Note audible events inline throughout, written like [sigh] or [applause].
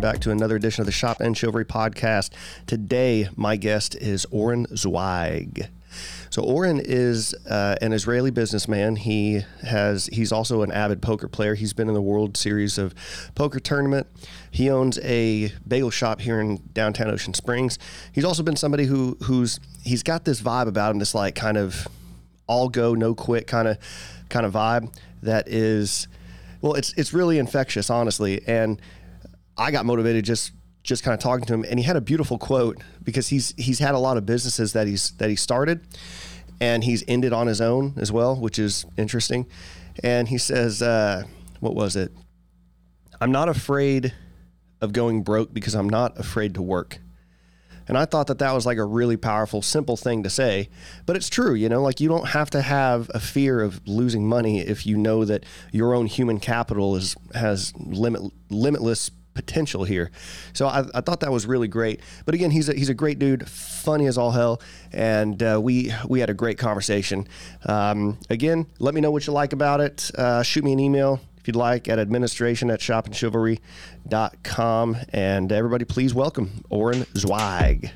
Welcome back to another edition of the Shop and Chivalry podcast. Today, my guest is Oren Zweig. So Oren is uh, an Israeli businessman. He has he's also an avid poker player. He's been in the World Series of Poker tournament. He owns a bagel shop here in downtown Ocean Springs. He's also been somebody who who's he's got this vibe about him, this like kind of all go no quit kind of kind of vibe that is well, it's it's really infectious, honestly, and I got motivated just just kind of talking to him, and he had a beautiful quote because he's he's had a lot of businesses that he's that he started, and he's ended on his own as well, which is interesting. And he says, uh, "What was it? I'm not afraid of going broke because I'm not afraid to work." And I thought that that was like a really powerful, simple thing to say, but it's true. You know, like you don't have to have a fear of losing money if you know that your own human capital is has limit limitless potential here. So I, I, thought that was really great. But again, he's a, he's a great dude, funny as all hell, and uh, we we had a great conversation. Um, again, let me know what you like about it. Uh, shoot me an email if you'd like at administration at shopandchivalry.com. And everybody, please welcome Oren Zweig.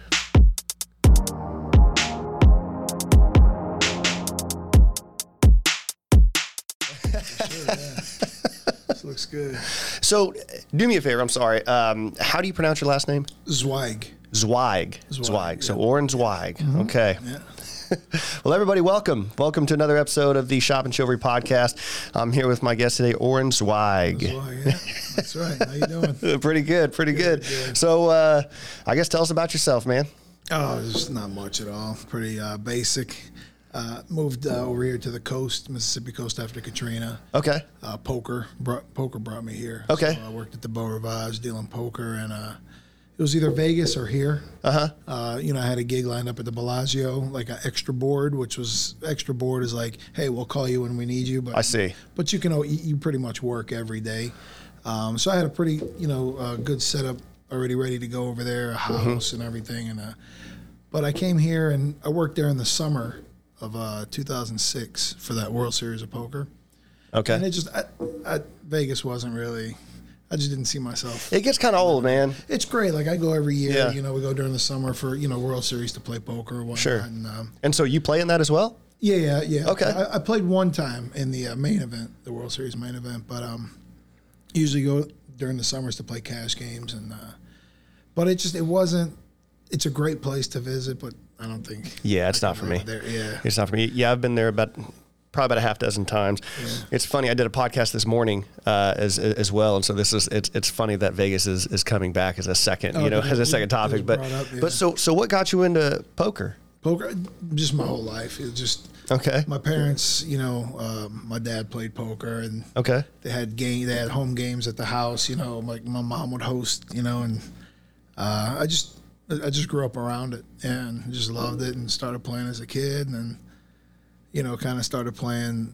Looks good. So, do me a favor. I'm sorry. Um, how do you pronounce your last name? Zweig. Zweig. Zweig. Zweig, So, yeah. Oren Zweig. Mm-hmm. Okay. Yeah. [laughs] Well, everybody, welcome. Welcome to another episode of the Shop and Chivalry podcast. I'm here with my guest today, Oren Zweig. Zweig, yeah. That's right. How you doing? [laughs] pretty good, pretty good. good. So, uh, I guess tell us about yourself, man. Oh, there's not much at all. Pretty uh, basic. Uh, moved uh, over here to the coast, Mississippi coast after Katrina. Okay. Uh, poker, brought, poker brought me here. Okay. So I worked at the Beau Rivage dealing poker, and uh, it was either Vegas or here. Uh-huh. Uh, you know, I had a gig lined up at the Bellagio, like an extra board, which was extra board is like, hey, we'll call you when we need you. But I see. But you can you, you pretty much work every day. Um, so I had a pretty you know uh, good setup already ready to go over there, a Mm-hmm. house and everything. And uh, but I came here and I worked there in the summer of uh, 2006 for that World Series of Poker. Okay. And it just I, I, Vegas wasn't really. I just didn't see myself. It gets kind of old, man. It's great. Like I go every year. Yeah. You know, we go during the summer for you know World Series to play poker. Whatnot, Sure. And, um, And so you play in that as well? yeah, yeah, yeah. Okay. I, I played one time in the uh, main event, the World Series main event, but um, usually go during the summers to play cash games and. Uh, but it just it wasn't. It's a great place to visit, but I don't think. Yeah, it's not for me. There, yeah. It's not for me. Yeah, I've been there about probably about a half dozen times. It's funny. I did a podcast this morning uh, as as well, and so this is it's it's funny that Vegas is, is coming back as a second, you Oh, know, as a second topic. But up, yeah. but so so what got you into poker? Poker, just my whole life. It just Okay. my parents. You know, um, my dad played poker, and Okay. they had game. They had home games at the house. You know, like my mom would host. You know, and uh, I just I just grew up around it and just loved it and started playing as a kid and then you know kind of started playing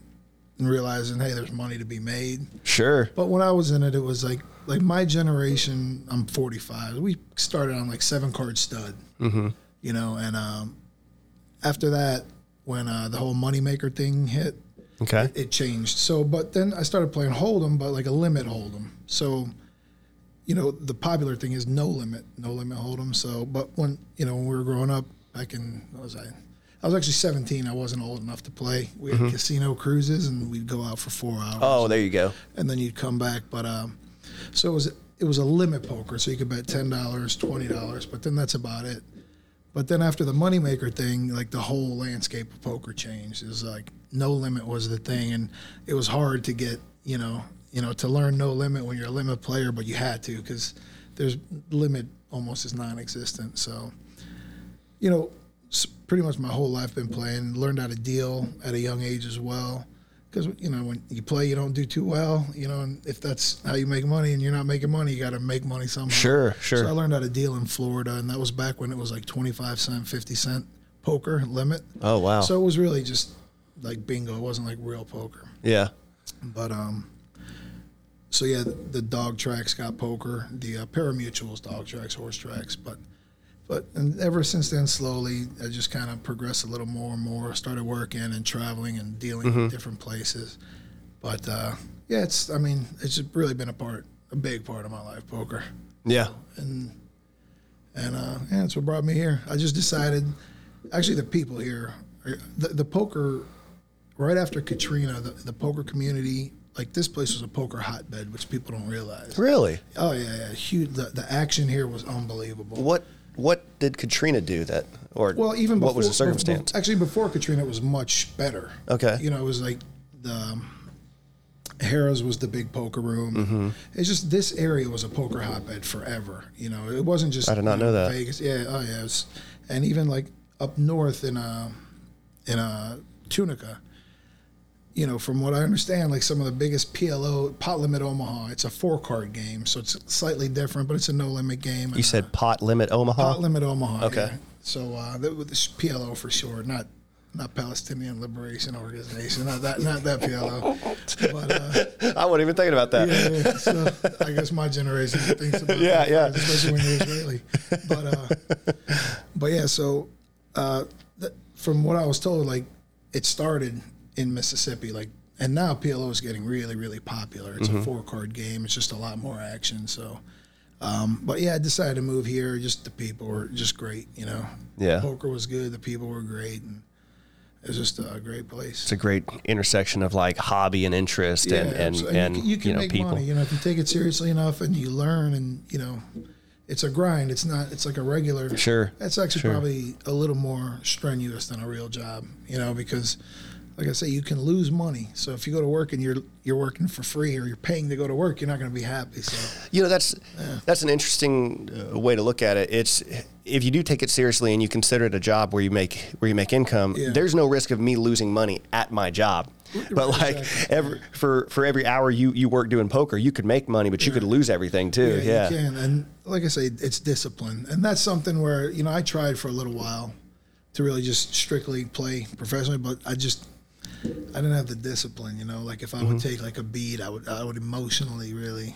and realizing hey there's money to be made. Sure. But when I was in it, it was like like my generation. I'm 45. We started on like seven card stud. Mm-hmm. You know, and um, after that, when uh, the whole moneymaker thing hit, Okay. it changed. So, but then I started playing Hold'em, but like a limit Hold'em. So, you know, the popular thing is no limit, no limit Hold'em. So, but when you know when we were growing up, back in what was I? I was actually 17. I wasn't old enough to play. We had casino cruises, and we'd go out for four hours Oh, there you go. and then you'd come back. But um, so it was it was a limit poker, so you could bet ten dollars, twenty dollars, but then that's about it. But then after the moneymaker thing, like the whole landscape of poker changed. Is like no limit was the thing, and it was hard to get you know you know to learn no limit when you're a limit player, but you had to because there's limit almost is non-existent. So you know, pretty much my whole life been playing. Learned how to deal at a young age as well. Because you know, when you play, you don't do too well. You know, and if that's how you make money, and you're not making money, you got to make money somehow. Sure. Sure. So I learned how to deal in Florida, and that was back when it was like 25 cent, 50 cent poker limit. Oh wow. So it was really just like bingo. It wasn't like real poker. yeah. But um, so yeah, the, the dog tracks got poker. The uh, parimutuels, dog tracks, horse tracks. But but and ever since then, slowly, I just kind of progressed a little more and more. Started working and traveling and dealing Mm-hmm. with different places. But uh, yeah, it's I mean, it's just really been a part a big part of my life, poker. Yeah. and and uh, yeah, that's what brought me here. I just decided, actually, the people here, the, the poker, right after Katrina, the, the poker community, like this place was a poker hotbed, which people don't realize. Really? Oh yeah, yeah, huge. The, the action here was unbelievable. What what did Katrina do that or Well, even what before, was the circumstance? actually, before Katrina, it was much better. Okay. You know, it was like the um, Harrah's was the big poker room. Mm-hmm. It's just this area was a poker hotbed forever. You know, it wasn't just I did not you know that. Vegas. Yeah. Oh yeah. It was, and even like up north in a in uh Tunica. You know, from what I understand, like some of the biggest PLO pot limit Omaha, it's a four card game, so it's slightly different, but it's a no limit game. you said pot limit Omaha? Pot Limit Omaha. Okay. yeah. So uh, this PLO for sure, not not Palestinian Liberation Organization, not that not that PLO. [laughs] But uh, I wasn't even thinking about that. yeah, yeah. So I guess my generation thinks about [laughs] Yeah, that, yeah. especially when you're Israeli. But uh, but yeah, so uh, th- from what I was told, like it started in Mississippi, like. And now PLO is getting really, really popular. It's Mm-hmm. a four-card game. It's just a lot more action. So, um, but yeah, I decided to move here. Just the people were just great, you know. Yeah. Poker was good. The people were great, and it was just a great place. It's a great intersection of like hobby and interest and and, so- and, you, can- you can you know make people. money. You know, if you take it seriously enough and you learn, and you know, it's a grind. It's not. It's like a regular. Sure. That's actually Sure. probably a little more strenuous than a real job. You know, because. Like I say, you can lose money. So if you go to work and you're you're working for free or you're paying to go to work, you're not going to be happy. So You know, that's that's an interesting uh, way to look at it. It's if you do take it seriously and you consider it a job where you make where you make income, Yeah. there's no risk of me losing money at my job. But like Exactly. every for for every hour you you work doing poker, you could make money, but you could lose everything too. Yeah. you can. And like I say, it's discipline, and that's something where you know I tried for a little while to really just strictly play professionally, but I just I didn't have the discipline. You know, like if I Mm-hmm. would take like a beat, I would I would emotionally really.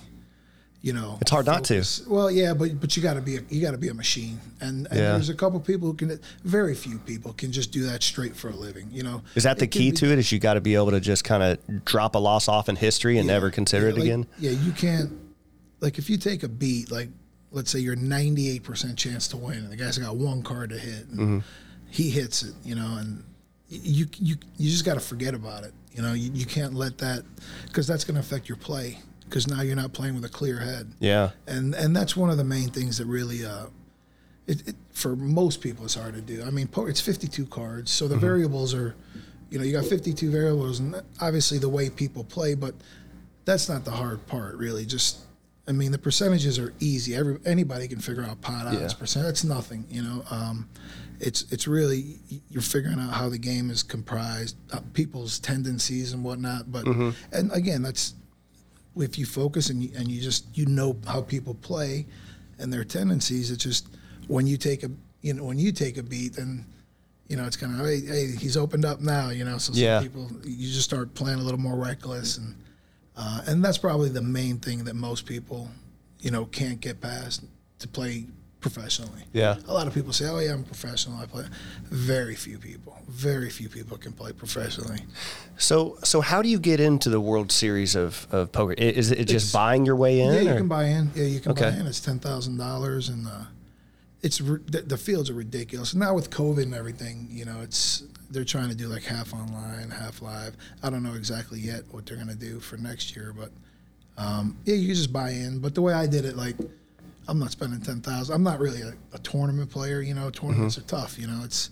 You know, It's hard not to. Well, yeah, but but you got to be a, you got to be a machine, and, and Yeah. there's a couple people who can. Very few people can just do that straight for a living. You know, Is that the It key be- to it? Is you got to be able to just kind of drop a loss off in history and never consider Yeah, it like- again? Yeah, you can't. Like if you take a beat, like let's say you're 98% chance to win, and the guy's got one card to hit, and Mm-hmm. he hits it, you know, and you you you just got to forget about it. You know, you, you can't let that because that's going to affect your play because now you're not playing with a clear head. Yeah. And and that's one of the main things that really. Uh, it, it, for most people, it's hard to do. I mean, it's 52 cards, so the variables are, you know, you got 52 variables, and obviously the way people play, but that's not the hard part, really. Just, I mean, the percentages are easy. Every anybody can figure out pot odds Yeah. percent. That's nothing, you know. Um, it's it's really you're figuring out how the game is comprised, uh, people's tendencies and whatnot. But and again, that's if you focus and you, and you just you know how people play and their tendencies. It's just when you take a you know when you take a beat, and you know it's kind of hey, hey he's opened up now. You know, so some Yeah. people you just start playing a little more reckless and uh, and that's probably the main thing that most people you know can't get past to play professionally. Yeah. A lot of people say, "Oh yeah, I'm a professional. I play." Very few people, very few people can play professionally. So so how do you get into the World Series of, of poker? Is it just It's- buying your way in? Yeah, you or- can buy in. Yeah, you can Okay. buy in. It's ten thousand dollars, and uh, it's the, the fields are ridiculous. Now with COVID and everything, you know, it's they're trying to do like half online, half live. I don't know exactly yet what they're gonna do for next year, but um, yeah, you just buy in. But the way I did it, like, I'm not spending ten thousand. I'm not really a, a tournament player. You know, tournaments Mm-hmm. are tough. You know, it's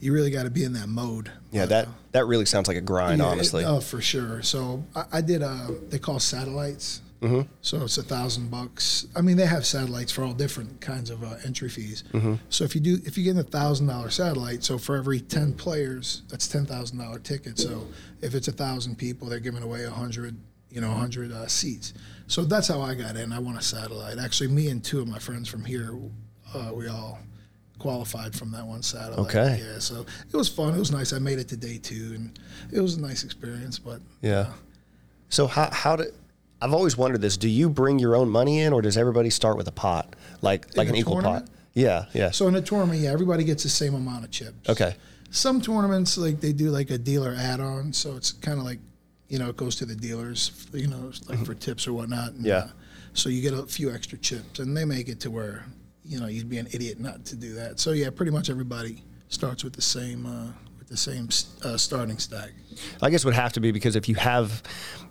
you really got to be in that mode. Yeah, But, that uh, that really sounds like a grind, yeah, it- oh, for sure. So I, I did. Uh, they call satellites. Mm-hmm. So it's a thousand bucks. I mean, they have satellites for all different kinds of uh, entry fees. Mm-hmm. So if you do, if you get a thousand dollar satellite, so for every ten players, that's ten thousand dollar ticket. So if it's a thousand people, they're giving away a hundred, you know, hundred uh, seats. So that's how I got in. I won a satellite. Actually, me and two of my friends from here, uh, we all qualified from that one satellite. Okay. Yeah. So it was fun. It was nice. I made it to day two, and it was a nice experience. But yeah. So how how do I've always wondered this. Do you bring your own money in, or does everybody start with a pot, like like an equal tournament? pot? Yeah, yeah. So in a tournament, yeah, everybody gets the same amount of chips. okay. Some tournaments, like they do like a dealer add-on, so it's kind of like, you know, it goes to the dealers, you know, like for tips or whatnot. And, Yeah. uh, so you get a few extra chips, and they make it to where you know you'd be an idiot not to do that. So yeah, pretty much everybody starts with the same uh, with the same uh, starting stack. I guess it would have to be because if you have,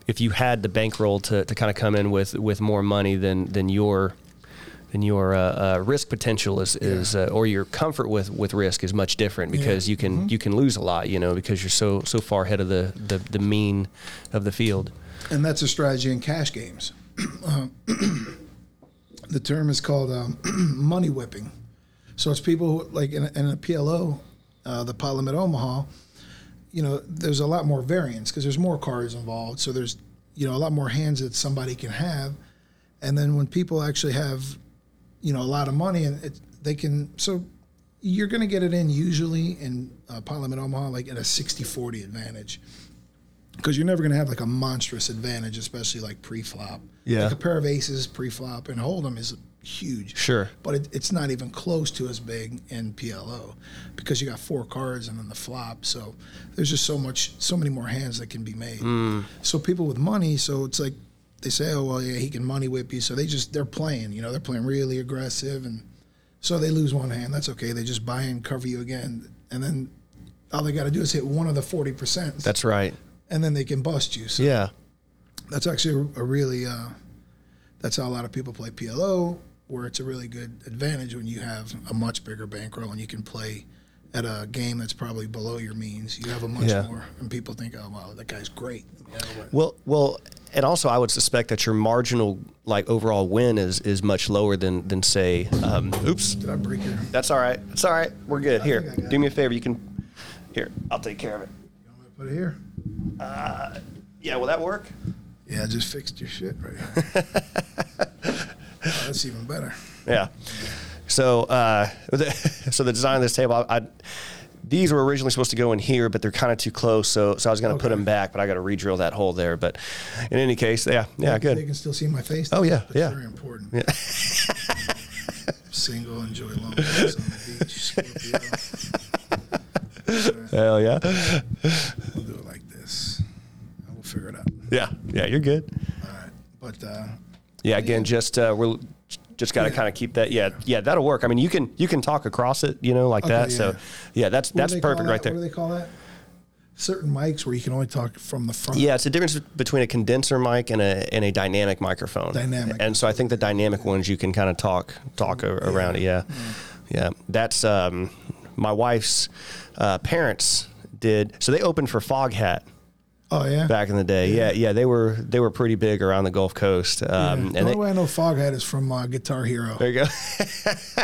if you had the bankroll to, to kind of come in with, with more money than than your than your uh, uh, risk potential is, is uh, or your comfort with, with risk is much different because Yeah. you can you can lose a lot, you know, because you're so so far ahead of the, the, the mean of the field. and that's a strategy in cash games. [clears throat] Um, [clears throat] the term is called um, [clears throat] money whipping. So it's people who, like in a, in a PLO, uh, the limit Omaha. You know, there's a lot more variance because there's more cards involved. So there's you know a lot more hands that somebody can have, and then when people actually have, you know, a lot of money and it, they can so. You're going to get it in usually in uh, pot limit Omaha like at a 60-40 advantage because you're never going to have like a monstrous advantage, especially like pre-flop. Yeah. like a pair of aces pre-flop and hold'em is huge. Sure. but it, it's not even close to as big in PLO because you got four cards and then the flop. So there's just so much, so many more hands that can be made. So people with money, so it's like they say, oh well, yeah, he can money whip you. So they just they're playing, you know, they're playing really aggressive, and so they lose one hand. That's okay. They just buy and cover you again, and then all they got to do is hit one of the forty percent That's right. and then they can bust you. So Yeah. that's actually a, really uh, that's how a lot of people play PLO, where it's a really good advantage when you have a much bigger bankroll and you can play at a game that's probably below your means. You have a much Yeah. more, and people think, oh wow, that guy's great. But- Well, well, and also I would suspect that your marginal like overall win is is much lower than than say. Um, oops. did I break your? That's all right. It's all right. We're good. Here, I got do me a favor. You can. Here, I'll take care of it. You want me to put it here? Yeah, will that work? Yeah, I just fixed your shit right here. [laughs] oh, that's even better. Yeah. So, uh, the, [laughs] so the design of this table, I, I, these were originally supposed to go in here, but they're kind of too close. So, so I was going to put them back, but I got to re-drill that hole there. But in any case, yeah, yeah, good. They can still see my face. Oh, yeah, That's yeah. very important. [laughs] Single, enjoy long walks on the beach. Scorpio. [laughs] Hell yeah, We'll do it like this. We'll figure it out. yeah, yeah. You're good. All right. But uh, Yeah, again, just uh, we're just got to Yeah. kind of keep that. Yeah, yeah, that'll work. I mean, you can you can talk across it, you know, like Okay, that. So, yeah. yeah, that's what that's perfect right there. What do they call that? Certain mics where you can only talk from the front. Yeah, it's a difference between a condenser mic and a and a dynamic microphone. Dynamic. And so I think the dynamic ones you can kind of talk talk a- around it. Yeah, yeah. That's um, my wife's uh, parents did. So they opened for Foghat Oh yeah. back in the day. Yeah, yeah. They were they were pretty big around the Gulf Coast. Um, Yeah. And the only they, way I know Foghat is from uh, Guitar Hero. there you go. [laughs]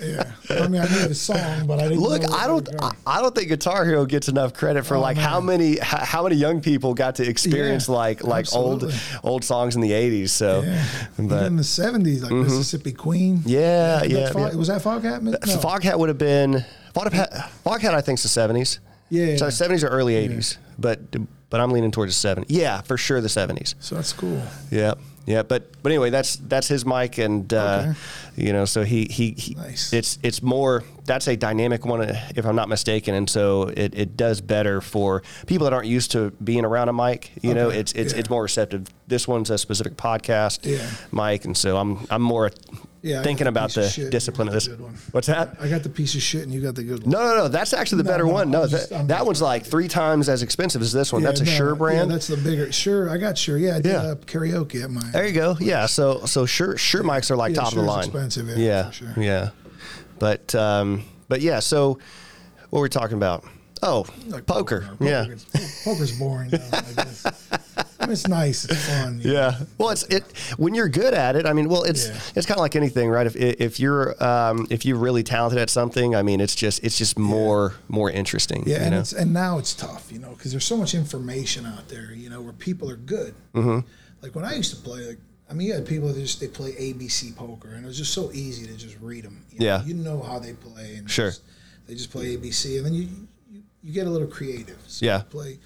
Yeah. I mean, I knew the song, but I didn't. Look, I don't. I I don't think Guitar Hero gets enough credit for Oh, like how many, how, how many young people got to experience Yeah, like like old absolutely. old songs in the '80s. So, Yeah. but Mm-hmm. In the seventies, like Mississippi Queen. yeah, yeah, Fog- yeah. Was that Foghat? No. Foghat would have been Foghat. Foghat, I think, is the seventies. Yeah. so seventies or early eighties, but but I'm leaning towards the '70s. Yeah, for sure, the seventies. So that's cool. Yeah, yeah, but but anyway, that's that's his mic, and uh, you know, so he he, he Nice. it's it's more that's a dynamic one, uh, if I'm not mistaken, and so it, it does better for people that aren't used to being around a mic. You know, it's it's yeah. it's more receptive. This one's a specific podcast Yeah. mic, and so I'm I'm more Yeah. Thinking about piece of the discipline of this. the. What's that? I got the piece of shit, and you got the good one. No, no, no. That's actually the No, better no, one. No, just- that, that one's like three times as expensive as this one. Yeah, that's a no, Shure brand. Yeah, that's the bigger. Sure, I got Shure. Yeah, I did Yeah. uh, karaoke at my. There you go. Yeah. So so sure Shure mics are like top of the line. expensive, yeah, Yeah. sure. Yeah. But um but yeah. So what were we talking about? Oh, Like poker. Poker Yeah. poker's boring. Though, I guess. I mean, it's nice. It's fun. you know. Yeah. Well, it's it when you're good at it. I mean, well, it's Yeah. it's kind of like anything, right? If if you're um, if you're really talented at something, I mean, it's just it's just more more interesting. Yeah, you and know? it's and now it's tough, you know, because there's so much information out there, you know, where people are good. Mm-hmm. Like when I used to play, like I mean, you had people that just they play ABC poker, and it was just so easy to just read them. You know? Yeah. you know how they play, and Sure. just- they just play ABC, and then you you, you get a little creative. So Yeah. you play,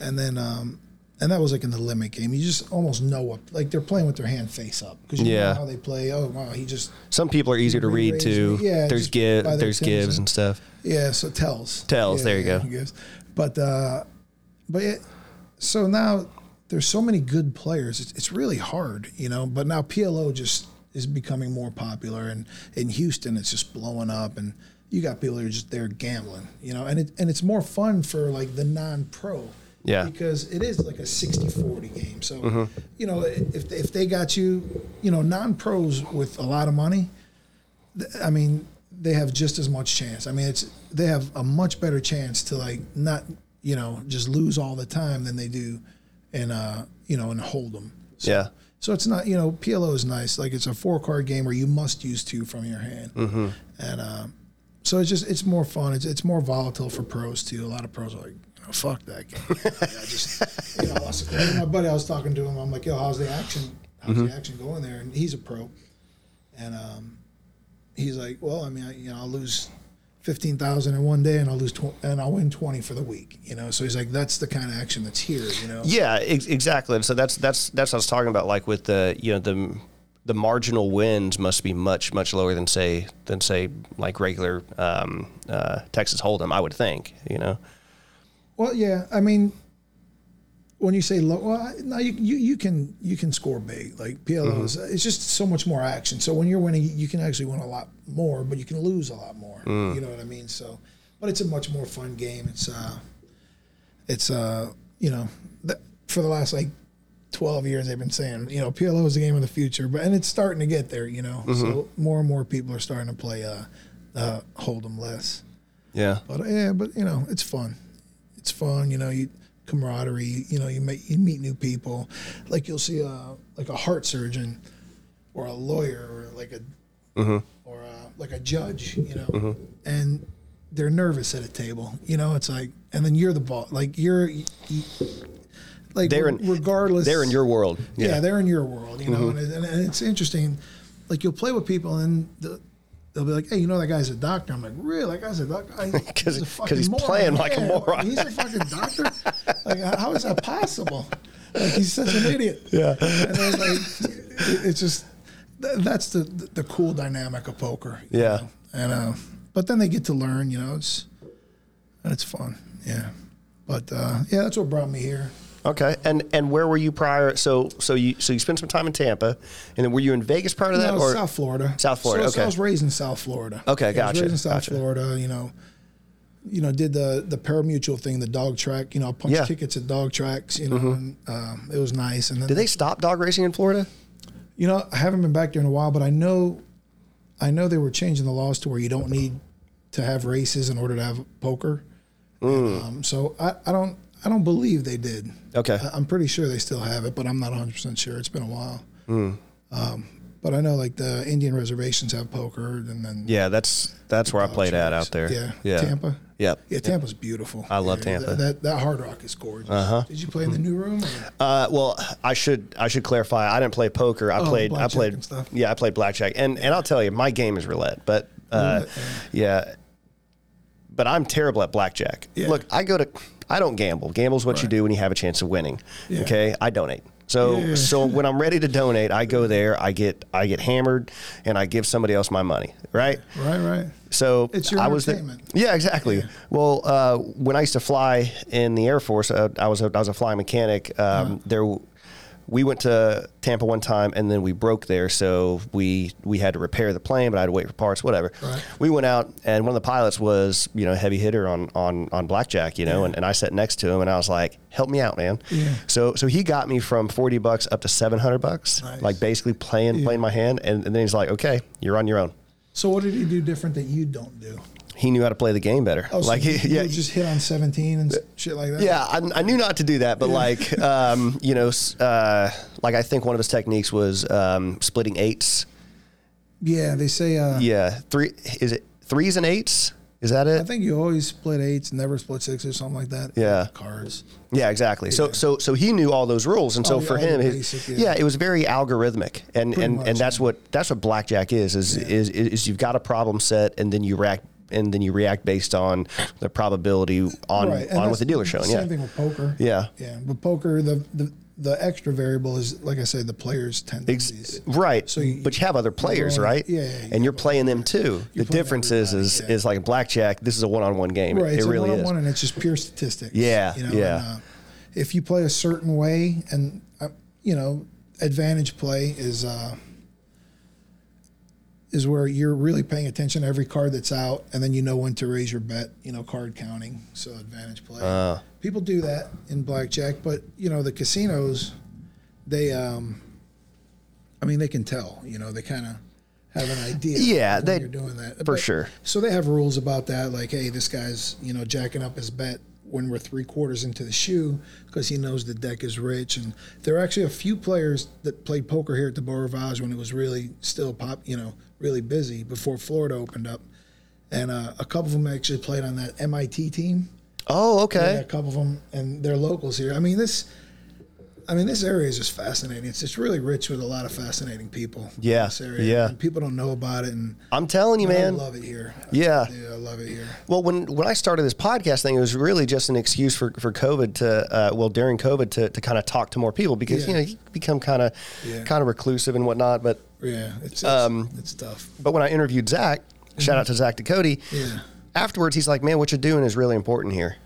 and then um, and that was like in the limit game. You just almost know what like they're playing with their hand face up because you Yeah. know how they play. Oh wow, he just Some people are easier to read too. Yeah, there's give there's gives and- and stuff. Yeah, so tells. Tells, Yeah, there you go. I guess. But uh, but it, so now there's so many good players. It's, it's really hard, you know. But now PLO just is becoming more popular, and in Houston, it's just blowing up, and you got people that are just there gambling, you know. And it and it's more fun for like the non-pro. Yeah. Because it is like a 60-40 game. So, you know, if if they got you, you know, non-pros with a lot of money, th- I mean, they have just as much chance. I mean, it's they have a much better chance to like not, you know, just lose all the time than they do and uh, you know, in hold'em. So, Yeah. So it's not, you know, PLO is nice. Like it's a four card game where you must use two from your hand, mm-hmm. and um, so it's just it's more fun. It's it's more volatile for pros too. A lot of pros are like, you know, fuck that game. [laughs] I just, you know, I lost a- my buddy, I was talking to him. I'm like, yo, how's the action? How's the action going there? And he's a pro, and um, he's like, well, I mean, I, you know, I'll lose fifteen thousand in one day, and I'll lose tw- and I'll win twenty for the week. You know, so he's like, that's the kind of action that's here. You know, Yeah, ex- exactly. And so that's that's that's what I was talking about. Like with the you know the the marginal wins must be much much lower than say than say like regular um, uh, Texas Hold'em. I would think. You know. Well, yeah. I mean, when you say low, well, no, you, you you can you can score big. Like PLO is it's just so much more action. So when you're winning, you can actually win a lot more, but you can lose a lot more. You know what I mean? So, but it's a much more fun game. It's uh, it's uh, you know, th- for the last like. 12 years they've been saying, you know, PLO is the game of the future, but and it's starting to get there, you know. So more and more people are starting to play uh, uh Hold'em less. Yeah. But yeah, but you know, it's fun. It's fun. You know, you camaraderie. You know, you meet you meet new people. Like you'll see a like a heart surgeon, or a lawyer, or like a mm-hmm. or a, like a judge. You know, mm-hmm. and they're nervous at a table. You know, it's like, and then you're the boss. Like you're. You, like They're in- regardless, They're in your world. yeah. Yeah. they're in your world, you know, mm-hmm. and, it, and it's interesting. Like you'll play with people, and the, they'll be like, "Hey, you know that guy's a doctor." I'm like, "Really? That guy's a doctor?" I- 'Cause- he's a [laughs] 'cause fucking he's moron. playing like a moron. He's a fucking doctor. like, how- is that possible? Like, he's such an idiot. Yeah. And then, like, it- it's just th- that's the the cool dynamic of poker. Yeah. know? And uh, but then they get to learn, you know, it's and it's fun. Yeah. But uh, yeah, that's what brought me here. Okay. And and where were you prior? So so you so you spent some time in Tampa, and then were you in Vegas part of that, No, or South Florida. South Florida, So, so okay. I was raised in South Florida. Okay, Yeah, I was gotcha, raised in South gotcha. Florida. You know, you know, did the the parimutuel thing, the dog track. You know, punch Yeah. Mm-hmm. tickets at dog tracks. You know, and, um, it was nice. And then did they stop dog racing in Florida? You know, I haven't been back there in a while, but I know, I know they were changing the laws to where you don't need to have races in order to have poker. Mm. Um, so I, I don't I don't believe they did. Okay. I- I'm pretty sure they still have it, but I'm not 100 percent sure. It's been a while. Mm. Um, but I know like the Indian reservations have poker, and then Yeah, that's that's where I played at out there. Yeah, Yeah. Tampa. Yep. Yeah, Tampa's beautiful. I love Yeah, Tampa. That, that that Hard Rock is gorgeous. Uh-huh. Did you play in the new room? Uh, well, I should I should clarify. I didn't play poker. I Oh, played I played yeah I played blackjack and and I'll tell you my game is roulette, but uh, yeah, but I'm terrible at blackjack. Yeah. Look, I go to I don't gamble. Gamble's what you do when you have a chance of winning. Yeah. Okay, I donate. So Yeah. so when I'm ready to donate, I go there. I get I get hammered, and I give somebody else my money. Right. Right, right. So It's your I was yeah, exactly. Well, uh, when I used to fly in the Air Force, uh, I was a, I was a flying mechanic. Um, Uh-huh. There, we went to Tampa one time, and then we broke there, so we we had to repair the plane, but I had to wait for parts, whatever. Right. We went out, and one of the pilots was you know a heavy hitter on on on blackjack, you know, Yeah. and, and I sat next to him, and I was like, "Help me out, man." Yeah. So so he got me from forty bucks up to seven hundred bucks, Nice. like basically playing Yeah. playing my hand, and, and then he's like, "Okay, you're on your own." So what did he do different that you don't do? He knew how to play the game better. Oh, so like he, yeah, just hit on 17 and shit like that? Yeah, I, I knew not to do that, but like, [laughs] um, you know, uh, like I think one of his techniques was um, splitting eights. Yeah, they say, uh, Yeah, three is it threes and eights? Is that it? I think you always split eights, never split sixes, or something like that. Yeah. Cards. Yeah, exactly. So so so he knew all those rules, and so All- for the him, basic, yeah. yeah. it was very algorithmic, and Pretty and, much, and that's yeah. what that's what blackjack is is, is is you've got a problem set, and then you react. And then you react based on the probability on right. on what the dealer's showing. Same Yeah, thing with poker. yeah. Yeah. But poker, the, the, the extra variable is, like I said, the player's Ex- tendencies. right. So you- but you have other players, right? yeah, yeah, you and you're playing them too. The difference is is, yeah. is like blackjack. This is a one-on-one game. Right. It It's really a is. one-on-one and it's just pure statistics. Yeah, You know, yeah. And, uh, if you play a certain way, and uh, you know, advantage play is uh, is where you're really paying attention to every card that's out, and then you know when to raise your bet. You know, card counting. So advantage play. Uh, People do that in blackjack, but you know, the casinos, they, um, I mean, they can tell. You know, they kind of have an idea. [laughs] Yeah, they- you're doing that for But- sure. so they have rules about that, like, hey, this guy's you know jacking up his bet when we're three quarters into the shoe because he knows the deck is rich. And there are actually a few players that played poker here at the Beau Rivage when it was really still pop, you know, really busy before Florida opened up. And uh, a couple of them actually played on that MIT team. oh, okay. Yeah, a couple of them, and they're locals here. I mean this. I mean, this area is just fascinating. It's just really rich with a lot of fascinating people. Yeah, this area. yeah. And people don't know about it, and I'm telling you, I man. I love it here. Yeah. Yeah, I love it here. Well, when when I started this podcast thing, it was really just an excuse for, for COVID to uh, well during COVID to, to kind of talk to more people because you know you become kind of Yeah. kind of reclusive and whatnot. But Yeah, it's Um, it's tough. but when I interviewed Zach, shout out to Zach Ducote. Yeah. Afterwards, he's like, "Man, what you're doing is really important here."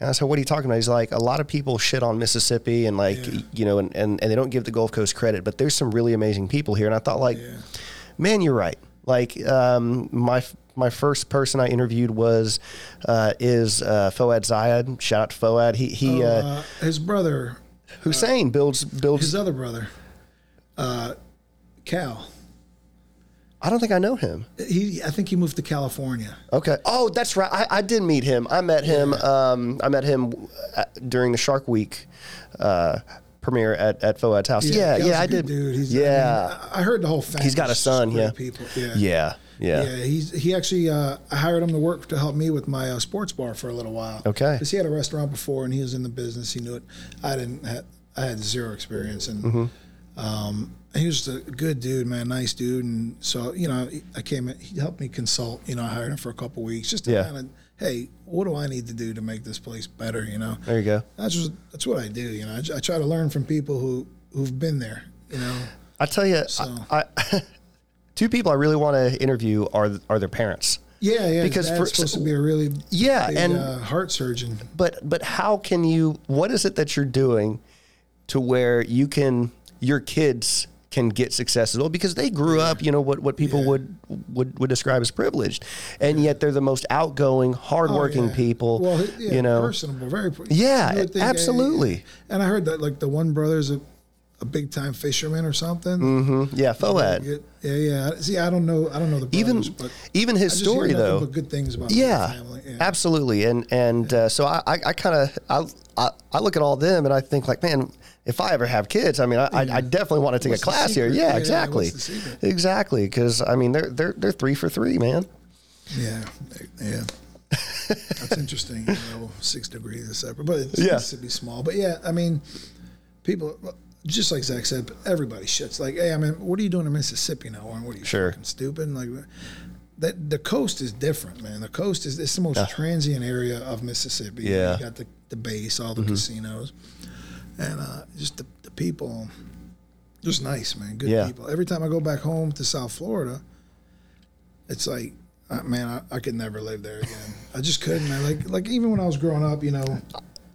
And I said, "What are you talking about?" He's like, "A lot of people shit on Mississippi and like Yeah. you know, and, and and they don't give the Gulf Coast credit, but there's some really amazing people here." And I thought, like, Yeah. man, you're right. Like um, my my first person I interviewed was uh, is uh, Foad Zayed. Shout out to Foad. He he Oh, uh, uh, his brother, Hussein builds builds. his other brother, uh, Cal. I don't think I know him. He, I think he moved to California. Okay. Oh, that's right. I, I did meet him. I met him. Um, I met him uh, during the Shark Week uh, premiere at at Foad's house. Yeah, yeah, a I good did. Dude, he's, yeah, I, mean, I heard the whole family. He's got a son, yeah. People. Yeah. yeah, yeah, Yeah, he's he actually uh, I hired him to work to help me with my uh, sports bar for a little while. Okay. because he had a restaurant before and he was in the business. He knew it. I didn't. Have, I had zero experience and. Mm-hmm. Um, he was a good dude, man, nice dude, and so you know, I came. in He helped me consult. You know, I hired him for a couple weeks just to Yeah. kind of, hey, what do I need to do to make this place better? You know, There you go. that's just that's what I do. You know, I, I try to learn from people who who've been there. You know, I tell you, So- I, I, [laughs] two people I really want to interview are are their parents. yeah, yeah. Because for- supposed to be a really Yeah, big, and- uh, heart surgeon. but but how can you what is it that you're doing to where you can your kids can get success as well because they grew up you know what what people Yeah. would would would describe as privileged and yet they're the most outgoing hardworking Oh, yeah. people Well, yeah, you know personable, very. Yeah, you would think, absolutely. And I heard that like the one brother's a, a big time fisherman or something. Mhm. yeah Foad Yeah, yeah, yeah. See, I don't know. I don't know the even brothers, even I his story though But good things about yeah, the family. Yeah. absolutely and and uh, so i i, I kind of I, I i look at all them and i think like man if i ever have kids i mean i, I, I definitely want to take What's a class here yeah Yeah, yeah, exactly what's the secret? exactly because i mean they're they're they're three for three man Yeah, yeah. [laughs] That's interesting. You know, six degrees is separate, but it's Yeah. yeah. to be small. But yeah, I mean, people just like Zach said, everybody shits. Like, hey, I mean, what are you doing in Mississippi now? Or what are you Sure. fucking stupid? Like, that the coast is different, man. The coast is it's the most transient area of Mississippi. Yeah. Mm-hmm. you got the the base, all the casinos, and uh, just the, the people. Just nice, man. Good Yeah. people. Every time I go back home to South Florida, it's like, uh, man, I, I could never live there again. I just couldn't. Man. Like, like even when I was growing up, you know,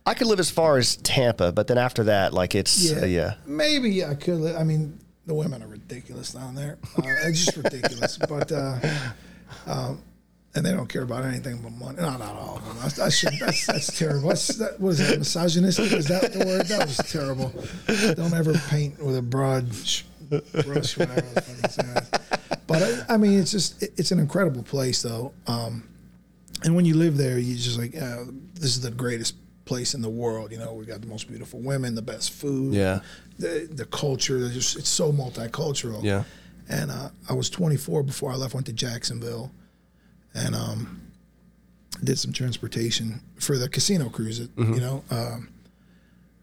i could live as far as tampa but then after that like it's yeah, uh, yeah. maybe I could. I mean, the women are ridiculous down there. Uh, it's just ridiculous. [laughs] But uh, um, and they don't care about anything but money. No, not all of them. Should. That's that's terrible. That's, that was that misogynistic. Is that the word? That was terrible. Don't ever paint with a broad brush. Whatever. the fuck it's saying. But I, I mean, it's just it, it's an incredible place, though. Um, and when you live there, you just like, uh, this is the greatest place in the world. You know, we got the most beautiful women, the best food, Yeah. the the culture. Just, it's so multicultural. Yeah. And uh, I was 24 before I left. Went to Jacksonville, and um, did some transportation for the casino cruise. Mm-hmm. You know, um,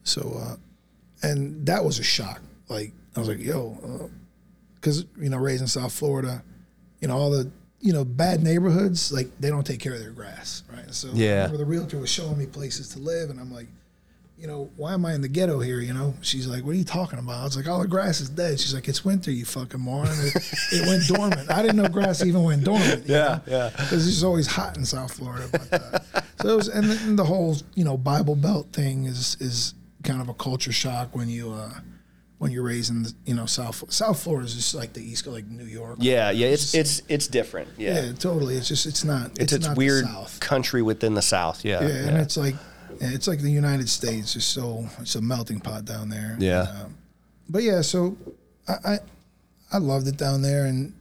so uh, and that was a shock. Like I was like, yo, because you know, raised in South Florida, you know, all the you know bad neighborhoods, like they don't take care of their grass, right? So Yeah. The realtor was showing me places to live, and I'm like. You know, why am I in the ghetto here? You know, she's like, "What are you talking about?" I was like, "All the grass is dead." She's like, "It's winter, you fucking moron." It, it went dormant. I didn't know grass even went dormant. Yeah, know? yeah. because it's always hot in South Florida. But, uh, so it was, and the, the whole you know Bible Belt thing is is kind of a culture shock when you uh, when you're raised in the, you know South South Florida is just like the East, like New York. Yeah, yeah, it's it's it's different. Yeah, Yeah, totally. It's just it's not it's it's the weird country within the South. Yeah, Yeah, yeah. and it's like it's like the United States. is so it's a melting pot down there. Yeah. Um, but yeah, so I, I I loved it down there, and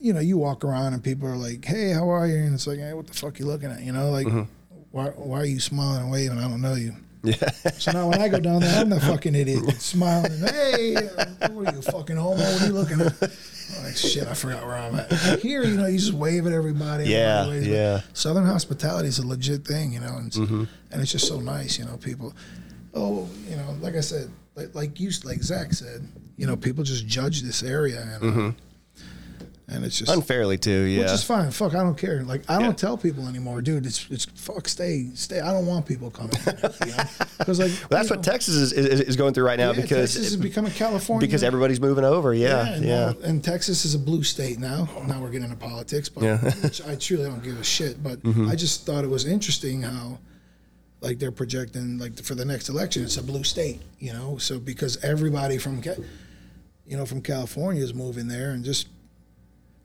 you know, you walk around and people are like, "Hey, how are you?" And it's like, "Hey, what the fuck are you looking at?" You know, like, why why are you smiling and waving? I don't know you. Mm-hmm. yeah. So now when I go down there, I'm the fucking idiot that's [laughs] smiling. And, hey, uh, what are you fucking homo? What are you looking at? I'm like shit, I forgot where I'm at. Here, you know, you just wave at everybody. Yeah, waves. yeah. Southern hospitality is a legit thing, you know, and it's, Mm-hmm. and it's just so nice, you know. People, oh, you know, like I said, like like you, like Zach said, you know, people just judge this area, and uh, and it's just Unfairly too. Mm-hmm. Yeah. which is fine. Fuck, I don't care. Like I Yeah. don't tell people anymore, dude. It's it's fuck, stay, stay. I don't want people coming, because [laughs] like That's you what know, Texas is, is, is going through right now yeah, because Texas is becoming California because everybody's moving over. Yeah, and, yeah. now- and Texas is a blue state now. Now we're getting into politics, but Yeah. Mm-hmm. [laughs] which I truly don't give a shit. But I just thought it was interesting how, like, they're projecting like for the next election, it's a blue state. You know, so because everybody from, you know, from California is moving there, and just,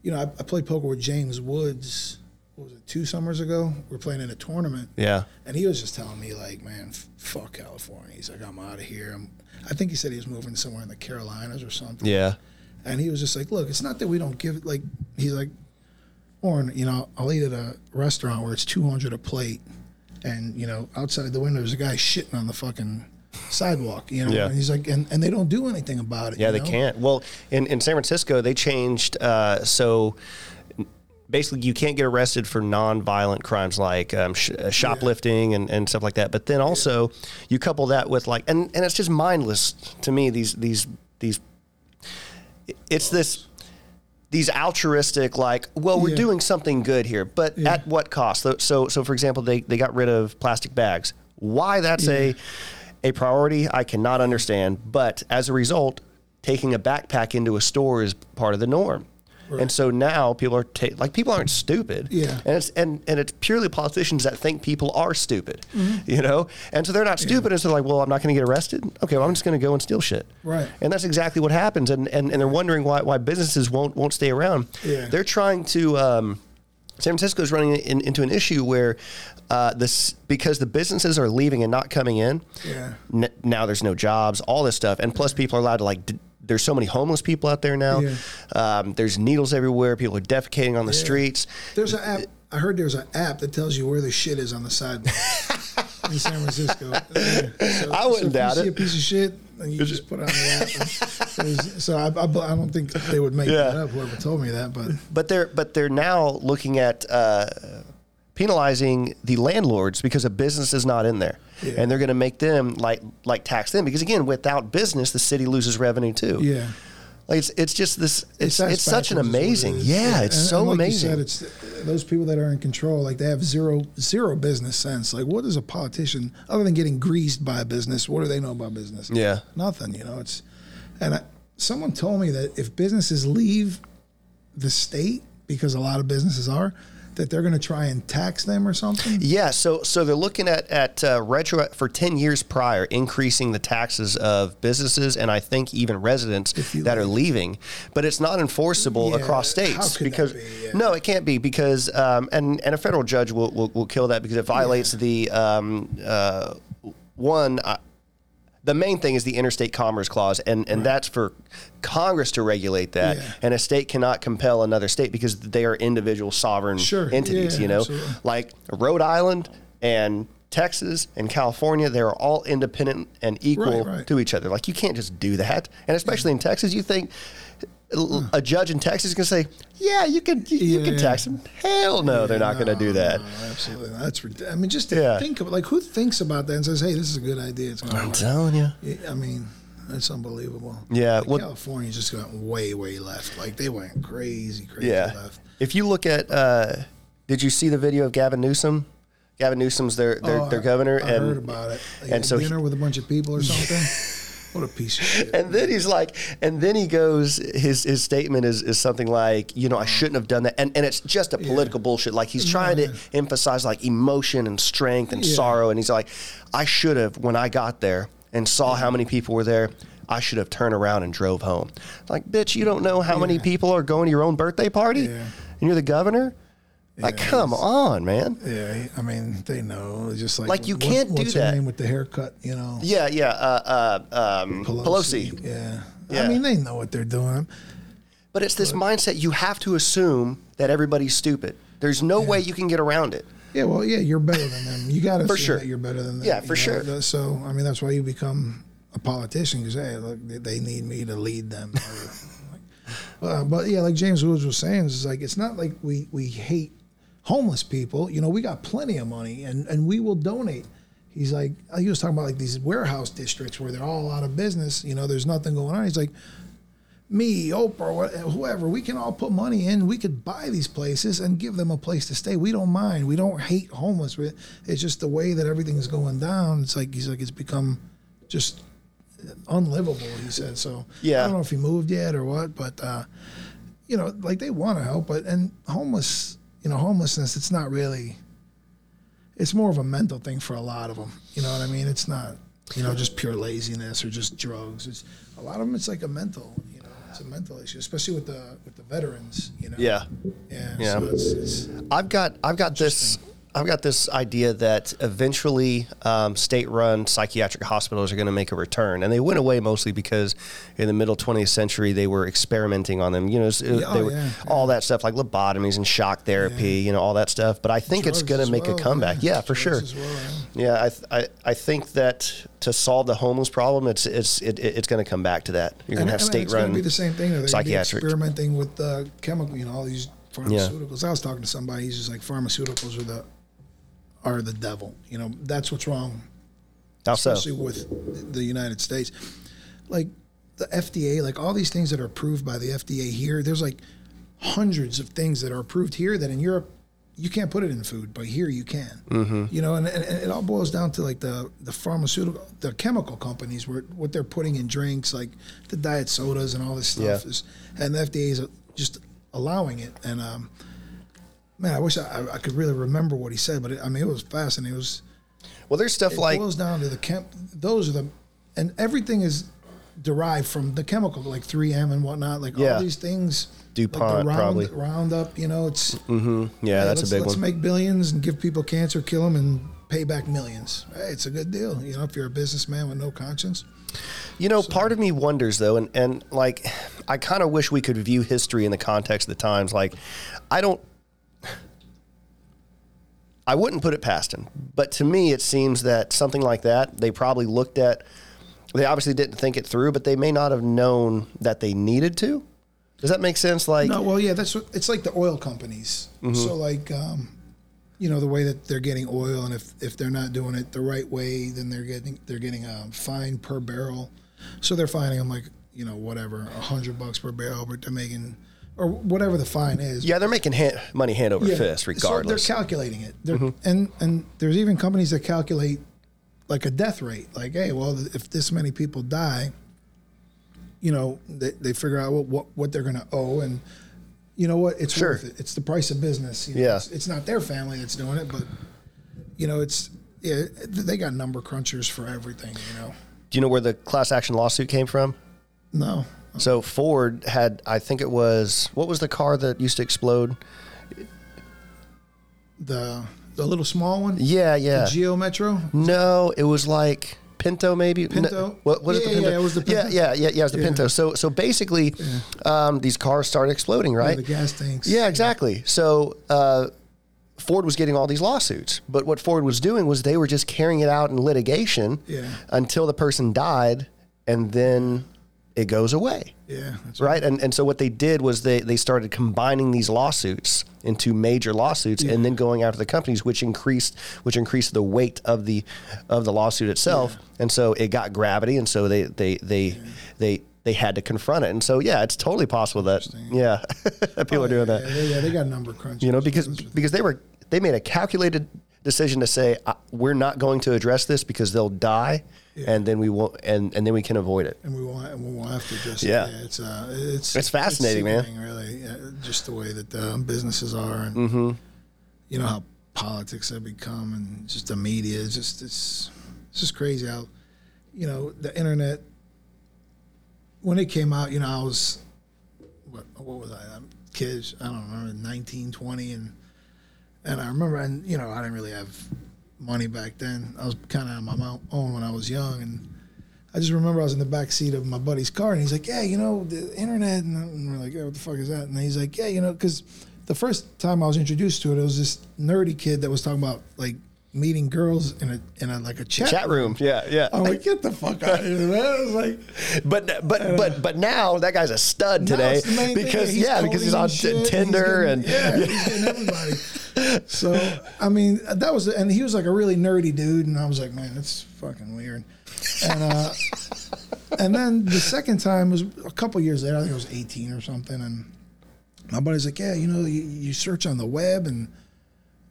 you know, I, I played poker with James Woods. What was it? Two summers ago, we are playing in a tournament. yeah. And he was just telling me, like, man, f- fuck California. He's like, I'm out of here. I'm, I think he said he was moving somewhere in the Carolinas or something. Yeah. And he was just like, look, it's not that we don't give it. Like, he's like, Oren, you know, I'll eat at a restaurant where it's 200 a plate. And, you know, outside the window, there's a guy shitting on the fucking sidewalk, you know? Yeah. And he's like, and, and they don't do anything about it. Yeah, you they know? can't. Well, in, in San Francisco, they changed. Uh, so basically, you can't get arrested for non-violent crimes like um, sh- uh, shoplifting and, and stuff like that. But then also, you couple that with like, and, and it's just mindless to me. These these these. It's this. These altruistic, like, well, we're Yeah. doing something good here, but Yeah. at what cost? So, so, so, for example, they, they got rid of plastic bags. Why that's a a priority, I cannot understand. But as a result, taking a backpack into a store is part of the norm. And so now people are ta- like people aren't stupid, Yeah. And it's and, and it's purely politicians that think people are stupid, Mm-hmm. you know. And so they're not stupid, and so they're like, well, I'm not going to get arrested. Okay, well, I'm just going to go and steal shit, Right. And that's exactly what happens. And and, and they're wondering why why businesses won't won't stay around. Yeah. They're trying to. Um, San Francisco is running in, into an issue where uh, this because the businesses are leaving and not coming in. Yeah. N- now there's no jobs, all this stuff, and plus people are allowed to like. D- there's so many homeless people out there now. Yeah. Um, there's needles everywhere. People are defecating on the streets. There's an app. I heard there's an app that tells you where the shit is on the sidewalk [laughs] in San Francisco. Yeah. So, I wouldn't so doubt you it. See a piece of shit, and you just put it on the app. and so I, I, I don't think they would make Yeah. that up. Whoever told me that, but But they're but they're now looking at uh, penalizing the landlords because a business is not in there, Yeah. and they're going to make them like like tax them because again, without business, the city loses revenue too. yeah. Like it's it's just this. It's ass it's, such an what it amazing. Yeah, it's And- so and like amazing. You said, it's those people that are in control. Like they have zero zero business sense. Like what is a politician other than getting greased by a business? What do they know about business? Yeah. nothing. You know, it's and I, someone told me that if businesses leave the state because a lot of businesses are that they're going to try and tax them or something. Yeah, so so they're looking at at uh, retro for ten years prior, increasing the taxes of businesses and I think even residents that are leaving. But it's not enforceable Yeah, across how states because be? Yeah. no, it can't be because um, and and a federal judge will will, will kill that because it violates the um, uh, one. Uh, the main thing is the interstate commerce clause, and, and that's for Congress to regulate that. Yeah. And a state cannot compel another state because they are individual sovereign Sure. entities, Yeah, you know? absolutely. Like Rhode Island and Texas and California, they're all independent and equal Right, right. to each other. Like you can't just do that. And especially in Texas, you think l- a judge in Texas is going to say, "Yeah, you can you, you can Yeah. tax them." Hell no, they're not going to do that. No, absolutely, that's. I mean, just to Yeah. think of it. Like, who thinks about that and says, "Hey, this is a good idea"? It's going I'm work. telling you. I mean, it's unbelievable. Yeah, Like, well- California just got way, way left. Like they went crazy, crazy Yeah. left. If you look at, uh, did you see the video of Gavin Newsom? Gavin Newsom's their their, Oh, their I- governor, I and heard about it. Like, and at so he- dinner with a bunch of people or something. [laughs] what a piece of shit. And then he's like, and then he goes, his his statement is, is something like, you know, I mm. shouldn't have done that. And, and it's just a political bullshit. Like he's trying to emphasize like emotion and strength and Yeah. sorrow. And he's like, I should have when I got there. and saw how mm. many people were there, I should have turned around and drove home. Like, bitch, you don't know how many people are going to your own birthday party, Yeah. and you're the governor. Like, Yeah, come on, man. Yeah, I mean, they know. It's just like Like, you what- can't do what's that. name with the haircut, you know. Yeah, yeah. Uh, uh, um, Pelosi. Yeah. Yeah. I mean, they know what they're doing. But it's this mindset you have to assume that everybody's stupid. There's no way you can get around it. Yeah, well, yeah, you're better than them. You got to [laughs] For sure. that you're better than them. Yeah, you for sure. So, I mean, that's why you become a politician because hey, look, they, they need me to lead them. [laughs] Uh, but yeah, like James Woods was saying, it's like it's not like we we hate homeless people. You know, we got plenty of money, and and we will donate. He's like, he was talking about like these warehouse districts where they're all out of business. You know, there's nothing going on. He's like, me, Oprah, whoever, we can all put money in. We could buy these places and give them a place to stay. We don't mind. We don't hate homeless. It's just the way that everything's going down. It's like he's like it's become just unlivable. He said so. Yeah. I don't know if he moved yet or what, but uh, you know, like they want to help, but and homeless, you know, homelessness. It's not really. It's more of a mental thing for a lot of them. You know what I mean? It's not, you know, just pure laziness or just drugs. It's a lot of them. It's like a mental, you know, it's a mental issue, especially with the with the veterans. You know. Yeah. Yeah. Yeah. So it's, it's, I've got I've got this I've got this idea that eventually um, state-run psychiatric hospitals are going to make a return, and they went away mostly because in the middle 20th century they were experimenting on them. You know, Yeah, they oh, were, yeah, all that stuff like lobotomies and shock therapy. You know, all that stuff. But I think it's going to make a comeback. Yeah, for Drugs sure. well, yeah. Yeah, I, th- I I think that to solve the homeless problem, it's it's it, it's going to come back to that. You're going to have and It's going state-run to be the same thing. Psychiatric. experimenting with uh, chemical, you know, all these pharmaceuticals. I was talking to somebody. He's just like pharmaceuticals are the are the devil. You know, that's what's wrong How so? especially with the United States. Like the FDA, like all these things that are approved by the FDA here, there's like hundreds of things that are approved here that in Europe you can't put it in food, but here you can. Mm-hmm. You know, and, and, and it all boils down to like the the pharmaceutical, the chemical companies, where what they're putting in drinks, like the diet sodas and all this stuff Yeah. is, and the FDA is just allowing it. And um, man, I wish I, I could really remember what he said, but it, I mean, it was fascinating. It was Well, there's stuff like it like boils down to the chem. Those are the, and everything is derived from the chemical, like 3M and whatnot. Like Yeah. all these things. DuPont, like round, probably. Roundup. You know, it's mm-hmm. yeah, hey, that's a let's, big let's make billions and give people cancer, kill them, and pay back millions. Hey, it's a good deal. You know, if you're a businessman with no conscience. You know, part of me wonders though, and, and like, I kind of wish we could view history in the context of the times. Like, I don't, I wouldn't put it past him, but to me, it seems that something like that, they probably looked at, they obviously didn't think it through, but they may not have known that they needed to. Does that make sense? Like, No, well, yeah, that's what it's like the oil companies. Mm-hmm. So like, um, you know, the way that they're getting oil, and if if they're not doing it the right way, then they're getting they're getting a fine per barrel. So they're finding them like you know whatever a hundred bucks per barrel, but they're making or whatever the fine is. yeah, they're making hand, money hand over Yeah. fist, regardless. So they're calculating it. They're, Mm-hmm. And and there's even companies that calculate like a death rate. Like, hey, well, if this many people die, you know, they, they figure out what, what what they're going to owe, and you know what, it's Sure. worth it. It's the price of business. You know, Yeah. it's, it's not their family that's doing it, but you know, it's yeah, they got number crunchers for everything. You know, Do you know where the class action lawsuit came from? no, So Ford had, I think it was, what was the car that used to explode? the the little small one, Yeah, yeah. Geo Metro. No, it was like Pinto, maybe. Pinto? No, what was it? The Yeah, Pinto? yeah, it was the Yeah, Pinto. yeah, yeah, yeah. It was the Yeah. Pinto. So, so basically, um, these cars started exploding, right? The gas tanks. Yeah, exactly. So uh, Ford was getting all these lawsuits, but what Ford was doing was they were just carrying it out in litigation Yeah. until the person died, and then it goes away. Yeah, that's Right. And and so what they did was they, they started combining these lawsuits into major lawsuits and then going after the companies, which increased which increased the weight of the of the lawsuit itself. And so it got gravity and so they they they they they had to confront it. And so yeah, it's totally possible that yeah, [laughs] people are oh, doing that. Oh, Yeah, they, yeah, they got number crunchers. You know, because because they were they made a calculated decision to say uh, we're not going to address this because they'll die and then we won't and, and then we can avoid it. and we won't and we won't have to just Yeah. yeah, it's uh it's It's fascinating, man. really yeah, just the way that uh, businesses are and Mm-hmm. you know how politics have become and just the media it's just it's it's just crazy how you know, the internet when it came out, you know, I was what what was I? I'm kids, I don't remember, 19, 20 and and I remember and you know, I didn't really have money back then. I was kind of on my own when I was young and I just remember I was in the back seat of my buddy's car, and he's like, "Yeah, you know, the internet," and we're like, "Yeah, what the fuck is that?" And he's like, "Yeah, you know, because the first time I was introduced to it, it was this nerdy kid that was talking about like meeting girls in a in a like a chat, Chat room. Yeah, yeah. I'm like, get the fuck out of here, man. I was like, But but but but now that guy's a stud today it's the main thing. because yeah because he's on shit, he's Tinder getting- and yeah, he's [laughs] getting everybody. So I mean, that was and he was like a really nerdy dude, and I was like, man, that's fucking weird. And uh, and then the second time was a couple years later. I think I was 18 or something, and my buddy's like, yeah, you know, you, you search on the web and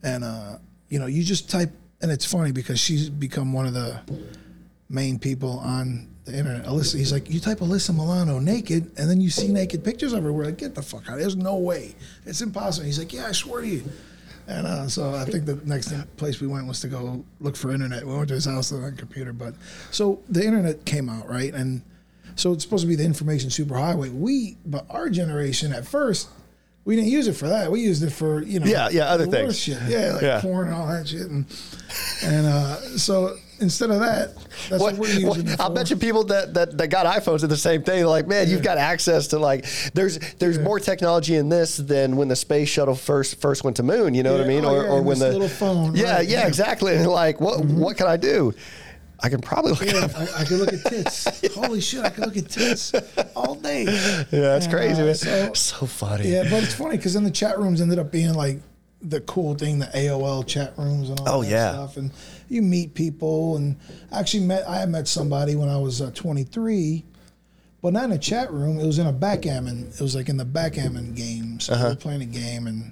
and uh, you know, you just type. And it's funny because she's become one of the main people on the internet. Alyssa, he's like, you type Alyssa Milano naked, and then you see naked pictures of her. We're like, get the fuck out! There's no way. It's impossible. He's like, yeah, I swear to you. And uh, so I think the next place we went was to go look for internet. We went to his house on computer, but so the internet came out, right? And so it's supposed to be the information superhighway. We, but our generation at first, we didn't use it for that. We used it for you know, Yeah, yeah, other things. shit. Yeah, like Yeah. porn and all that shit, and and uh, so instead of that, that's what, What, we're using what- it I'll bet you people that, that, that got iPhones are the same thing. They're like, man, you've got access to like there's there's more technology in this than when the space shuttle first first went to moon. You know what I mean? Oh, or yeah, or when the little phone, Yeah, right, yeah, yeah. exactly. And [laughs] like, what what can I do? I can probably look Yeah. I, I could look at tits. [laughs] Holy shit, I can look at tits all day. Yeah, that's And, crazy, uh, man. so- So, funny. Yeah, but it's funny because then the chat rooms ended up being like the cool thing, the AOL chat rooms and all Oh, that yeah. stuff. And you meet people, and I actually met I met somebody when I was uh, 23, but not in a chat room. It was in a backgammon. It was like in the backgammon game. So Uh-huh. we were playing a game, and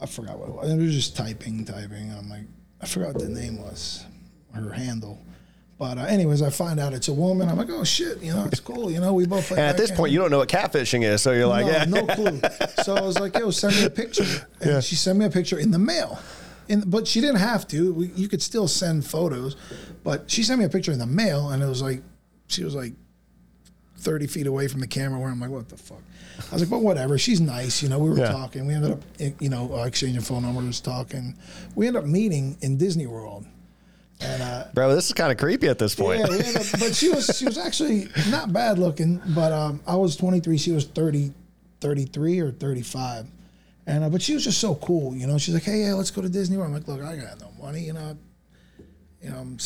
I forgot what it was. It was just typing, typing. And I'm like, I forgot what the name was, her handle. But uh, anyways, I find out it's a woman. I'm like, oh shit, you know, it's cool. You know, we both. Play And at this point, you don't know what catfishing is, so you're like, no, yeah, no [laughs] clue. So I was like, "Yo, send me a picture." And Yeah. she sent me a picture in the mail. In, but she didn't have to. We, you could still send photos, but she sent me a picture in the mail, and it was like, she was like thirty feet away from the camera. Where I'm like, "What the fuck?" I was like, "But whatever." She's nice, you know. We were Yeah. talking. We ended up, you know, exchanging phone numbers, talking. We ended up meeting in Disney World, and uh, bro, this is kind of creepy at this point. yeah, we ended up, but she was she was actually not bad looking, but um, I was 23, she was 30, 33 or 35. And uh, but she was just so cool, you know. She's like, "Hey, yeah, let's go to Disney World." I'm like, "Look, I got no money, you know. You know, I'm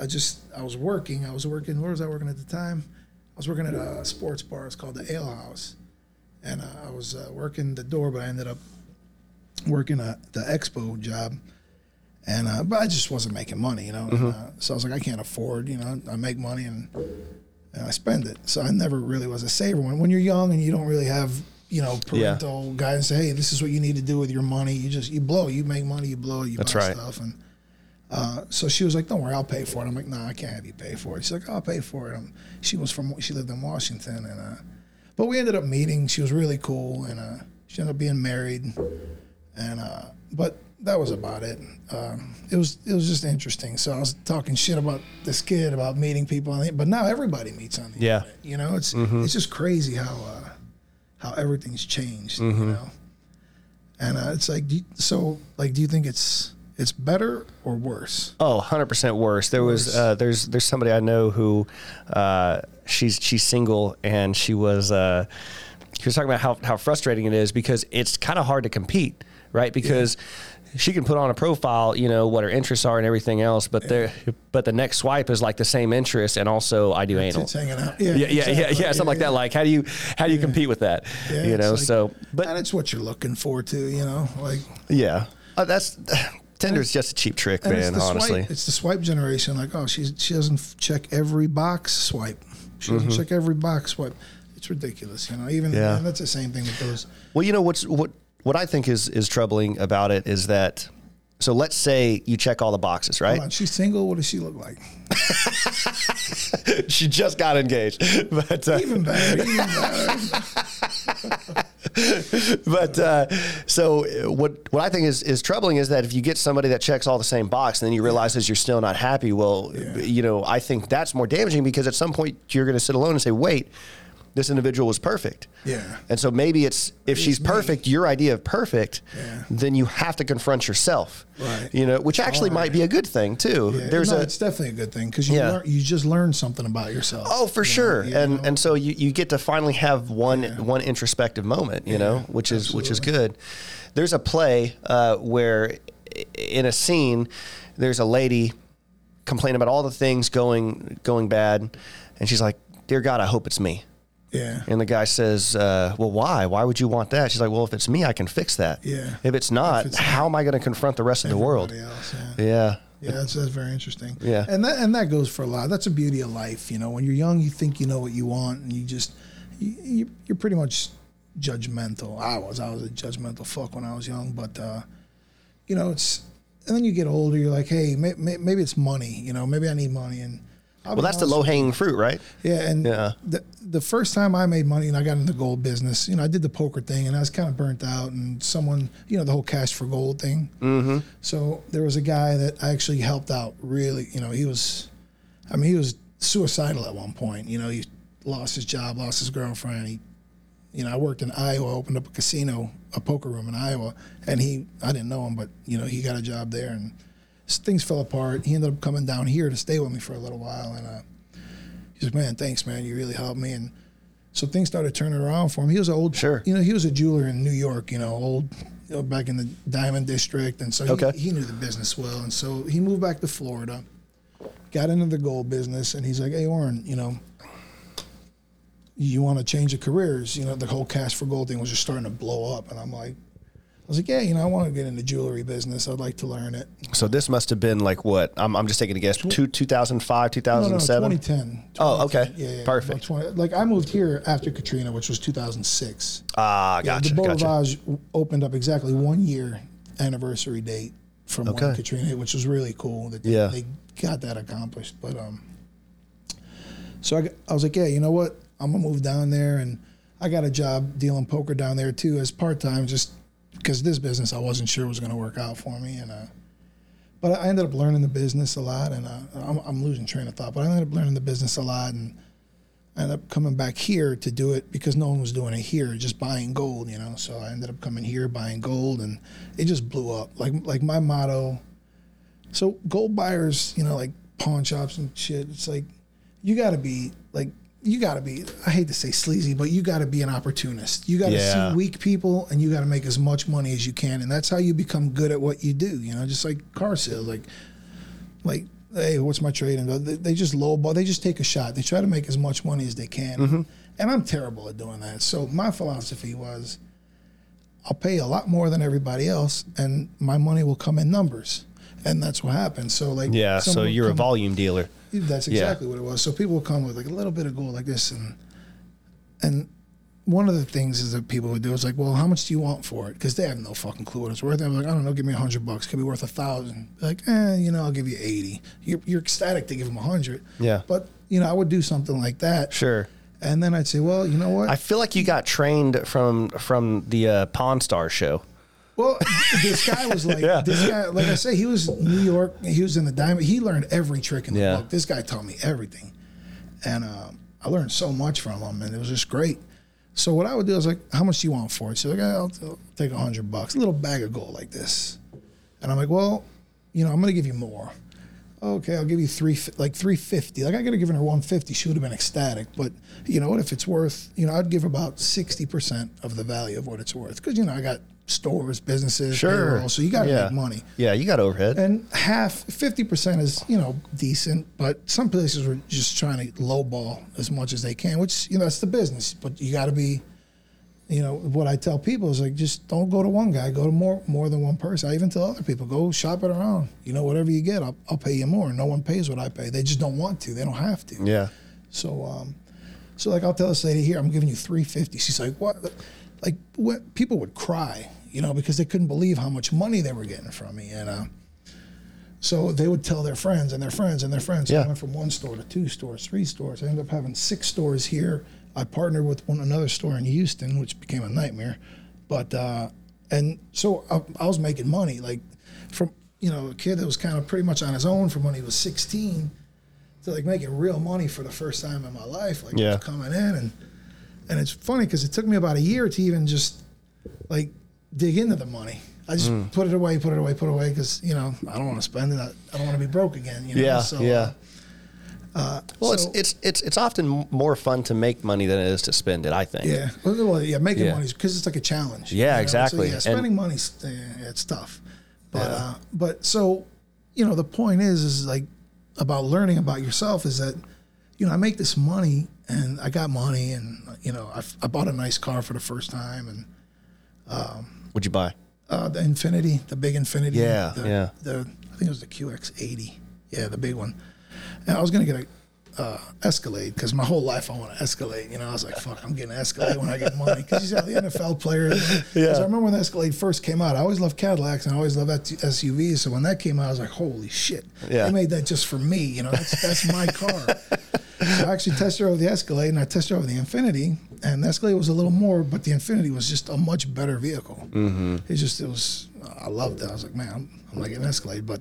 I just I was working. I was working. Where was I working at the time? I was working at a sports bar. It's called the Ale House, and uh, I was uh, working the door, but I ended up working at the expo job and uh, but I just wasn't making money, you know. Mm-hmm. And, uh, so I was like, I can't afford, you know. I make money and and I spend it. So I never really was a saver. When when you're young and you don't really have, you know, Yeah. parental guidance, say, hey, this is what you need to do with your money. You just you blow, you make money, you blow, you That's buy right. stuff. And uh, so she was like, don't worry, I'll pay for it. I'm like, no, I can't have you pay for it. She's like, I'll pay for it. Um she was from she lived in Washington, and uh, but we ended up meeting. She was really cool, and uh, she ended up being married and uh, but that was about it. Um, it was it was just interesting. So I was talking shit about this kid about meeting people, on the, but now everybody meets on the Yeah. internet. You know, it's it's just crazy how uh, how everything's changed. You know, and uh, it's like, you, so like, do you think it's it's better or worse? Oh, 100% worse. There was uh, there's there's somebody I know who uh, she's she's single and she was uh, she was talking about how how frustrating it is because it's kind of hard to compete, right? Because she can put on a profile, you know, what her interests are and everything else, but there but the next swipe is like the same interest and also I do anal. It's hanging out. Yeah, Yeah, yeah, yeah, exactly. yeah, something like that. Like, how do you how do you compete with that? Yeah, you know, like- so but and it's what you're looking for too. You know, like yeah, uh, that's [sighs] Tinder's just a cheap trick, it's man. the Honestly, swipe, it's the swipe generation. Like, oh, she's she doesn't check every box swipe. She doesn't check every box swipe. It's ridiculous, you know. Even Mm-hmm. Yeah. and that's the same thing with those. Well, you know what's what what I think is is troubling about it is that so let's say you check all the boxes, right? On, she's single. What does she look like? [laughs] she just got engaged, [laughs] but uh, Even better. Even better. [laughs] but uh, so what what I think is is troubling is that if you get somebody that checks all the same box and then you realize that you're still not happy, well, you know, I think that's more damaging because at some point you're going to sit alone and say, wait. This individual was perfect. Yeah. And so maybe it's if she's perfect, your idea of perfect, Yeah. then you have to confront yourself. Right. You know, which actually hard. might be a good thing too. Yeah, There's no, a it's definitely a good thing because you Yeah. learn, you just learn something about yourself. Oh, for you sure, you and know? and so you, you get to finally have one one introspective moment, you know, which is which is good. There's a play uh, where, in a scene, there's a lady complaining about all the things going going bad, and she's like, "Dear God, I hope it's me." Yeah, And the guy says, uh, "Well, why? Why would you want that?" She's like, "Well, if it's me, I can fix that. Yeah. If it's not, it's how am I going to confront the rest of the world?" Else, yeah. Yeah. Yeah, that's, that's very interesting. Yeah. and that and that goes for a lot. That's the beauty of life. You know, when you're young, you think you know what you want, and you just you, you're pretty much judgmental. I was I was a judgmental fuck when I was young, but uh, you know it's and then you get older, you're like, hey, may, may, maybe it's money. You know, maybe I need money, and I'll Well, that's the low hanging fruit, right? yeah, and Yeah. the the first time I made money and I got in the gold business, you know, I did the poker thing and I was kind of burnt out. And someone, you know, the whole cash for gold thing. Mm-hmm. So there was a guy that I actually helped out. Really, you know, he was, I mean, he was suicidal at one point. You know, he lost his job, lost his girlfriend. He, you know, I worked in Iowa, opened up a casino, a poker room in Iowa, and he, I didn't know him, but you know, he got a job there and things fell apart. He ended up coming down here to stay with me for a little while, and. uh He's like, man, thanks, man. You really helped me. And so things started turning around for him. He was an old, Sure. you know, he was a jeweler in New York, you know, old, you know, back in the Diamond District. And so he, Okay. he knew the business well. And so he moved back to Florida, got into the gold business. And he's like, hey, Oren, you know, you want to change your careers? You know, the whole cash for gold thing was just starting to blow up. And I'm like, was like, yeah, you know, I want to get into jewelry business. I'd like to learn it. So this must have been like what? I'm, I'm just taking a guess. Two, 2005, No, no, 2007? 2010. Oh, okay. Yeah, yeah. Perfect. about 20 like I moved here after Katrina, which was 2006. Ah, Yeah, gotcha. the Beau gotcha. Opened up exactly one year anniversary date from Okay. when Katrina hit, which was really cool that they, Yeah. they got that accomplished. But um, so I, I was like, yeah, you know what? I'm gonna move down there, and I got a job dealing poker down there too as part time, just because this business I wasn't sure was gonna work out for me, and uh, but I ended up learning the business a lot, and uh, I'm, I'm losing train of thought, but I ended up learning the business a lot, and I ended up coming back here to do it because no one was doing it here, just buying gold, you know. So I ended up coming here buying gold, and it just blew up. Like like my motto. So gold buyers, you know, like pawn shops and shit. It's like you got to be like you got to be. I hate to say sleazy, but you got to be an opportunist. You got to Yeah. see weak people, and you got to make as much money as you can, and that's how you become good at what you do. You know, just like car sales, like like hey, what's my trade? And they, they just lowball. They just take a shot. They try to make as much money as they can. Mm-hmm. And I'm terrible at doing that. So my philosophy was, I'll pay a lot more than everybody else, and my money will come in numbers. And that's what happened. So like, Yeah, so you're a volume dealer. that's exactly what it was. So people would come with like a little bit of gold like this, and and one of the things is that people would do is like, well, how much do you want for it? Because they have no fucking clue what it's worth. I'm like, I don't know, give me a hundred bucks. Could be worth a thousand. Like, eh, you know, I'll give you eighty. You're, you're ecstatic to give them a hundred. Yeah. But you know, I would do something like that, Sure. and then I'd say, well, you know what? I feel like you got trained from from the uh, Pawn Star show. Well, this guy was like, [laughs] Yeah. this guy, like I say, he was New York. He was in the diamond. He learned every trick in the Yeah. book. This guy taught me everything, and um, I learned so much from him, and it was just great. So what I would do is like, how much do you want for it? So like, I'll, I'll take a hundred bucks, a little bag of gold like this, and I'm like, well, you know, I'm gonna give you more. Okay, I'll give you three, like three fifty. Like I could have given her one fifty. She would have been ecstatic. But you know what? If it's worth, you know, I'd give about sixty percent of the value of what it's worth because you know I got stores, businesses, Sure. payroll, so you got to yeah. make money. Yeah, you got overhead. And half, fifty percent is you know decent, but some places were just trying to lowball as much as they can, which you know that's the business. But you got to be, you know, what I tell people is like just don't go to one guy, go to more more than one person. I even tell other people go shop it around. You know, whatever you get, I'll, I'll pay you more. No one pays what I pay. They just don't want to. They don't have to. yeah. So, um, so like I'll tell this lady here, I'm giving you 350. She's like, what? Like what? People would cry, you know, because they couldn't believe how much money they were getting from me, and uh, so they would tell their friends and their friends and their friends. So Yeah. I went from one store to two stores, three stores. I ended up having six stores here. I partnered with one another store in Houston, which became a nightmare. but uh, and so I, I was making money like from you know a kid that was kind of pretty much on his own from when he was 16 to like making real money for the first time in my life. Like Yeah. coming in and and it's funny because it took me about a year to even just like dig into the money. I just Mm. put it away, put it away, put it away because you know I don't want to spend it. I, I don't want to be broke again. You know? Yeah, So, yeah. Uh, Well, so- it's it's it's it's often more fun to make money than it is to spend it. I think. Yeah, well, yeah, making Yeah. money because it's like a challenge. Yeah, So, exactly. yeah, spending money, uh, it's tough. But Yeah. uh, but so, you know, the point is, is like about learning about yourself is that, you know, I make this money and I got money and you know I, I bought a nice car for the first time and Would you buy? uh, the Infiniti, the big Infiniti. Yeah, the, yeah. The I think it was the QX80. Yeah, the big one. And I was gonna get a uh, Escalade because my whole life I want to Escalade. You know, I was like, fuck, I'm getting Escalade when I get money because he's the NFL player. Yeah. I remember when the Escalade first came out. I always loved Cadillacs and I always loved SUVs. So when that came out, I was like, holy shit, Yeah. they made that just for me. You know, that's that's my car. So I actually tested drove the Escalade and I tested drove the Infiniti, and the Escalade was a little more, but the Infiniti was just a much better vehicle. Mm-hmm. It just it was I loved it. I was like, man, I'm, I'm like an Escalade, but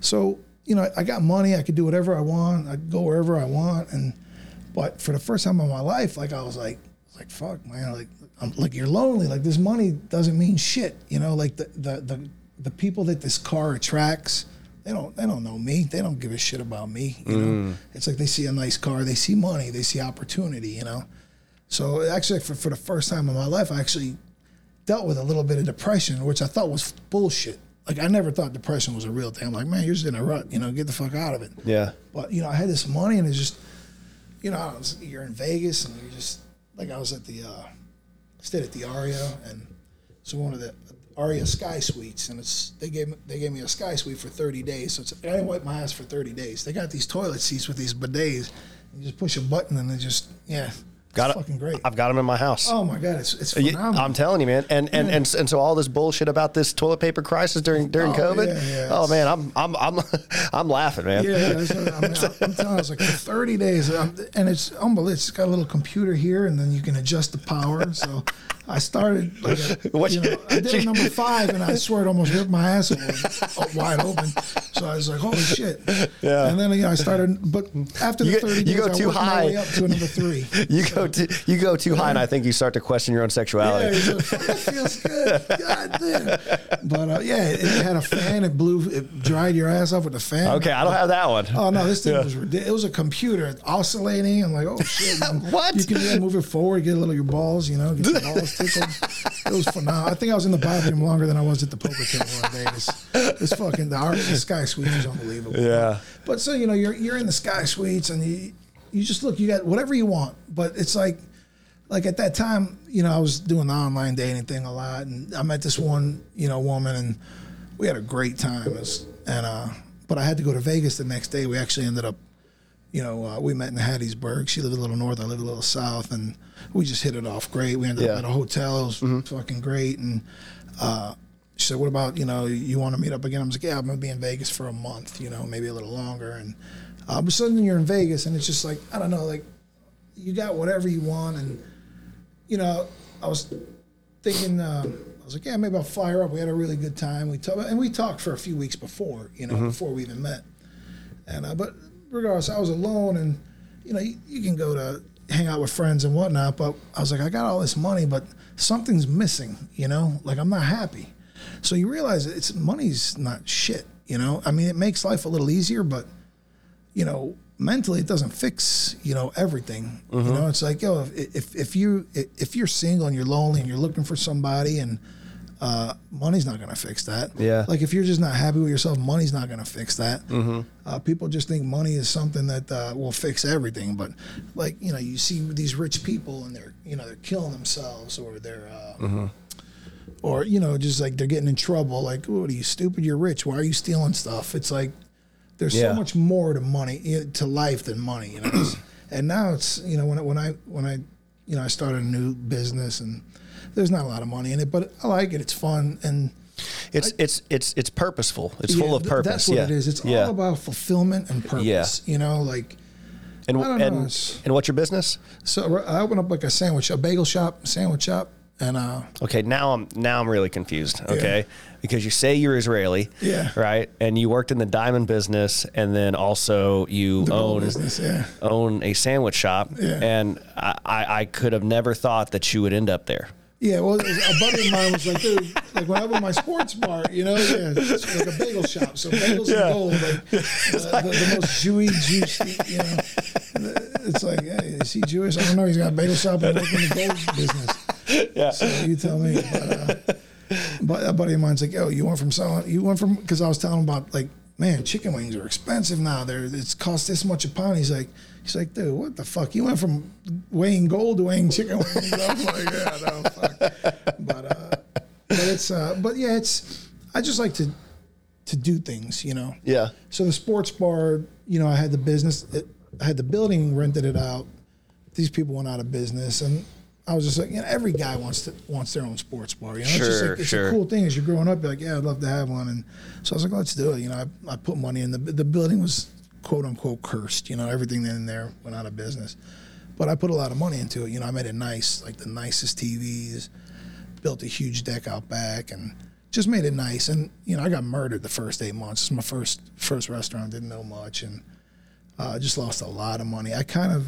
so you know I got money, I could do whatever I want, I could go wherever I want, and but for the first time in my life, like I was like like fuck man, like I'm like you're lonely, like this money doesn't mean shit, you know, like the the the, the people that this car attracts they don't they don't know me. They don't give a shit about me. You know, mm. it's like they see a nice car, they see money, they see opportunity. You know, so actually for for the first time in my life, I actually dealt with a little bit of depression, which I thought was bullshit. Like I never thought depression was a real thing. I'm like, man, you're just in a rut. You know, get the fuck out of it. Yeah. But you know, I had this money, and it's just, you know, I was, you're in Vegas, and you're just like I was at the, uh, stayed at the Aria, and so one of the Aria Sky Suites, and it's they gave me, they gave me a Sky Suite for 30 days. So it's, I didn't wipe my ass for 30 days. They got these toilet seats with these bidets. You just push a button, and they just yeah, Got it's it. fucking great. I've got them in my house. oh my god, it's it's phenomenal. I'm telling you, man, and and, and and so all this bullshit about this toilet paper crisis during during Oh, COVID. yeah, yeah, oh man, I'm I'm I'm [laughs] I'm laughing, man. Yeah, what, I mean, [laughs] I'm telling you, I was like for 30 days, um, and it's unbelievable. It's got a little computer here, and then you can adjust the power. So I started like, [laughs] a, What you you- know, I did a number five, and I swear it almost ripped my ass open, wide open. So I was like, holy shit. Yeah. And then you know, I started, but after the You- 30 you days, go I too high. way up to a number three. [laughs] You go too, you go too high, and I think you start to question your own Yeah, sexuality. he's like, that feels good. God damn. But uh, yeah, it, it had a fan. It blew. It dried your ass off with the fan. Okay, I don't have that one. Oh no, this thing was ridiculous. It was a computer oscillating. I'm like, oh shit. [laughs] What? You can yeah, move it forward, get a little of your balls, you know, get your balls tickled. It was phenomenal. I think I was in the bathroom longer than I was at the poker table in Vegas. This fucking the, art, the Sky Suites is unbelievable. Yeah. But so you know, you're you're in the Sky Suites and you you just look, you got whatever you want. But it's like like at that time, you know, I was doing the online dating thing a lot, and I met this one, you know, woman, and we had a great time. Was, and uh, but I had to go to Vegas the next day. We actually ended up, you know, uh, we met in Hattiesburg. She lived a little north, I lived a little south, and we just hit it off great. We ended Yeah. up at a hotel. It was fucking great, and. Uh, she said, "What about you know you want to meet up again?" I was like, "Yeah, I'm gonna be in Vegas for a month, you know, maybe a little longer." And uh, but suddenly you're in Vegas, and it's just like I don't know, like you got whatever you want, and you know, I was thinking, uh, I was like, yeah, maybe I'll fire up. We had a really good time. We talked, and we talked for a few weeks before, you know, before we even met. And uh, but regardless, I was alone, and you know, you, you can go to hang out with friends and whatnot. But I was like, I got all this money, but something's missing. You know, like I'm not happy. So you realize it's money's not shit. You know, I mean, it makes life a little easier, but you know, mentally it doesn't fix you know everything. You mm-hmm. know, it's like yo, if, if if you if you're single and you're lonely and you're looking for somebody and uh, money's not gonna fix that. Yeah. Like if you're just not happy with yourself, money's not gonna fix that. Uh, people just think money is something that uh, will fix everything. But like you know, you see these rich people and they're you know they're killing themselves or they're. Uh, Or you know, just like they're getting in trouble. Like, what are you stupid? You're rich. Why are you stealing stuff? It's like there's Yeah. so much more to money to life than money. You know, [clears throat] and now it's you know when I, when I when I you know I started a new business and there's not a lot of money in it, but I like it. It's fun and It's it's it's it's purposeful. It's yeah, full of purpose. That's what yeah. it is. It's yeah. all about fulfillment and purpose. Yeah. You know, like and I and and what's your business? so I opened up like a sandwich, a bagel shop, sandwich shop, and uh, Okay, now I'm now I'm really confused. Okay, because you say you're Israeli, Yeah. right, and you worked in the diamond business, and then also you gold own business, yeah. own a sandwich shop, Yeah. and I, I I could have never thought that you would end up there. Yeah, well, a buddy of mine was like, dude, like when I opened my sports bar, you know, yeah, it's like a bagel shop. So bagels Yeah. and gold, like, [laughs] uh, the, the most Jewy, juicy, you know. It's like, hey, is he Jewish? I don't know. He's got a bagel shop and working in the gold business. [laughs] Yeah. So you tell me. But, uh, but a buddy of mine's like, yo, you went from selling, you went from, because I was telling him about like, man, chicken wings are expensive now. They're it's cost this much a pound. He's like, he's like, dude, what the fuck? You went from weighing gold to weighing chicken wings. I was like, yeah, no, fuck. But uh, but it's uh, but yeah, it's I just like to to do things, you know. Yeah, So the sports bar, you know, I had the business, it, I had the building, rented it out. These people went out of business, and I was just like, you know, every guy wants to wants their own sports bar. You know, it's just like it's sure. a cool thing as you're growing up. You're like, yeah, I'd love to have one, and so I was like, let's do it. You know, I, I put money in the the building was quote unquote cursed. You know, everything in there went out of business, but I put a lot of money into it. You know, I made it nice, like the nicest TVs, built a huge deck out back, and just made it nice. And you know, I got murdered the first eight months. It's my first first restaurant. Didn't know much, and uh, just lost a lot of money. I kind of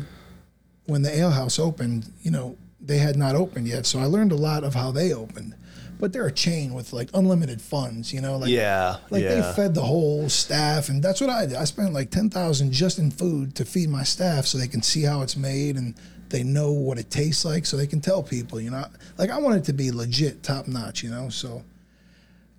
when the ale house opened, you know, they had not opened yet, so I learned a lot of how they opened. But they're a chain with like unlimited funds, you know, like yeah, like yeah. they fed the whole staff, and that's what I did. I spent like ten thousand just in food to feed my staff, so they can see how it's made and they know what it tastes like, so they can tell people. You know, like I want it to be legit, top notch. You know, so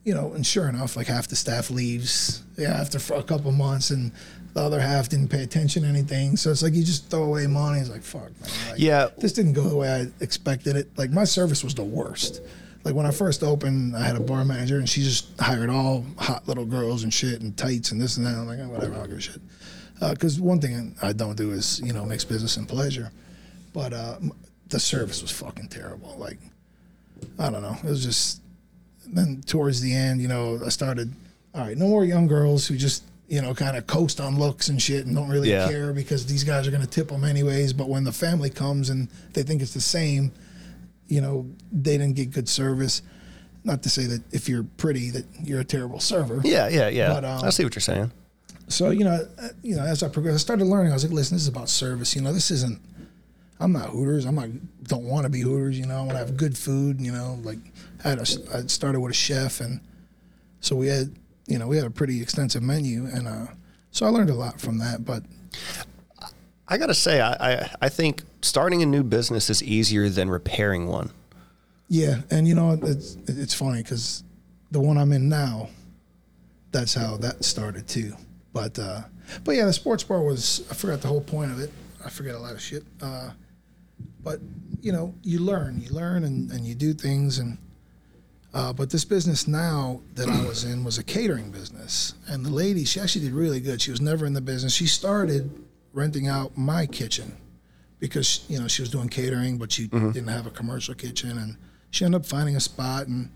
you know, and sure enough, like half the staff leaves yeah, after for a couple months, and the other half didn't pay attention to anything. So it's like you just throw away money. It's like fuck, man. Like, Yeah. this didn't go the way I expected it. Like my service was the worst. Like when I first opened, I had a bar manager, and she just hired all hot little girls and shit and tights and this and that. I'm like, oh, whatever, I'll give a shit. Because one thing I don't do is you know mix business and pleasure, but uh, the service was fucking terrible. Like I don't know, it was just. Then towards the end, you know, I started. All right, no more young girls who just you know kind of coast on looks and shit and don't really Yeah. care because these guys are going to tip them anyways. But when the family comes and they think it's the same, you know, they didn't get good service. Not to say that if you're pretty that you're a terrible server. yeah, yeah, yeah. But, um, I see what you're saying. So you know, uh, you know, as I progressed, I started learning. I was like, listen, this is about service. You know, this isn't. I'm not Hooters. I'm not. Don't want to be Hooters. You know, I want to have good food. You know, like I had a, I started with a chef, and so we had, you know, we had a pretty extensive menu, and uh, so I learned a lot from that. But I gotta say, I, I I think starting a new business is easier than repairing one. yeah, and you know, it's it's funny because the one I'm in now, that's how that started too. But uh, but yeah, the sports bar was. I forgot the whole point of it. I forget a lot of shit. Uh, but you know, you learn, you learn, and, and you do things. And uh, but this business now that I was in was a catering business, and the lady, she actually did really good. She was never in the business. She started renting out my kitchen because you know she was doing catering, but she didn't have a commercial kitchen, and she ended up finding a spot, and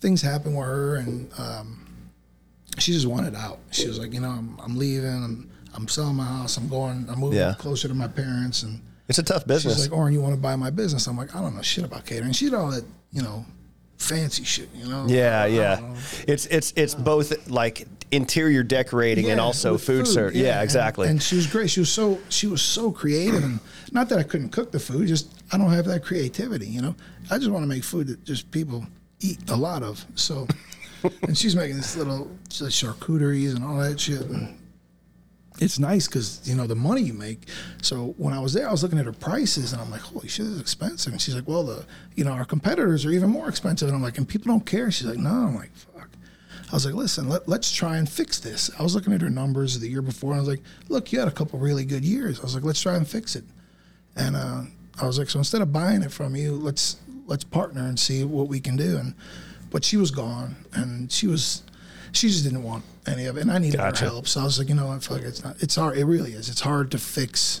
things happened with her, and um, she just wanted out. She was like, you know, I'm, I'm leaving. I'm, I'm selling my house. I'm going. I'm moving Yeah. closer to my parents, and It's a tough business. She's like, Oren, you want to buy my business? I'm like, I don't know shit about catering. She did all that, you know, fancy shit, you know? yeah, yeah. know. It's it's it's both like interior decorating and also with food, service. Yeah, and- exactly. And, she was great. She was so she was so creative, and not that I couldn't cook the food, just I don't have that creativity, you know. I just want to make food that just people eat a lot of. So, [laughs] and she's making this little charcuteries and all that shit. And it's nice because you know the money you make. So when I was there, I was looking at her prices, and I'm like, "Holy shit, this is expensive." And she's like, "Well, the you know our competitors are even more expensive." And I'm like, "And people don't care." She's like, "No." I'm like, "Fuck." I was like, "Listen, let, let's try and fix this." I was looking at her numbers the year before, and I was like, "Look, you had a couple really good years." I was like, "Let's try and fix it." And uh, I was like, "So instead of buying it from you, let's let's partner and see what we can do." And but she was gone, and she was she just didn't want any of it, and I needed Gotcha. her help. So I was like, you know what, fuck, it, it's not. It's hard. It really is. It's hard to fix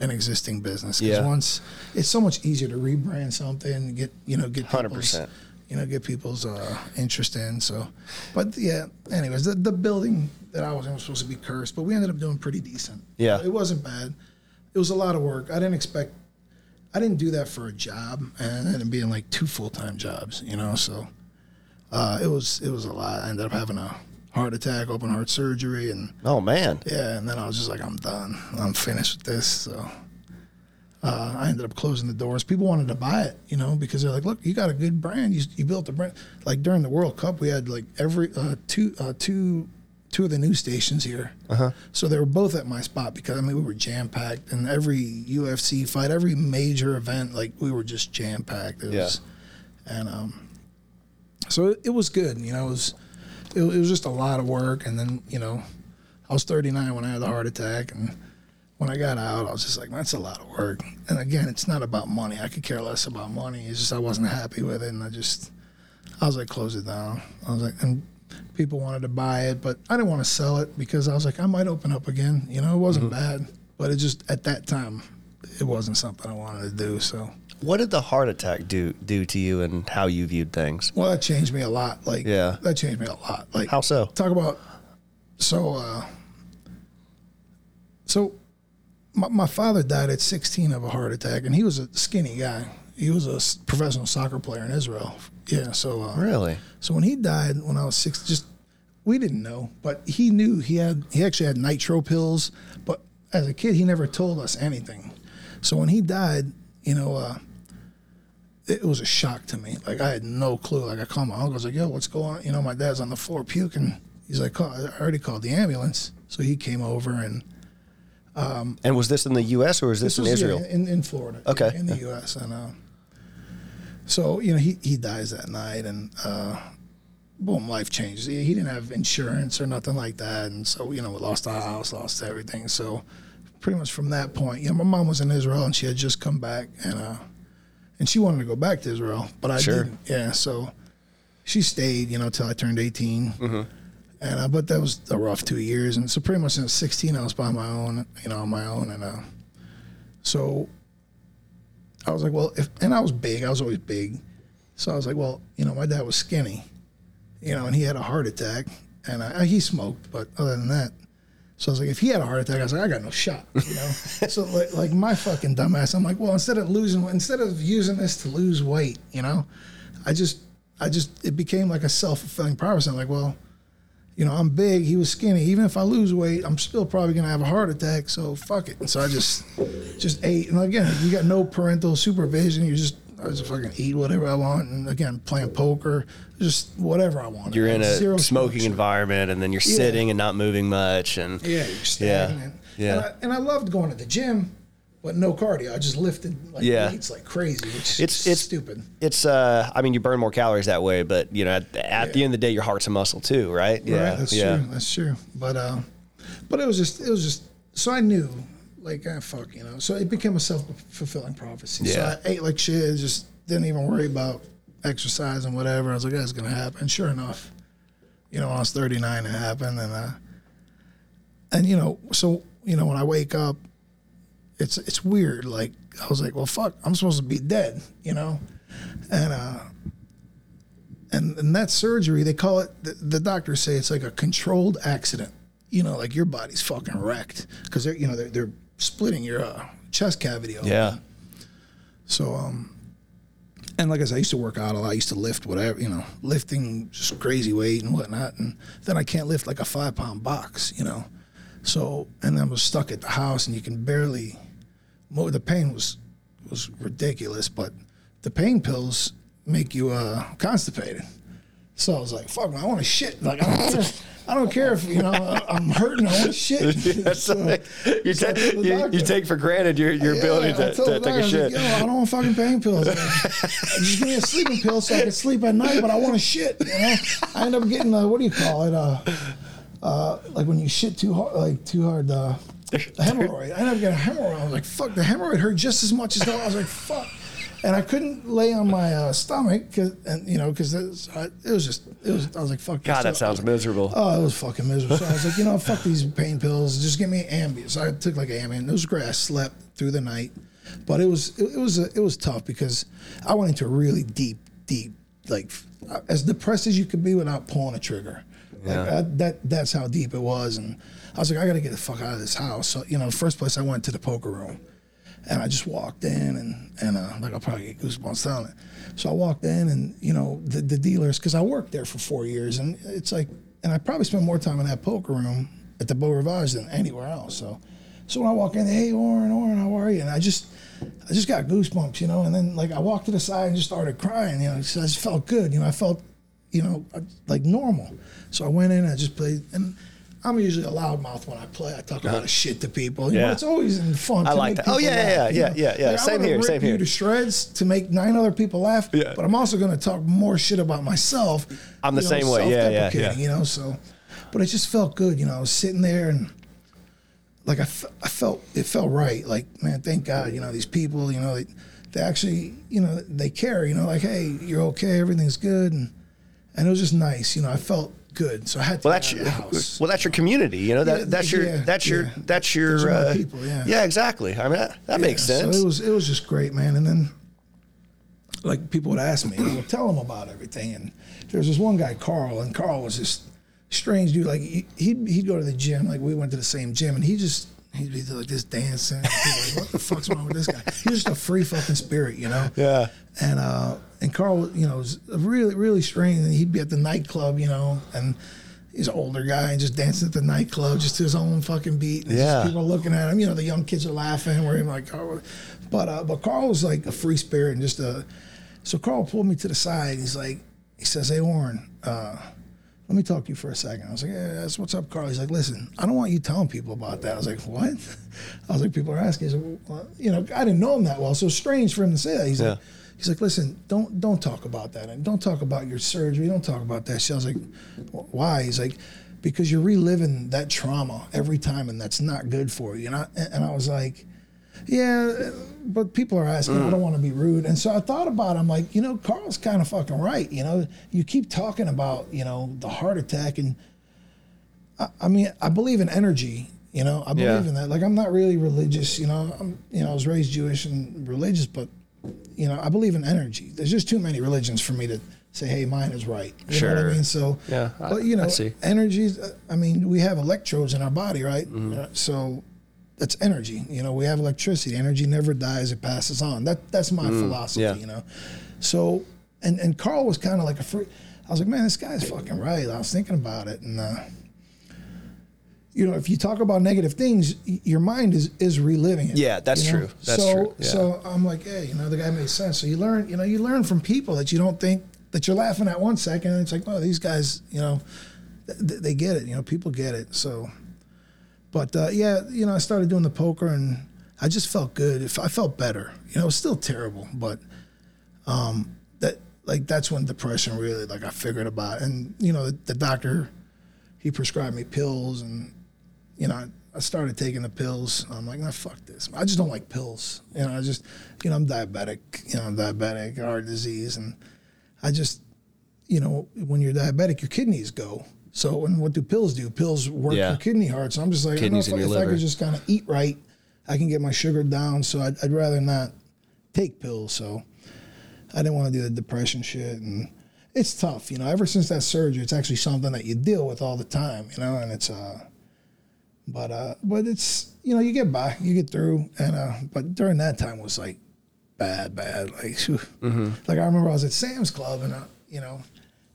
an existing business because Yeah. once it's so much easier to rebrand something, get you know, get people's, 100%. you know, get people's uh, interest in. So, but yeah. Anyways, the, the building that I was in was supposed to be cursed, but we ended up doing pretty decent. Yeah. it wasn't bad. It was a lot of work. I didn't expect. I didn't do that for a job, and it ended up being like two full time jobs, you know. So uh, it was it was a lot. I ended up having a heart attack, open heart surgery, and Oh man. yeah, and then I was just like, I'm done. I'm finished with this. So uh, I ended up closing the doors. People wanted to buy it, you know, because they're like, look, you got a good brand. You, you built a brand. Like during the World Cup, we had like every uh, two uh, two two of the news stations here. Uh-huh. So they were both at my spot because I mean we were jam packed, and every UFC fight, every major event, like we were just jam packed. Yeah. was, and um, so it, it was good. You know, it was it, it was just a lot of work, and then you know, I was 39 when I had the heart attack, and when I got out, I was just like, that's a lot of work. And again, it's not about money. I could care less about money. It's just I wasn't happy with it, and I just, I was like, close it down. I was like, and people wanted to buy it, but I didn't want to sell it because I was like, I might open up again. You know, it wasn't mm-hmm. bad, but it just at that time, it wasn't something I wanted to do. So, What did the heart attack do do to you and how you viewed things? well, that changed me a lot. Like, Yeah. that changed me a lot. Like, How so? talk about so uh so my, my father died at 16 of a heart attack and he was a skinny guy he was a professional soccer player in israel yeah so uh, Really? so when he died when i was six just we didn't know but he knew he had he actually had nitro pills but as a kid he never told us anything so when he died you know uh it was a shock to me. Like I had no clue. Like I called my uncle. I was like, "Yo, what's going on?" You know, my dad's on the floor puking. He's like, "Call- "I already called the ambulance." So he came over, and And was this in the U.S. or was this, in was, Israel? yeah, in, in Florida, Okay. in the U.S. And uh, so you know, he he dies that night, and uh, boom, life changes. He, he didn't have insurance or nothing like that, and so you know, we lost our house, lost everything. So pretty much from that point, you know, my mom was in Israel, and she had just come back, and uh, and she wanted to go back to Israel, but I Sure. didn't. Yeah, so she stayed, you know, till I turned 18. Mm-hmm. And uh, but that was a rough two years, and so pretty much since 16, I was by my own, you know, on my own, and uh, so I was like, well, if and I was big, I was always big, so I was like, well, you know, my dad was skinny, you know, and he had a heart attack, and I, he smoked, but other than that, so I was like, if he had a heart attack, I was like, I got no shot, you know. [laughs] so like, like my fucking dumbass, I'm like, well, instead of losing, instead of using this to lose weight, you know, I just, I just, it became like a self fulfilling prophecy. I'm like, well, you know, I'm big, he was skinny. Even if I lose weight, I'm still probably gonna have a heart attack. So fuck it. And so I just, just ate. And again, you got no parental supervision. You just, I just fucking eat whatever I want. And again, playing poker, just whatever I want. You're in a Zero smoking structure. environment, and then you're sitting and not moving much, and Yeah, you're stagnant. Yeah. And I, and I loved going to the gym, but no cardio. I just lifted like Yeah. weights like crazy, which It's- it's- stupid. it's uh, I mean, you burn more calories that way, but you know, at, at the end of the day, your heart's a muscle too, right? Yeah, right, that's yeah. true. That's true. But uh, but it was just it was just so I knew like ah, fuck you know. So it became a self fulfilling prophecy. Yeah. So I ate like shit. Just didn't even worry about exercise and whatever. I was like, that's gonna happen. Sure enough, you know, when I was 39, it happened, and uh, and you know, so you know, when I wake up, it's it's weird. Like I was like, well, fuck, I'm supposed to be dead, you know, and uh, and and that surgery, they call it. The, the doctors say it's like a controlled accident. You know, like your body's fucking wrecked because they're you know they're they're splitting your uh, chest cavity open. Yeah. So, um, and like I said, I used to work out a lot. I used to lift whatever, you know, lifting just crazy weight and whatnot. And then I can't lift like a five pound box, you know. So, and then I was stuck at the house and you can barely move. The pain was, was ridiculous, but the pain pills make you uh, constipated. So I was like, fuck, man, I want to shit. Like, [laughs] I don't, care, I don't care if, you know, I'm hurting, I want [laughs] to shit. That's like- you, so I ta- you, you take for granted your, your ability I to, take a shit. Like, Yo, I don't want fucking pain pills. Like, [laughs] just give me a sleeping pill so I can sleep at night, but I want to shit. You know, I end up getting uh, what do you call it? Uh, uh, like when you shit too hard, like too hard. Uh, the hemorrhoid. I ended up getting a hemorrhoid. I was like, fuck. The hemorrhoid hurt just as much as though I was like, fuck. And I couldn't lay on my uh, stomach, cause, and you know, because it, was- it was just, it was. I was like, fuck. God, that sounds miserable. Oh, it was fucking miserable. So I was like, you know, [laughs] fuck these pain pills. Just give me Ambien. So I took like Ambien. It was great. I slept through the night, but it was it, it was it was tough because I went into a really deep, deep, like as depressed as you could be without pulling a trigger. Like Yeah. I, that that's how deep it was, and I was like, I got to get the fuck out of this house. So you know, the first place I went to the poker room. And I just walked in and and uh, like I'll probably get goosebumps telling it. So I walked in and you know the the dealers because I worked there for four years and it's like and I probably spent more time in that poker room at the Beau Rivage than anywhere else. So so when I walk in, hey Oren, Oren, how are you? And I just I just got goosebumps, you know. And then like I walked to the side and just started crying, you know. I just felt good, you know. I felt you know like normal. So I went in, and I just played and. I'm usually a loudmouth when I play. I talk a lot of shit to people. You know, Yeah. it's always fun. I like make that. Oh, yeah, yeah, laugh, you yeah, know? yeah, yeah. Like, Same here, rip same here. You to shreds to make nine other people laugh. Yeah. But I'm also going to talk more shit about myself. I'm the know, same way. Yeah, yeah, yeah. You know, so, but it just felt good. You know, I was sitting there and like I, I felt it felt right. Like man, thank God. You know, these people. You know, they, they actually you know they care. You know, like hey, you're okay, everything's good, and and it was just nice. You know, I felt good. So I had to Well, that's your, house. [laughs] well, that's your community. You know that Yeah, that's your yeah, that's your yeah. that's your Those are my uh, people, yeah. Yeah, exactly. I mean that, that makes sense. So it was it was just great, man. And then like people would ask me, I would tell them about everything. And there was this one guy, Carl, and Carl was this strange dude. Like he, he'd he'd go to the gym, like we went to the same gym, and he just he'd be like this dancing. Like, what the fuck's wrong with this guy? He was just a free fucking spirit, you know. yeah. And uh, and Carl, you know, was really really strange. And he'd be at the nightclub, you know, and he's an older guy and just dancing at the nightclub, just to his own fucking beat. And Yeah. people looking at him. You know, the young kids are laughing. We're like, oh. but uh, but Carl was like a free spirit and just a. So Carl pulled me to the side. He's like, he says, "Hey Oren, uh, let me talk to you for a second. I was like, yeah, that's what's up, Carl. He's like, listen, I don't want you telling people about that. I was like, what? [laughs] I was like, people are asking. He's like, well, you know, I didn't know him that well, so it's strange for him to say that. He's like, he's like, listen, don't don't talk about that, and don't talk about your surgery. Don't talk about that. shit. I was like, why? He's like, because you're reliving that trauma every time, and that's not good for you. And I and I was like, yeah, but people are asking. I don't want to be rude, and so I thought about. it. I'm like, you know, Carl's kind of fucking right. You know, you keep talking about, you know, the heart attack, and I, I mean, I believe in energy. You know, I believe Yeah. in that. Like, I'm not really religious. You know, I'm, you know, I was raised Jewish and religious, but you know, I believe in energy. There's just too many religions for me to say, hey, mine is right. You know what Sure. I mean? So, Yeah, I- but you know, see. energies. I mean, we have electrodes in our body, right? Mm-hmm. So that's energy. You know, we have electricity. Energy never dies; it passes on. That that's my philosophy. Mm, yeah. You know, so and and Carl was kind of like a free. I was like, man, this guy's fucking right. I was thinking about it, and uh, you know, if you talk about negative things, y- your mind is is reliving it. Yeah, that's you know? true. That's so, true. Yeah. So I'm like, hey, you know, the guy made sense. So you learn, you know, you learn from people that you don't think that you're laughing at one second, and it's like, oh, these guys, you know, th- they get it. You know, people get it. So, but uh, yeah, you know, I started doing the poker, and I just felt good. I felt better, you know, it was still terrible, but um, that like that's when depression really like I figured about, and you know, the, the doctor he prescribed me pills, and you know, I, I started taking the pills. I'm like, nah, fuck this. I just don't like pills. You know, I just, you know, I'm diabetic. You know, I'm diabetic, heart disease, and I just, you know, when you're diabetic, your kidneys go. So, and what do pills do? Pills work Yeah. your kidney hard. So I'm just like, I don't know if, I- if I could just kind of eat right, I can get my sugar down. So I'd, I'd rather not take pills. So I didn't want to do the depression shit. And it's tough, you know, ever since that surgery, it's actually something that you deal with all the time, you know, and it's, uh, but, uh, but it's, you know, you get by, you get through. And, uh, but during that time was like bad, bad. Like, phew. [laughs] like I remember I was at Sam's Club and, uh, you know,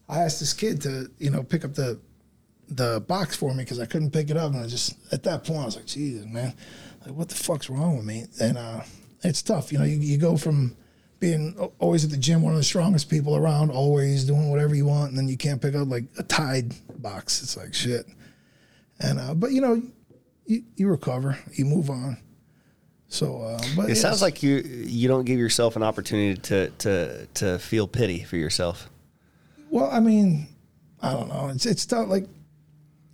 I asked this kid to, you know, pick up the, the box for me because I couldn't pick it up. And I just, at that point, I was like, Jesus, man, like, what the fuck's wrong with me? And uh, it's tough. You know, you, you go from being always at the gym, one of the strongest people around, always doing whatever you want, and then you can't pick up like a Tide box. It's like shit. And, uh, but, you know, you, you recover, you move on. So, uh, but It yes. sounds like you you don't give yourself an opportunity to to to feel pity for yourself. well, I mean, I don't know. It's, it's tough. Like,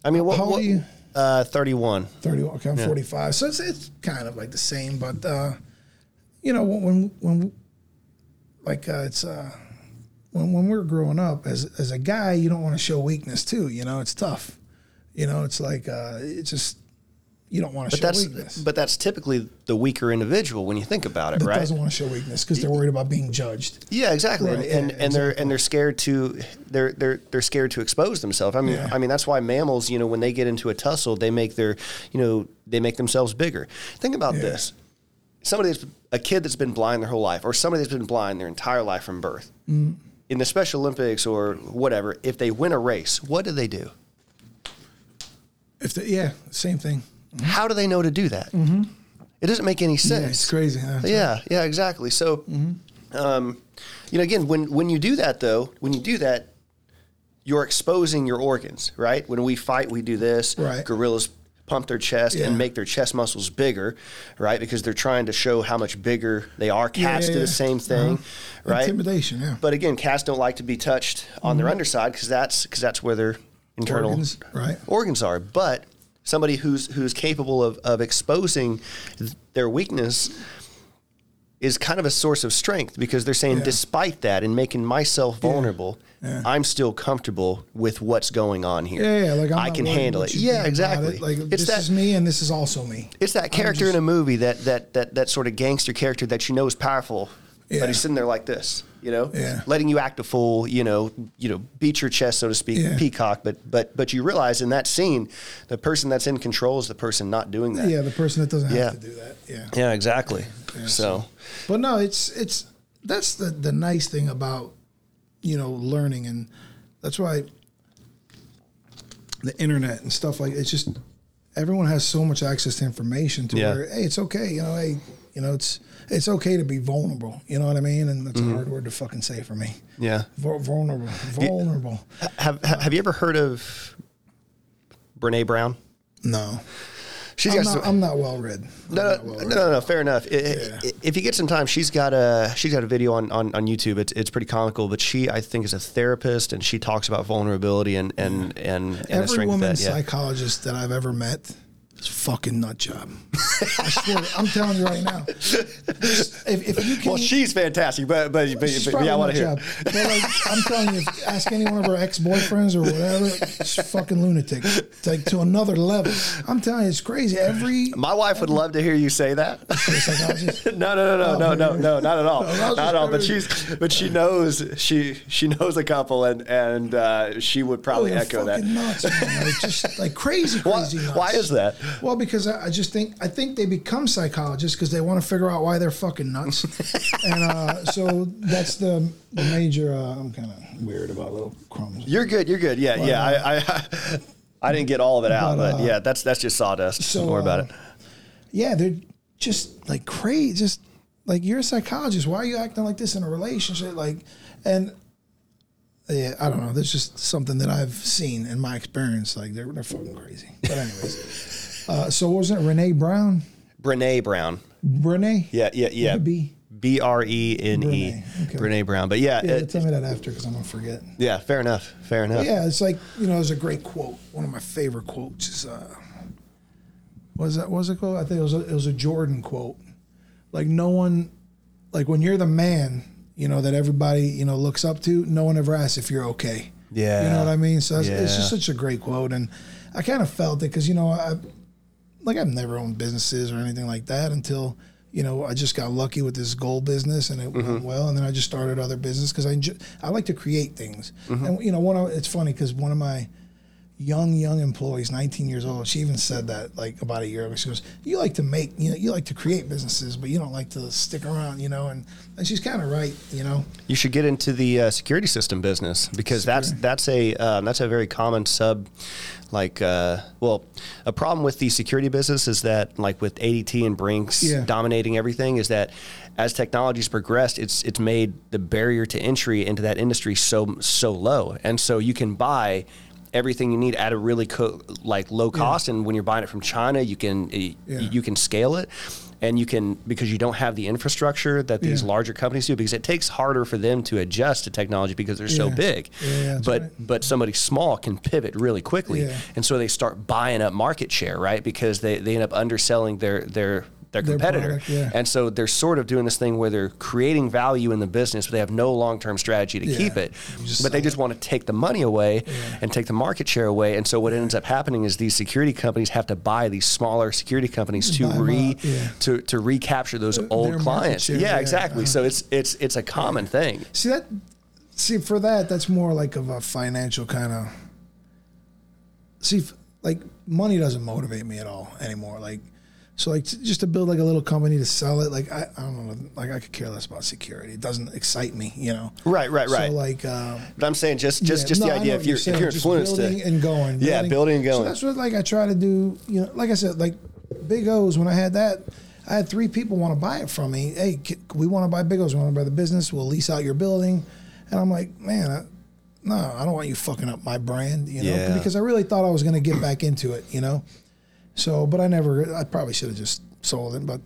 I mean, what, How old what are you? Uh, thirty-one. 30 okay i'm 45 so it's, it's kind of like the same but uh you know when when, when like uh, it's uh when when we we're growing up as as a guy you don't want to show weakness too you know it's tough you know it's like uh it's just you don't want to But show that's weakness but that's typically the weaker individual when you think about it, that right? doesn't want to show weakness because they're worried about being judged Yeah, exactly. Right, and yeah, and they're and they're scared to they're they're they're scared to expose themselves. I mean, Yeah. I mean that's why mammals, you know, when they get into a tussle, they make their, you know, they make themselves bigger. Think about Yeah. this. somebody that's a kid that's been blind their whole life, or somebody that's been blind their entire life from birth, Mm. in the Special Olympics or whatever, if they win a race, what do they do? If the, yeah, same thing. How do they know to do that? It doesn't make any sense. Yeah, it's crazy. Huh? Yeah, yeah, exactly. So, um, you know, again, when when you do that, though, when you do that, you're exposing your organs, right? When we fight, we do this. Right. Gorillas pump their chest Yeah. and make their chest muscles bigger, right? Because they're trying to show how much bigger they are. Cats yeah, do the same thing, Uh-huh. right? Intimidation. Yeah. But again, cats don't like to be touched on their Mhm. underside because that's because that's where their internal Organs, right. organs are. But somebody who's who's capable of, of exposing their weakness is kind of a source of strength because they're saying, Yeah. despite that and making myself vulnerable, Yeah. I'm still comfortable with what's going on here. Yeah, yeah, like I'm I can handle it. Yeah, exactly. it. Like it's this that is me, and this is also me. it's that character just- in a movie that that that that sort of gangster character that you know is powerful, Yeah. but he's sitting there like this, you know, Yeah. letting you act a fool, you know, you know, beat your chest, so to speak, Yeah. peacock. But but but you realize in that scene, the person that's in control is the person not doing that. Yeah, the person that doesn't have Yeah. to do that. Yeah. Yeah, exactly. Yeah, so But no, it's it's that's the the nice thing about you know learning, and that's why the internet and stuff like it's just everyone has so much access to information to Yeah. where hey, it's okay, you know, hey, you know, it's it's okay to be vulnerable. You know what I mean? And that's Mm-hmm. a hard word to fucking say for me. yeah. Vul- vulnerable, vulnerable. Have Have you ever heard of Brene Brown? No, She's I'm got not, some, I'm not well read. No, no, well no, read. no, no, fair enough. I- I- Yeah. If you get some time, she's got a she's got a video on, on, on YouTube. It's it's pretty comical, but she I think is a therapist and she talks about vulnerability and and and, and the Every woman that. Yeah. psychologist that I've ever met is a fucking nut job. [laughs] I swear, I'm telling you right now. If, if you can, Well, she's fantastic, but but, but, she's but yeah, I a want to hear. job. But like, I'm telling you, if, ask any one of her ex boyfriends or whatever, she's fucking lunatic. It's like to another level. I'm telling you, it's crazy. Every My wife would love to hear you say that. psychologist. [laughs] no, no, no, no, no, no, no, not at all, [laughs] I not at all. But she's but she knows she she knows a couple and and uh, she would probably Oh, they're echo that. fucking nuts, man. Like, just like crazy, Why, crazy nuts. why is that? Well, because I, I just think I think they become psychologists because they want to figure out why they're fucking nuts, [laughs] and uh, so that's the, the major. Uh, I'm kind of weird about little crumbs. You're good. You're good. Yeah, yeah. I, I [laughs] I didn't get all of it out, But, but, uh, yeah, that's that's just sawdust. so, Don't worry about uh, it. Yeah, they're just like crazy. Just like you're a psychologist. Why are you acting like this in a relationship? Like, and yeah, I don't know. There's just something that I've seen in my experience. Like they're they're fucking crazy. But anyways, [laughs] uh, so wasn't it Renee Brown? Brene Brown. Renee? Yeah, yeah, yeah. B. B R E N E. Brene, Brown. But yeah, Yeah, it- tell me that after because I'm gonna forget. yeah. Fair enough. Fair enough. Yeah, it's like you know, there's a great quote. One of my favorite quotes is, uh, what is that? What was it quote? I think it was a, it was a Jordan quote. Like no one, like when you're the man, you know that everybody you know looks up to. No one ever asks if you're okay. Yeah. you know what I mean. So it's, it's just such a great quote, and I kind of felt it because you know I, like I've never owned businesses or anything like that until. You know, I just got lucky with this gold business, and it Mm-hmm. went well. And then I just started other business because I enjoy, I like to create things. Mm-hmm. And you know, one of it's funny because one of my young young employees, 19 years old, she even said that like about a year ago. She goes, "You like to make, you know, you like to create businesses, but you don't like to stick around, you know." And and she's kind of right, you know. You should get into the uh, security system business because that's that's a um, that's a very common sub. Like, uh, well, a problem with the security business is that, like with ADT and Brinks Yeah. dominating everything, is that as technology's progressed, it's it's made the barrier to entry into that industry so so low, and so you can buy everything you need at a really co- like low cost and when you're buying it from China you can Yeah. you can scale it and you can because you don't have the infrastructure that these Yeah. larger companies do because it takes harder for them to adjust to technology because they're so big Yeah, but right. but somebody small can pivot really quickly Yeah. and so they start buying up market share right because they, they end up underselling their their their Their competitor product, yeah. and so they're sort of doing this thing where they're creating value in the business but they have no long-term strategy to Yeah. keep it but they sell just want to take the money away and take the market share away and so what ends up happening is these security companies have to buy these smaller security companies to Buy 'em re up, yeah. to, to recapture those old clients share, yeah yeah, exactly uh-huh. so it's it's it's a common thing See that? See for that, that's more like of a financial kind of. See, like money doesn't motivate me at all anymore. Like, So like just to build like a little company to sell it, like I, I don't know, like I could care less about security. It doesn't excite me, you know. Right, right, right. So like, um, But I'm saying just just yeah, just no, the idea if you're saying, if you're influenced building to and going, Yeah, building and going. So that's what like I try to do. You know, like I said, like Big O's when I had that. I had three people want to buy it from me. Hey, we want to buy Big O's. We want to buy the business. We'll lease out your building. And I'm like, man, I, no, I don't want you fucking up my brand, you know, Yeah. because I really thought I was going to get back into it, you know. So, but I never. I probably should have just sold it, but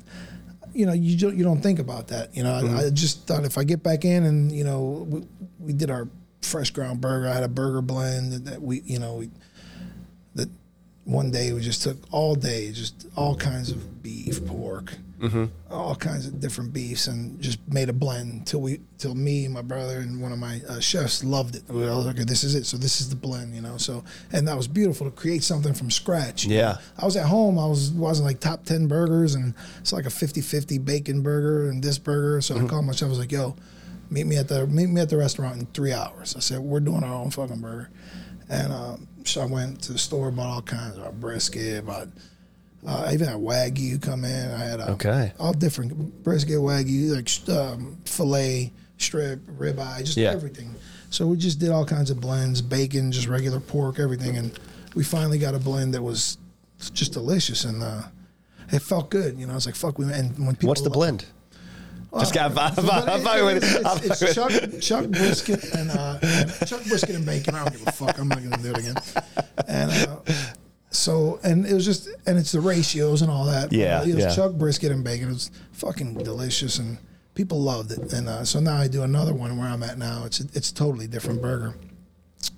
you know, you don't you don't think about that. You know, Mm-hmm. I, I just thought if I get back in and you know, we, we did our fresh ground burger. I had a burger blend that- that we, you know, we, that one day we just took all day, just all kinds of beef, pork, Mm-hmm. all kinds of different beefs, and just made a blend till we, till me, my brother, and one of my uh, chefs loved it. We were like, okay, this is it. So this is the blend, you know. So and that was beautiful to create something from scratch. Yeah. I was at home. I was wasn't like top ten burgers, and it's like a 50-50 bacon burger and this burger. So I called my chef. I was like, "Yo, meet me at the meet me at the restaurant in three hours." I said, "We're doing our own fucking burger," and um, so I went to the store, bought all kinds of brisket, bought. Uh, I even had wagyu come in. I had uh, Okay. all different brisket, wagyu, like um, fillet, strip, ribeye, just Yeah. everything. So we just did all kinds of blends, bacon, just regular pork, everything, and we finally got a blend that was just delicious and uh, it felt good. You know, I was like, "Fuck!" We and when people What's the blend? Just got but I'm it- fucking with it's, it. I'm it's, fucking it's with it. chuck, chuck brisket and uh, chuck brisket and bacon. I don't give a fuck. I'm not gonna do it again. And uh, so, and it was just, and it's the ratios and all that. Yeah, it was yeah. chuck brisket and bacon. It was fucking delicious, and people loved it. And uh, so now I do another one where I'm at now. It's it's a totally different burger.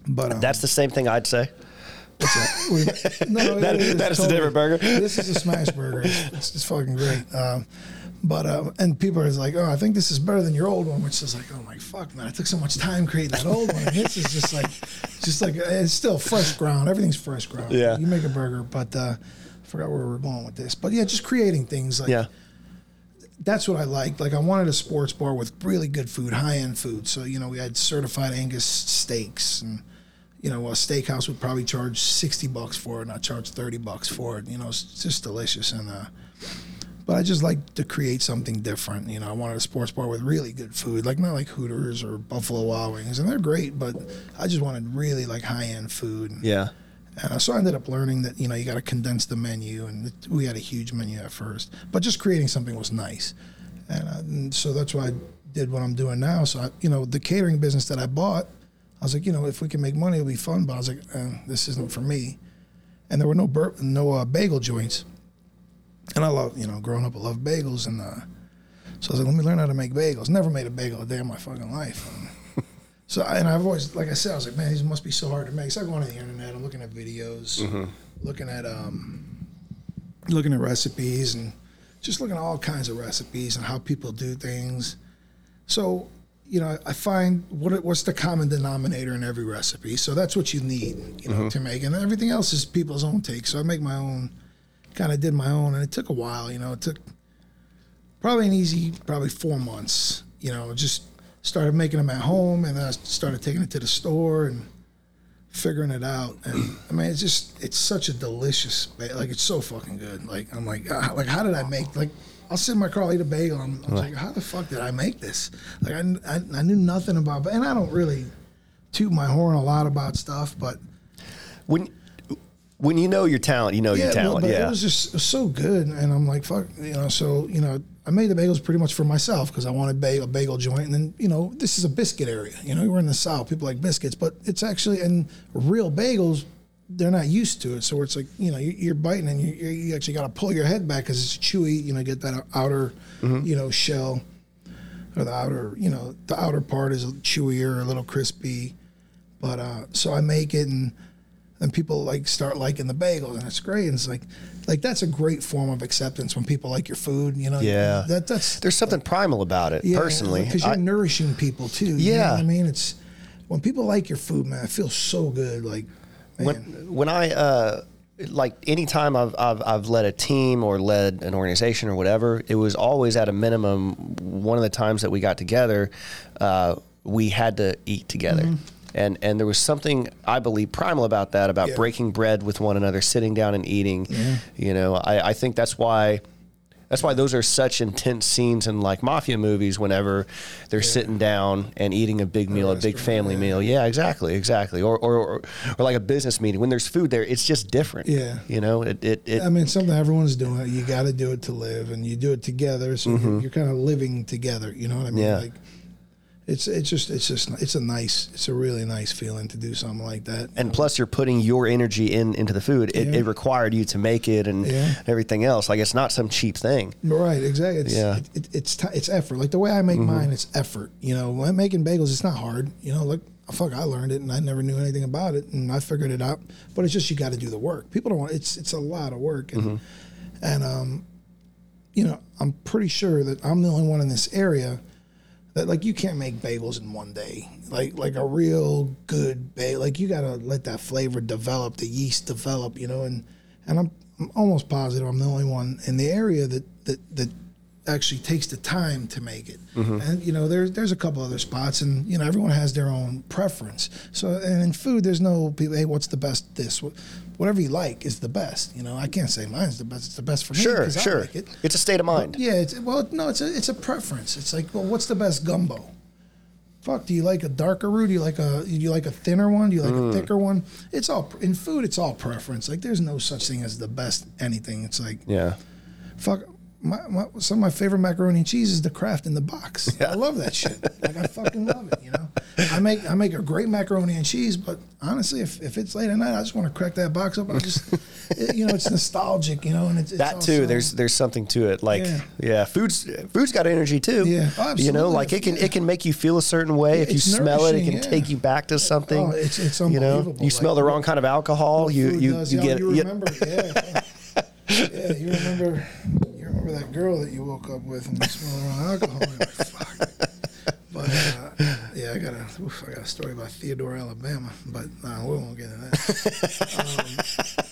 But um, That's the same thing I'd say. what's that? We- [laughs] no, That- it is that is a different burger. This is a smash burger. It's, it's, it's fucking great. Um, but uh, and people are like, oh, I think this is better than your old one, which is like, oh my fuck, man, I took so much time creating that old one. This is just like, just like it's still fresh ground. Everything's fresh ground. Yeah. you make a burger, but uh, I forgot where we were going with this. But yeah, just creating things like Yeah. that's what I liked. Like I wanted a sports bar with really good food, high end food. So you know we had certified Angus steaks, and you know a steakhouse would probably charge sixty bucks for it, and I charge thirty bucks for it. You know, it's just delicious. And uh, but I just like to create something different. You know, I wanted a sports bar with really good food, like not like Hooters or Buffalo Wild Wings, and they're great, but I just wanted really like high end food. And, Yeah. And so I ended up learning that you know you got to condense the menu, and we had a huge menu at first, but just creating something was nice, and, uh, and so that's why I did what I'm doing now. So I, you know the catering business that I bought, I was like, you know, if we can make money, it'll be fun. But I was like, uh, this isn't for me, and there were no bur- no uh, bagel joints, and I love you know growing up I love bagels, and uh, so I was like, let me learn how to make bagels. Never made a bagel a day in my fucking life. [laughs] So and I've always, like I said, I was like, man, these must be so hard to make. So I go on the internet, I'm looking at videos, looking at um, looking at recipes, and just looking at all kinds of recipes and how people do things. So you know, I find what it- what's the common denominator in every recipe. So that's what you need, you know, to make, and everything else is people's own take. So I make my own, kind of did my own, and it took a while. You know, it took probably an easy, probably four months. You know, just started making them at home, and then I started taking it to the store and figuring it out. And I mean, it's just it's such a delicious, like it's so fucking good. Like I'm like, ah, like how did I make like. I'll sit in my car, I'll eat a bagel. I'm, I'm like, how the fuck did I make this? Like, I, I, I knew nothing about, and I don't really toot my horn a lot about stuff, but When when you know your talent, you know your talent. but yeah. it was just so good, and I'm like, fuck, you know. So you know, I made the bagels pretty much for myself because I wanted ba- a bagel joint, and then you know, this is a biscuit area. You know, we're in the South, people like biscuits, but it's actually and real bagels. They're not used to it, so it's like you know you- you're biting and you, you actually got to pull your head back because it's chewy. You know, get that outer, you know, shell or the outer, you know, the outer part is chewier, a little crispy. But uh, so I make it, and then people like start liking the bagels, and it's great. And it's like, like that's a great form of acceptance when people like your food. You know, Yeah. that that's There's something primal about it, personally. because you're I- nourishing people too. you know Yeah. I mean, it's when people like your food, man. It feels so good. Like, man, when when I uh, like anytime I've, I've I've led a team or led an organization or whatever, it was always at a minimum. One of the times that we got together, uh, we had to eat together. And and there was something I believe primal about that, about Yeah. breaking bread with one another, sitting down and eating. Yeah. You know, I, I think that's why. That's why those are such intense scenes in like mafia movies. Whenever they're sitting down and eating a big meal, a big family yeah. meal. Yeah, exactly, exactly. Or, or or or like a business meeting when there's food there, it's just different. Yeah. You know, it it, it I mean, something everyone's doing. You got to do it to live, and you do it together. So you're, you're kind of living together. You know what I mean? Mm-hmm. Yeah. Like, it's it's just it's just it's a nice it's a really nice feeling to do something like that. and plus you're putting your energy in into the food. It, Yeah. it required you to make it and Yeah. everything else. Like it's not some cheap thing. Right, exactly. It's, Yeah. it, it, it's ti it's effort. Like the way I make mine, it's effort. You know, when I'm making bagels, it's not hard. You know, look, fuck, I learned it, and I never knew anything about it, and I figured it out. But it's just you got to do the work. People don't want. It's it's a lot of work, and and um, you know, I'm pretty sure that I'm the only one in this area that like you can't make bagels in one day. Like like a real good bagel. Like you gotta let that flavor develop, the yeast develop, you know, and and I'm, I'm almost positive I'm the only one in the area that that that actually takes the time to make it. Mm-hmm. And you know, there's there's a couple other spots and you know, everyone has their own preference. So and in food there's no people, hey, what's the best this? Wh- Whatever you like is the best. You know, I can't say mine's the best. It's the best for me. Sure, sure. like it. It's a state of mind. Yeah, it's, well, no, it's a it's a preference. It's like, well, what's the best gumbo? Fuck, do you like a darker roux? Do you like a do you like a thinner one? Do you like Mm. a thicker one? It's all in food. It's all preference. Like, there's no such thing as the best anything. It's like, Yeah. fuck. My, my, some of my favorite macaroni and cheese is the Kraft in the box. [laughs] Yeah. I love that shit. Like I fucking love it. You know, I make I make a great macaroni and cheese, but honestly, if, if it's late at night, I just want to crack that box up. I just, [laughs] it, you know, it's nostalgic. You know, and it's, it's That too. also- There's there's something to it. Like yeah, Yeah. food's food's got energy too. Yeah. Oh, You know, like it can Yeah. it can make you feel a certain way. If you smell it, it can take you back to something. Oh, it's- it's You know, unbelievable. you smell the wrong kind of alcohol. You you does. you Yeah, get you you- remember yeah yeah you remember you girl that you woke up with and you smell the wrong alcohol like, fuck. but uh, yeah I got a oof, I got a story about Theodore Alabama but nah, we won't get into that. Um,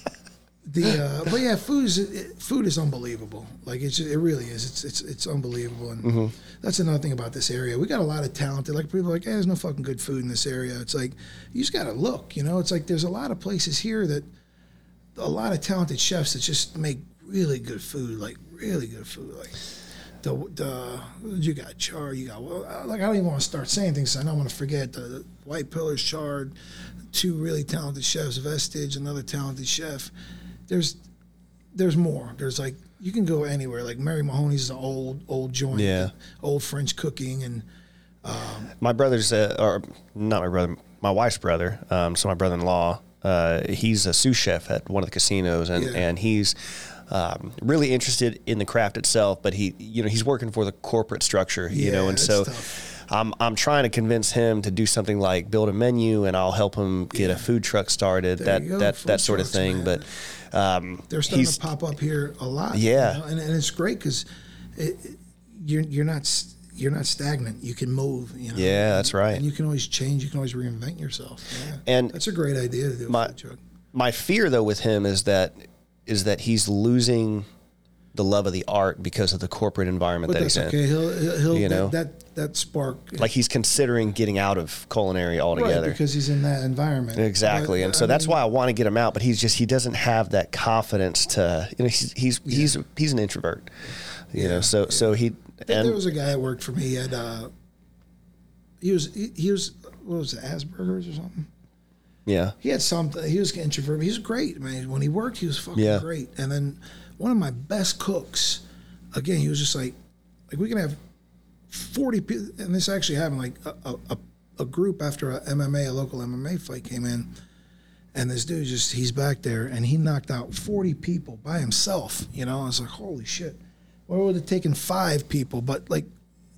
the uh, but yeah food is it, food is unbelievable. Like it's it really is. It's it's it's unbelievable. And Mm-hmm. that's another thing about this area. We got a lot of talented like people are like hey, there's no fucking good food in this area. It's like you just gotta look you know? It's like there's a lot of places here that a lot of talented chefs that just make really good food, like really good food. Like the the you got char, you got well, like I don't even want to start saying things. 'cause I don't want to forget the, the White Pillars charred, two really talented chefs, Vestige, another talented chef. There's there's more. There's like you can go anywhere. Like Mary Mahoney's is an old old joint, Yeah. old French cooking, and my brother's uh, or not my brother, my wife's brother. Um, so my brother-in-law, uh, he's a sous chef at one of the casinos, and Yeah. and he's um, really interested in the craft itself. But he, you know, he's working for the corporate structure, you know, and so. tough. I'm, I'm trying to convince him to do something like build a menu and I'll help him get a food truck started, There that that food that sort of thing. man. But um, they're starting to pop up here a lot. Yeah. you know, and, and it's great because it, it- you're you're not you're not stagnant. You can move. You know. Yeah, that's right. And you can always change. You can always reinvent yourself. Yeah. And that's a great idea to do. my- food truck. my fear though with him is that is that he's losing the love of the art because of the corporate environment But that he's in. okay. He'll he'll, he'll You know? that, that that spark. Like he's considering getting out of culinary right altogether. because he's in that environment. Exactly, But, and so I that's mean, why I want to get him out. But he's just he doesn't have that confidence to you know he's he's he's, he's an introvert, you know. So so he and there was a guy that worked for me. at. uh, he was he, he was what was it Asperger's or something. Yeah he had something. He was introverted. He was great, man. When he worked, he was fucking Yeah. great. And then one of my best cooks, again, he was just like, like we can have forty people, and this actually happened. Like a, a, a, group after a MMA, a local MMA fight came in, and this dude just he's back there, and he knocked out forty people by himself. You know, I was like, holy shit. Why would it have taken five people? But like,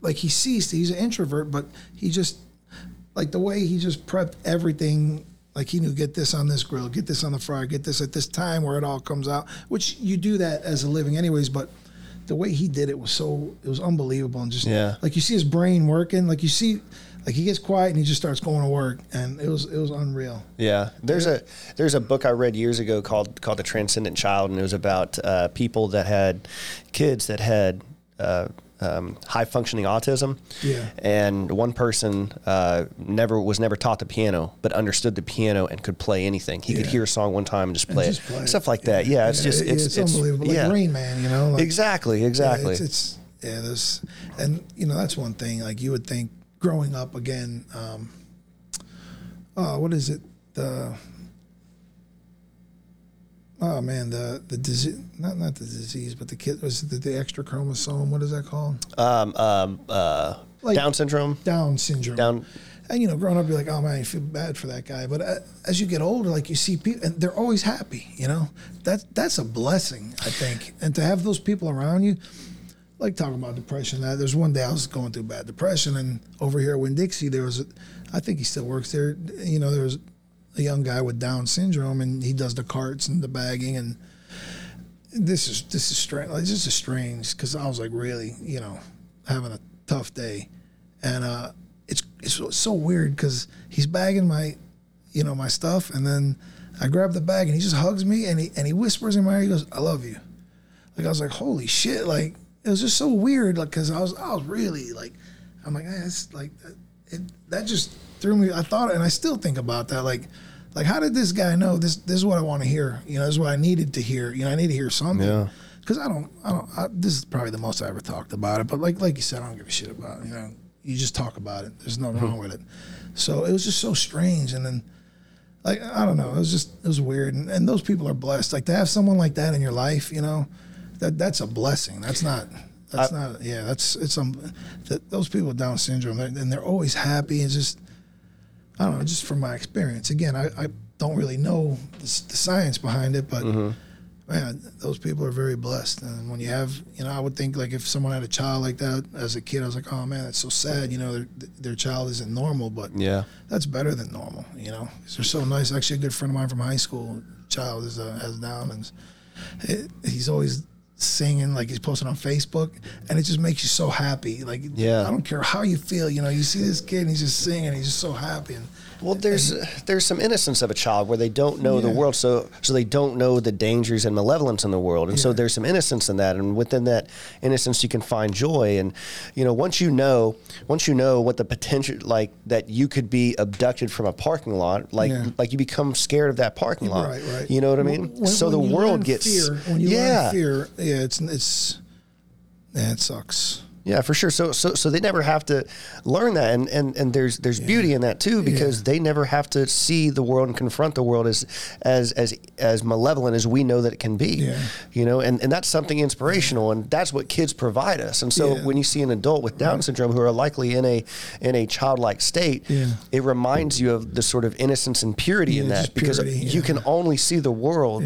like he ceased. He's an introvert, but he just like the way he just prepped everything like he knew get this on this grill get this on the fryer get this at this time where it all comes out which you do that as a living anyways but the way he did it was so it was unbelievable and just Yeah. like you see his brain working like you see like he gets quiet and he just starts going to work and it was it was unreal Yeah, there's a there's a book I read years ago called called The Transcendent Child, and it was about uh, people that had kids that had uh, um, high functioning autism. Yeah. And one person uh, never was never taught the piano, but understood the piano and could play anything. He could hear a song one time and just play just it, play it. stuff like that. Yeah, it's just Yeah, it's it's, unbelievable. Like yeah. Rain Man, you know. Like, Exactly, yeah, exactly. it's, it's yeah. There's and you know that's one thing. Like you would think growing up again. Um, oh, what is it? The oh man, the the disease. Not not the disease, but the kid was the, the extra chromosome. What is that called? um, um, uh, Like- Down syndrome. Down syndrome. Down. And you know, growing up, you're like, oh man, I feel bad for that guy. But uh, as you get older, like you see people, and they're always happy. You know, that that's a blessing, I think. And to have those people around you, like talking about depression. That there's one day I was going through bad depression, and over here at Winn Dixie, there was, a, I think he still works there. You know, there was a young guy with Down syndrome, and he does the carts and the bagging, and this is this is strange. Like, this is strange because I was like really, you know, having a tough day, and uh, it's it's so- weird because he's bagging my, you know, my stuff, and then I grab the bag and he just hugs me and he and he whispers in my ear, he goes, "I love you." Like I was like, "Holy shit!" Like it was just so weird, like because I was I was really like, I'm like, eh, it's like it, that just threw me. I thought, and I still think about that, like. Like, how did this guy know this? This is what I want to hear. You know, this is what I needed to hear. You know, I need to hear something Yeah. because I don't, I don't. I, this is probably the most I ever talked about it. But like, like you said, I don't give a shit about it. You know, you just talk about it. There's nothing wrong with it. So it was just so strange. And then, like, I don't know. It was just, it was weird. And, and those people are blessed. Like to have someone like that in your life, you know, that that's a blessing. That's not. That's not. Yeah, that's it's um. That those people with Down syndrome, they're, and they're always happy. It's just, I don't know. Just from my experience. Again, I, I don't really know the, the science behind it, but man, those people are very blessed. And when you have, you know, I would think like if someone had a child like that as a kid, I was like, oh man, that's so sad. You know, their, their child isn't normal, but Yeah. that's better than normal. You know, they're so nice. Actually, a good friend of mine from high school, child is uh, has Down, and it, he's always singing like he's posting on Facebook, and it just makes you so happy. Like, Yeah. I don't care how you feel. You know, you see this kid, and he's just singing, he's just so happy, and Well, there's there's some innocence of a child where they don't know the world, so so they don't know the dangers and malevolence in the world, and so there's some innocence in that, and within that innocence you can find joy, and you know once you know once you know what the potential like that you could be abducted from a parking lot, like Yeah. like you become scared of that parking lot, Right, right. You know what I mean? When- so when the world gets fear, when you yeah. fear. Yeah, it's it's yeah, it sucks. Yeah, for sure. So, so, so they never have to learn that, and and, and there's there's beauty in that too because they never have to see the world and confront the world as as as as malevolent as we know that it can be. Yeah. You know, and and that's something inspirational, and that's what kids provide us. And so Yeah. when you see an adult with Down syndrome who are likely in a in a childlike state, Yeah. it reminds you of the sort of innocence and purity in that because purity, you yeah. can only see the world.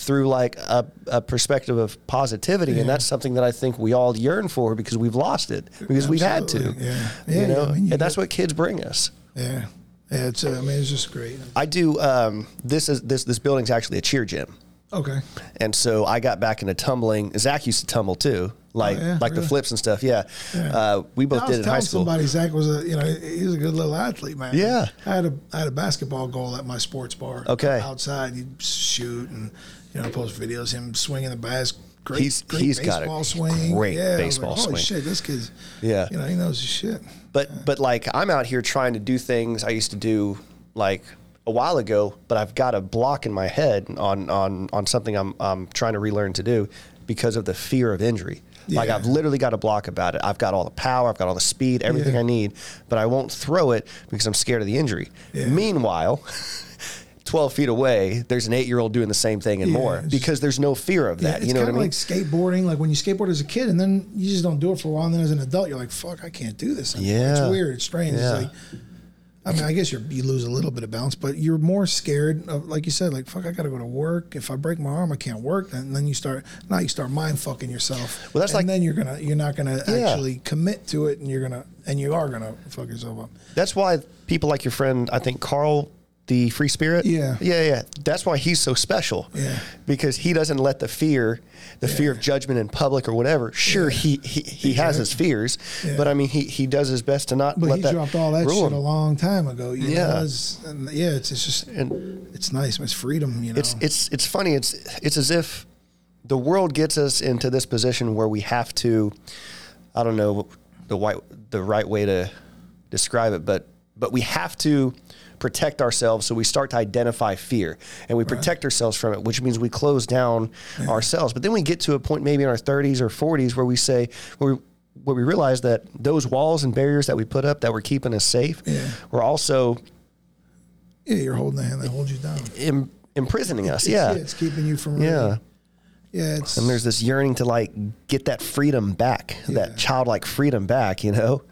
Yeah. Through like a, a perspective of positivity, and that's something that I think we all yearn for because we've lost it because we've had to. Absolutely, yeah. You Yeah, know, I mean, you and that's what kids bring us. Yeah, yeah. It's uh, I mean, it's just great. I do. Um, this is this this building's actually a cheer gym, Okay. and so I got back into tumbling. Zach used to tumble too, like Oh, yeah, like the flips and stuff. Yeah, Uh, we both did it in high school. somebody Zach was a you know he was a good little athlete man. Yeah. I had a I had a basketball goal at my sports bar. Okay. Outside, he'd shoot and you know post videos him swinging the bas. Great, He's- great he's got a baseball swing. great yeah, baseball like, Holy swing. shit, this kid's Yeah. you know he knows his shit. But but like I'm out here trying to do things I used to do like a while ago, but I've got a block in my head on on on something I'm I'm trying to relearn to do because of the fear of injury. Like Yeah. I've literally got a block about it. I've got all the power, I've got all the speed, everything Yeah. I need, but I won't throw it because I'm scared of the injury. Yeah. Meanwhile, [laughs] 12 feet away, there's an eight year old doing the same thing and Yeah, more because there's no fear of that. it's you know what I kind of mean? like skateboarding. Like when you skateboard as a kid, and then you just don't do it for a while, and then as an adult, you're like, "Fuck, I can't do this." Anymore. Yeah. it's weird. It's strange. Yeah. It's like, I mean, I guess you you lose a little bit of balance, but you're more scared of, like you said, like, "Fuck, I got to go to work. If I break my arm, I can't work." And then you start now you start mind fucking yourself. Well, that's and like- then you're gonna you're not gonna Yeah. actually commit to it, and you're gonna and you are gonna fuck yourself up. That's why people like your friend, I think Carl, the free spirit. Yeah. Yeah, yeah. That's why he's so special. Yeah. Because he doesn't let the fear, the fear of judgment in public or whatever. Sure, he he, he has his fears, Yeah. but I mean, he, he does his best to not But let he that dropped all that shit him. a long time ago. You Yeah. know, it's, and yeah, it's, it's just And it's nice. It's freedom. You know, it's it's it's funny. It's it's as if the world gets us into this position where we have to I don't know the white the right way to describe it, but but we have to protect ourselves. So we start to identify fear and we protect ourselves from it, which means we close down ourselves. But then we get to a point maybe in our 30s or 40s where we say, where we, where we realize that those walls and barriers that we put up that were keeping us safe Yeah. were also Yeah, you're holding the hand that holds you down. Im- imprisoning us. It's- Yeah. it's keeping you from. Yeah. yeah, it's And there's this yearning to like get that freedom back, Yeah. that childlike freedom back, you know,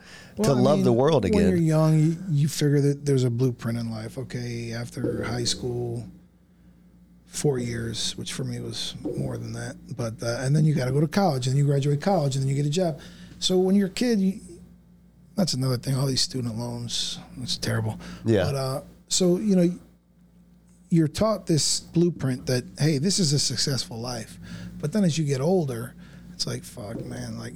to I love mean, the world again. When you're young, you, you figure that there's a blueprint in life. Okay, after high school, four years, which for me was more than that. But uh, and then you got to go to college, and you graduate college, and then you get a job. So when you're a kid, you, that's another thing. All these student loans, it's terrible. Yeah. But uh, so you know, you're taught this blueprint that hey, this is a successful life. But then as you get older, it's like fuck, man, like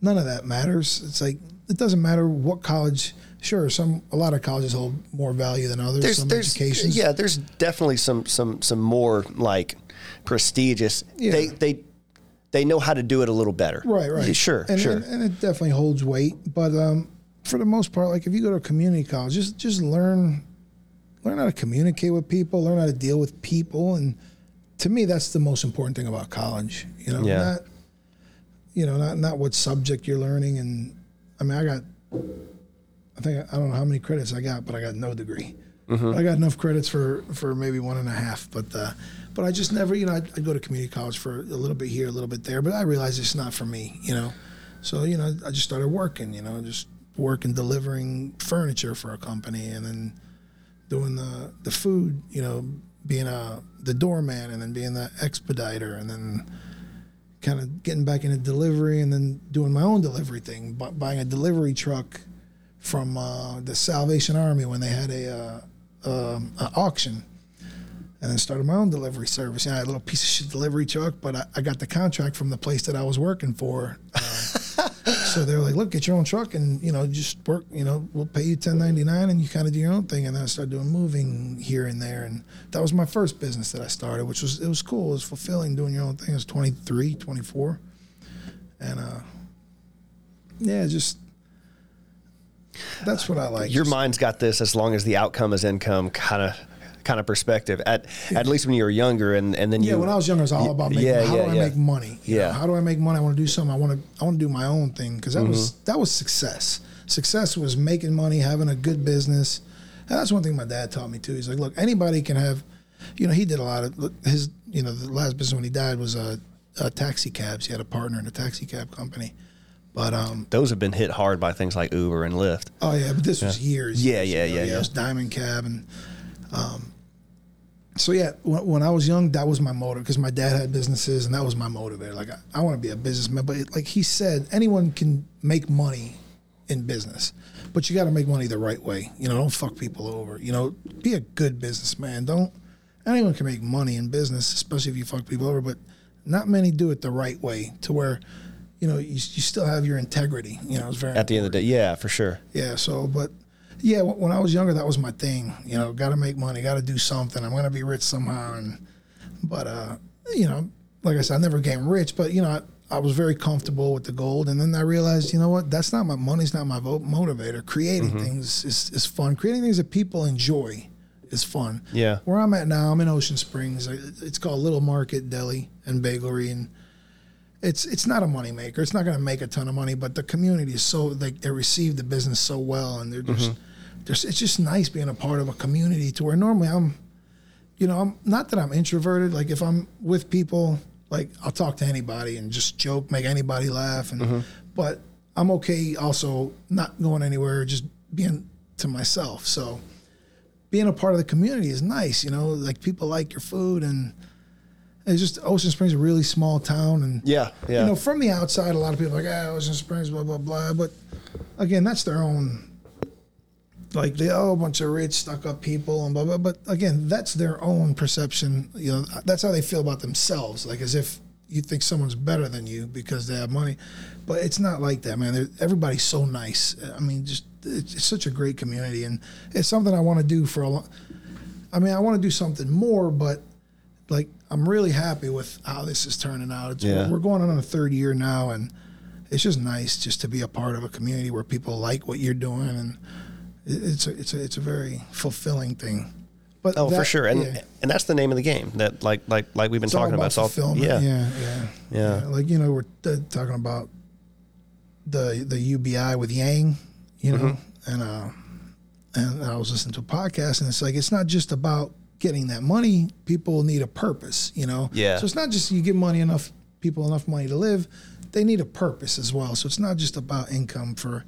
none of that matters. It's like it doesn't matter what college. Sure, some a lot of colleges hold more value than others. There's, some there's, educations, yeah, there's definitely some, some, some more like prestigious. Yeah. They, they, they know how to do it a little better. Right, right. Yeah, sure, and, sure. And, and it definitely holds weight. But um, for the most part, like if you go to a community college, just just learn learn how to communicate with people, learn how to deal with people, and to me, that's the most important thing about college. You know, Yeah. not you know not not what subject you're learning. And I mean, I got I think I don't know how many credits I got, but I got no degree. Mm-hmm. I got enough credits for for maybe one and a half, but uh, but I just never, you know, I'd, I'd go to community college for a little bit here, a little bit there, but I realized it's not for me, you know. So you know, I just started working, you know, just working delivering furniture for a company, and then doing the the food, you know, being a the doorman, and then being the expediter, and then kind of getting back into delivery, and then doing my own delivery thing, bu- buying a delivery truck from uh, the Salvation Army when they had a, uh, um, a auction, and then started my own delivery service. Know, I had a little piece of shit delivery truck, but I, I got the contract from the place that I was working for. So they were like, "Look, get your own truck, and you know, just work. You know, we'll pay you ten ninety nine, and you kind of do your own thing." And then I started doing moving here and there, and that was my first business that I started, which was it was cool. It was fulfilling doing your own thing. I was 23, 24. and uh, yeah, just that's what I like. Your mind's got this as long as the outcome is income kind of kind of perspective. At at least when you were younger, and and then Yeah, you when I was younger, it was all about making. yeah, how yeah, do I yeah. make money? You Yeah. know, how do I make money? I want to do something. I want to. I want to do my own thing because that was Mm-hmm. that was success. Success was making money, having a good business. And that's one thing my dad taught me too. He's like, look, anybody can have. You know, he did a lot of his. You know, the last business when he died was a, uh, taxi cabs. He had a partner in a taxi cab company. But um, those have been hit hard by things like Uber and Lyft. Oh yeah, but this was years. Yeah, years yeah, ago. yeah, It yeah. was Diamond Cab, and um, so yeah, when, when I was young, that was my motive because my dad had businesses, and that was my motivator. Like I, I want to be a businessman, but it, like he said, anyone can make money in business, but you got to make money the right way. You know, don't fuck people over. You know, be a good businessman. Don't anyone can make money in business, especially if you fuck people over, but not many do it the right way to where. You know, you, you still have your integrity. You know, it's very At the end of the day, yeah, for sure. yeah. So, but yeah, when I was younger, that was my thing. You know, got to make money, got to do something. I'm gonna be rich somehow. And but uh, you know, like I said, I never became rich, but you know, I, I was very comfortable with the gold. And then I realized, you know what? That's not my money's not my vote motivator. Creating things is, is fun. Creating things that people enjoy is fun. Yeah. Where I'm at now, I'm in Ocean Springs. It's called Little Market Deli and Bagelry, and it's it's not a money maker. It's not going to make a ton of money, but the community is so like they receive the business so well, and they're just, there's it's just nice being a part of a community to where normally I'm, you know, I'm not that I'm introverted. Like if I'm with people, like I'll talk to anybody and just joke, make anybody laugh, and but I'm okay also not going anywhere, just being to myself. So being a part of the community is nice. You know, like people like your food and. It's just Ocean Springs is a really small town, and Yeah, yeah. you know, from the outside, a lot of people are like, ah, Ocean Springs, blah blah blah. But again, that's their own. Like they oh, a bunch of rich, stuck up people and blah blah. But again, that's their own perception. You know, that's how they feel about themselves. Like as if you think someone's better than you because they have money, but it's not like that, man. They're, everybody's so nice. I mean, just it's, it's such a great community, and it's something I want to do for a long. I mean, I want to do something more, but like I'm really happy with how this is turning out. It's, Yeah. We're going on a third year now, and it's just nice just to be a part of a community where people like what you're doing, and it's a, it's a, it's a very fulfilling thing. But Oh, for sure, and yeah. and that's the name of the game. That like like like we've been It's talking about. about It's all- fulfillment. yeah, yeah, yeah, Yeah. Like you know, we're uh, talking about the the UBI with Yang, you know, Mm-hmm. and uh, and I was listening to a podcast, and it's like it's not just about getting that money. People need a purpose, you know. Yeah. So it's not just you give money enough people enough money to live; they need a purpose as well. So it's not just about income for.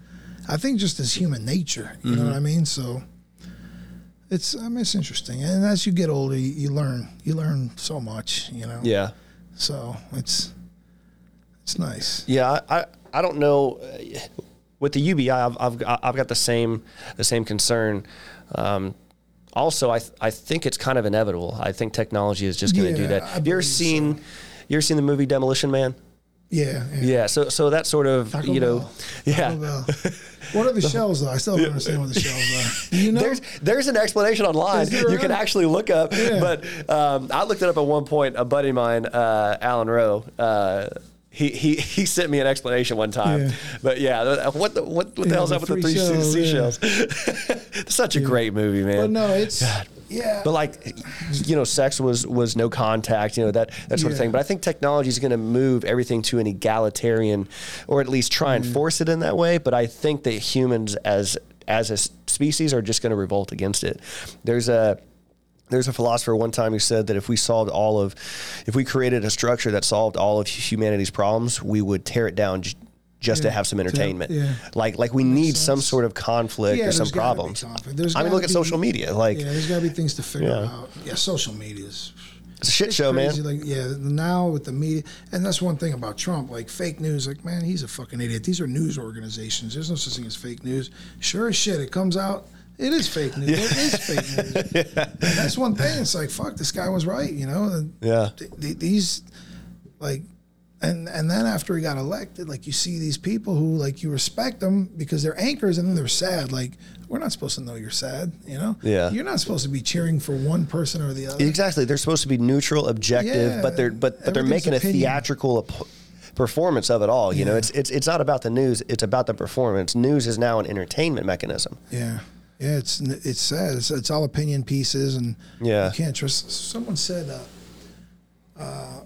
I think just as human nature, you Mm-hmm. know what I mean. So. It's I mean it's interesting, and as you get older, you, you learn you learn so much, you know. yeah. So it's it's nice. Yeah, I, I, don't know. With the UBI, I've, I've, I've got the same the same concern. Um, also, I, th- I think it's kind of inevitable. I think technology is just going to do that. Have you ever believe so. seen you ever seen the movie Demolition Man? Yeah. yeah. Yeah. So so that sort of Taco you know, Bell. [laughs] yeah. What are the shells though? I still don't understand what the shells are. You know? There's there's an explanation online you can actually look up. Yeah. But um, I looked it up at one point. A buddy of mine, uh, Alan Rowe. Uh, he, he, he sent me an explanation one time, Yeah. but yeah, what the what, what the hell's up with the three three shells, seashells? it's [laughs] such a great movie, man. but no, it's yeah. But like, you know, sex was was no contact, you know that that sort of thing. But I think technology is going to move everything to an egalitarian, or at least try and mm. force it in that way. But I think that humans as as a species are just going to revolt against it. There's a there's a philosopher one time who said that if we solved all of, if we created a structure that solved all of humanity's problems, we would tear it down just to have some entertainment. yeah. Like like we need some sort of conflict Yeah, or some there's gotta be problems. I mean, look at be- social media. Like yeah, there's got to be things to figure Yeah. out. Yeah, social media is it's a shit show, man. crazy. Like, yeah, now with the media, and that's one thing about Trump. Like fake news, like man, he's a fucking idiot. These are news organizations. There's no such thing as fake news. Sure as shit, it comes out. It is fake news. It is fake news. [laughs] And that's one thing. It's like fuck, this guy was right. You know. And Yeah. th- th- these, like, and and then after he got elected, like you see these people who like you respect them because they're anchors, and then they're sad. Like we're not supposed to know you're sad. You know. Yeah. You're not supposed to be cheering for one person or the other. Exactly. They're supposed to be neutral, objective, Yeah, but they're but but they're making a theatrical ap- performance of it all. You know, it's it's it's not about the news; it's about the performance. News is now an entertainment mechanism. Yeah, yeah, it's it's sad. It's, it's all opinion pieces, and Yeah. you can't trust. Someone said, uh, uh,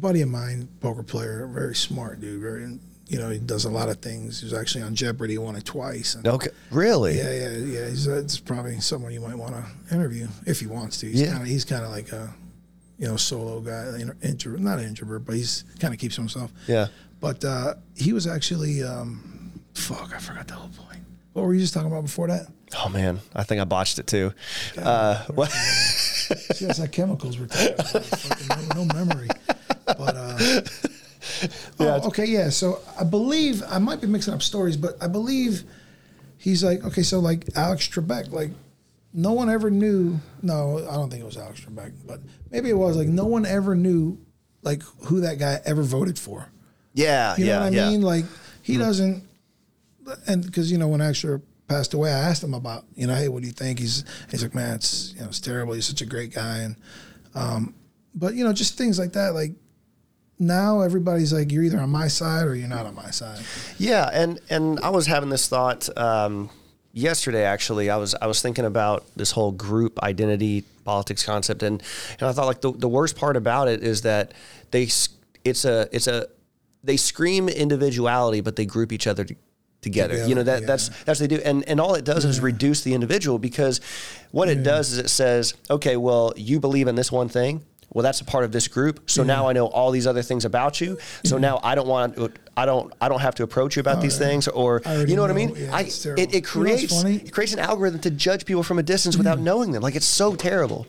buddy of mine, poker player, very smart dude, very you know he does a lot of things. He was actually on Jeopardy, he won it twice. And Okay, really? Yeah, yeah, yeah. He's uh, it's probably someone you might want to interview if he wants to. He's Yeah. kind of he's kind of like a you know solo guy, introvert, not an introvert, but he's kind of keeps to himself. Yeah. But uh, he was actually, um, fuck, I forgot the whole point. What were you just talking about before that? Oh man, I think I botched it too. Uh, what? That's like chemicals we're talking [laughs] about. No memory. But, uh, [laughs] oh, okay, yeah. So I believe, I might be mixing up stories, but I believe he's like, okay, so like Alex Trebek, like, no one ever knew. No, I don't think it was Alex Trebek, but maybe it was. Like, no one ever knew, like, who that guy ever voted for. Yeah, You yeah, know what I yeah. mean? Like he doesn't, and because you know when Alex passed away, I asked him about you know, hey, what do you think? He's he's like, man, it's you know, it's terrible. He's such a great guy, and um, but you know, just things like that. Like now, everybody's like, you're either on my side or you're not on my side. Yeah, and and I was having this thought um, yesterday. Actually, I was I was thinking about this whole group identity politics concept, and and I thought like the the worst part about it is that they it's a it's a they scream individuality, but they group each other. To, Together, you know that Together, that's that's what they do, and and all it does is reduce the individual because what it does is it says, okay, well, you believe in this one thing, well, that's a part of this group, so now I know all these other things about you, so now I don't want, I don't, I don't have to approach you about these things, or you know what I mean? Yeah, I, it's it, it You know creates it creates an algorithm to judge people from a distance without knowing them. Like it's so terrible.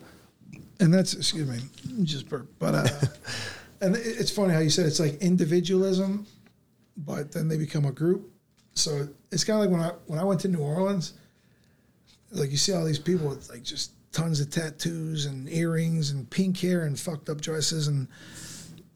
and that's excuse me, just burp. But uh, [laughs] and it's funny how you said it's like individualism, but then they become a group. So it's kind of like when I when I went to New Orleans, like you see all these people with like just tons of tattoos and earrings and pink hair and fucked up dresses and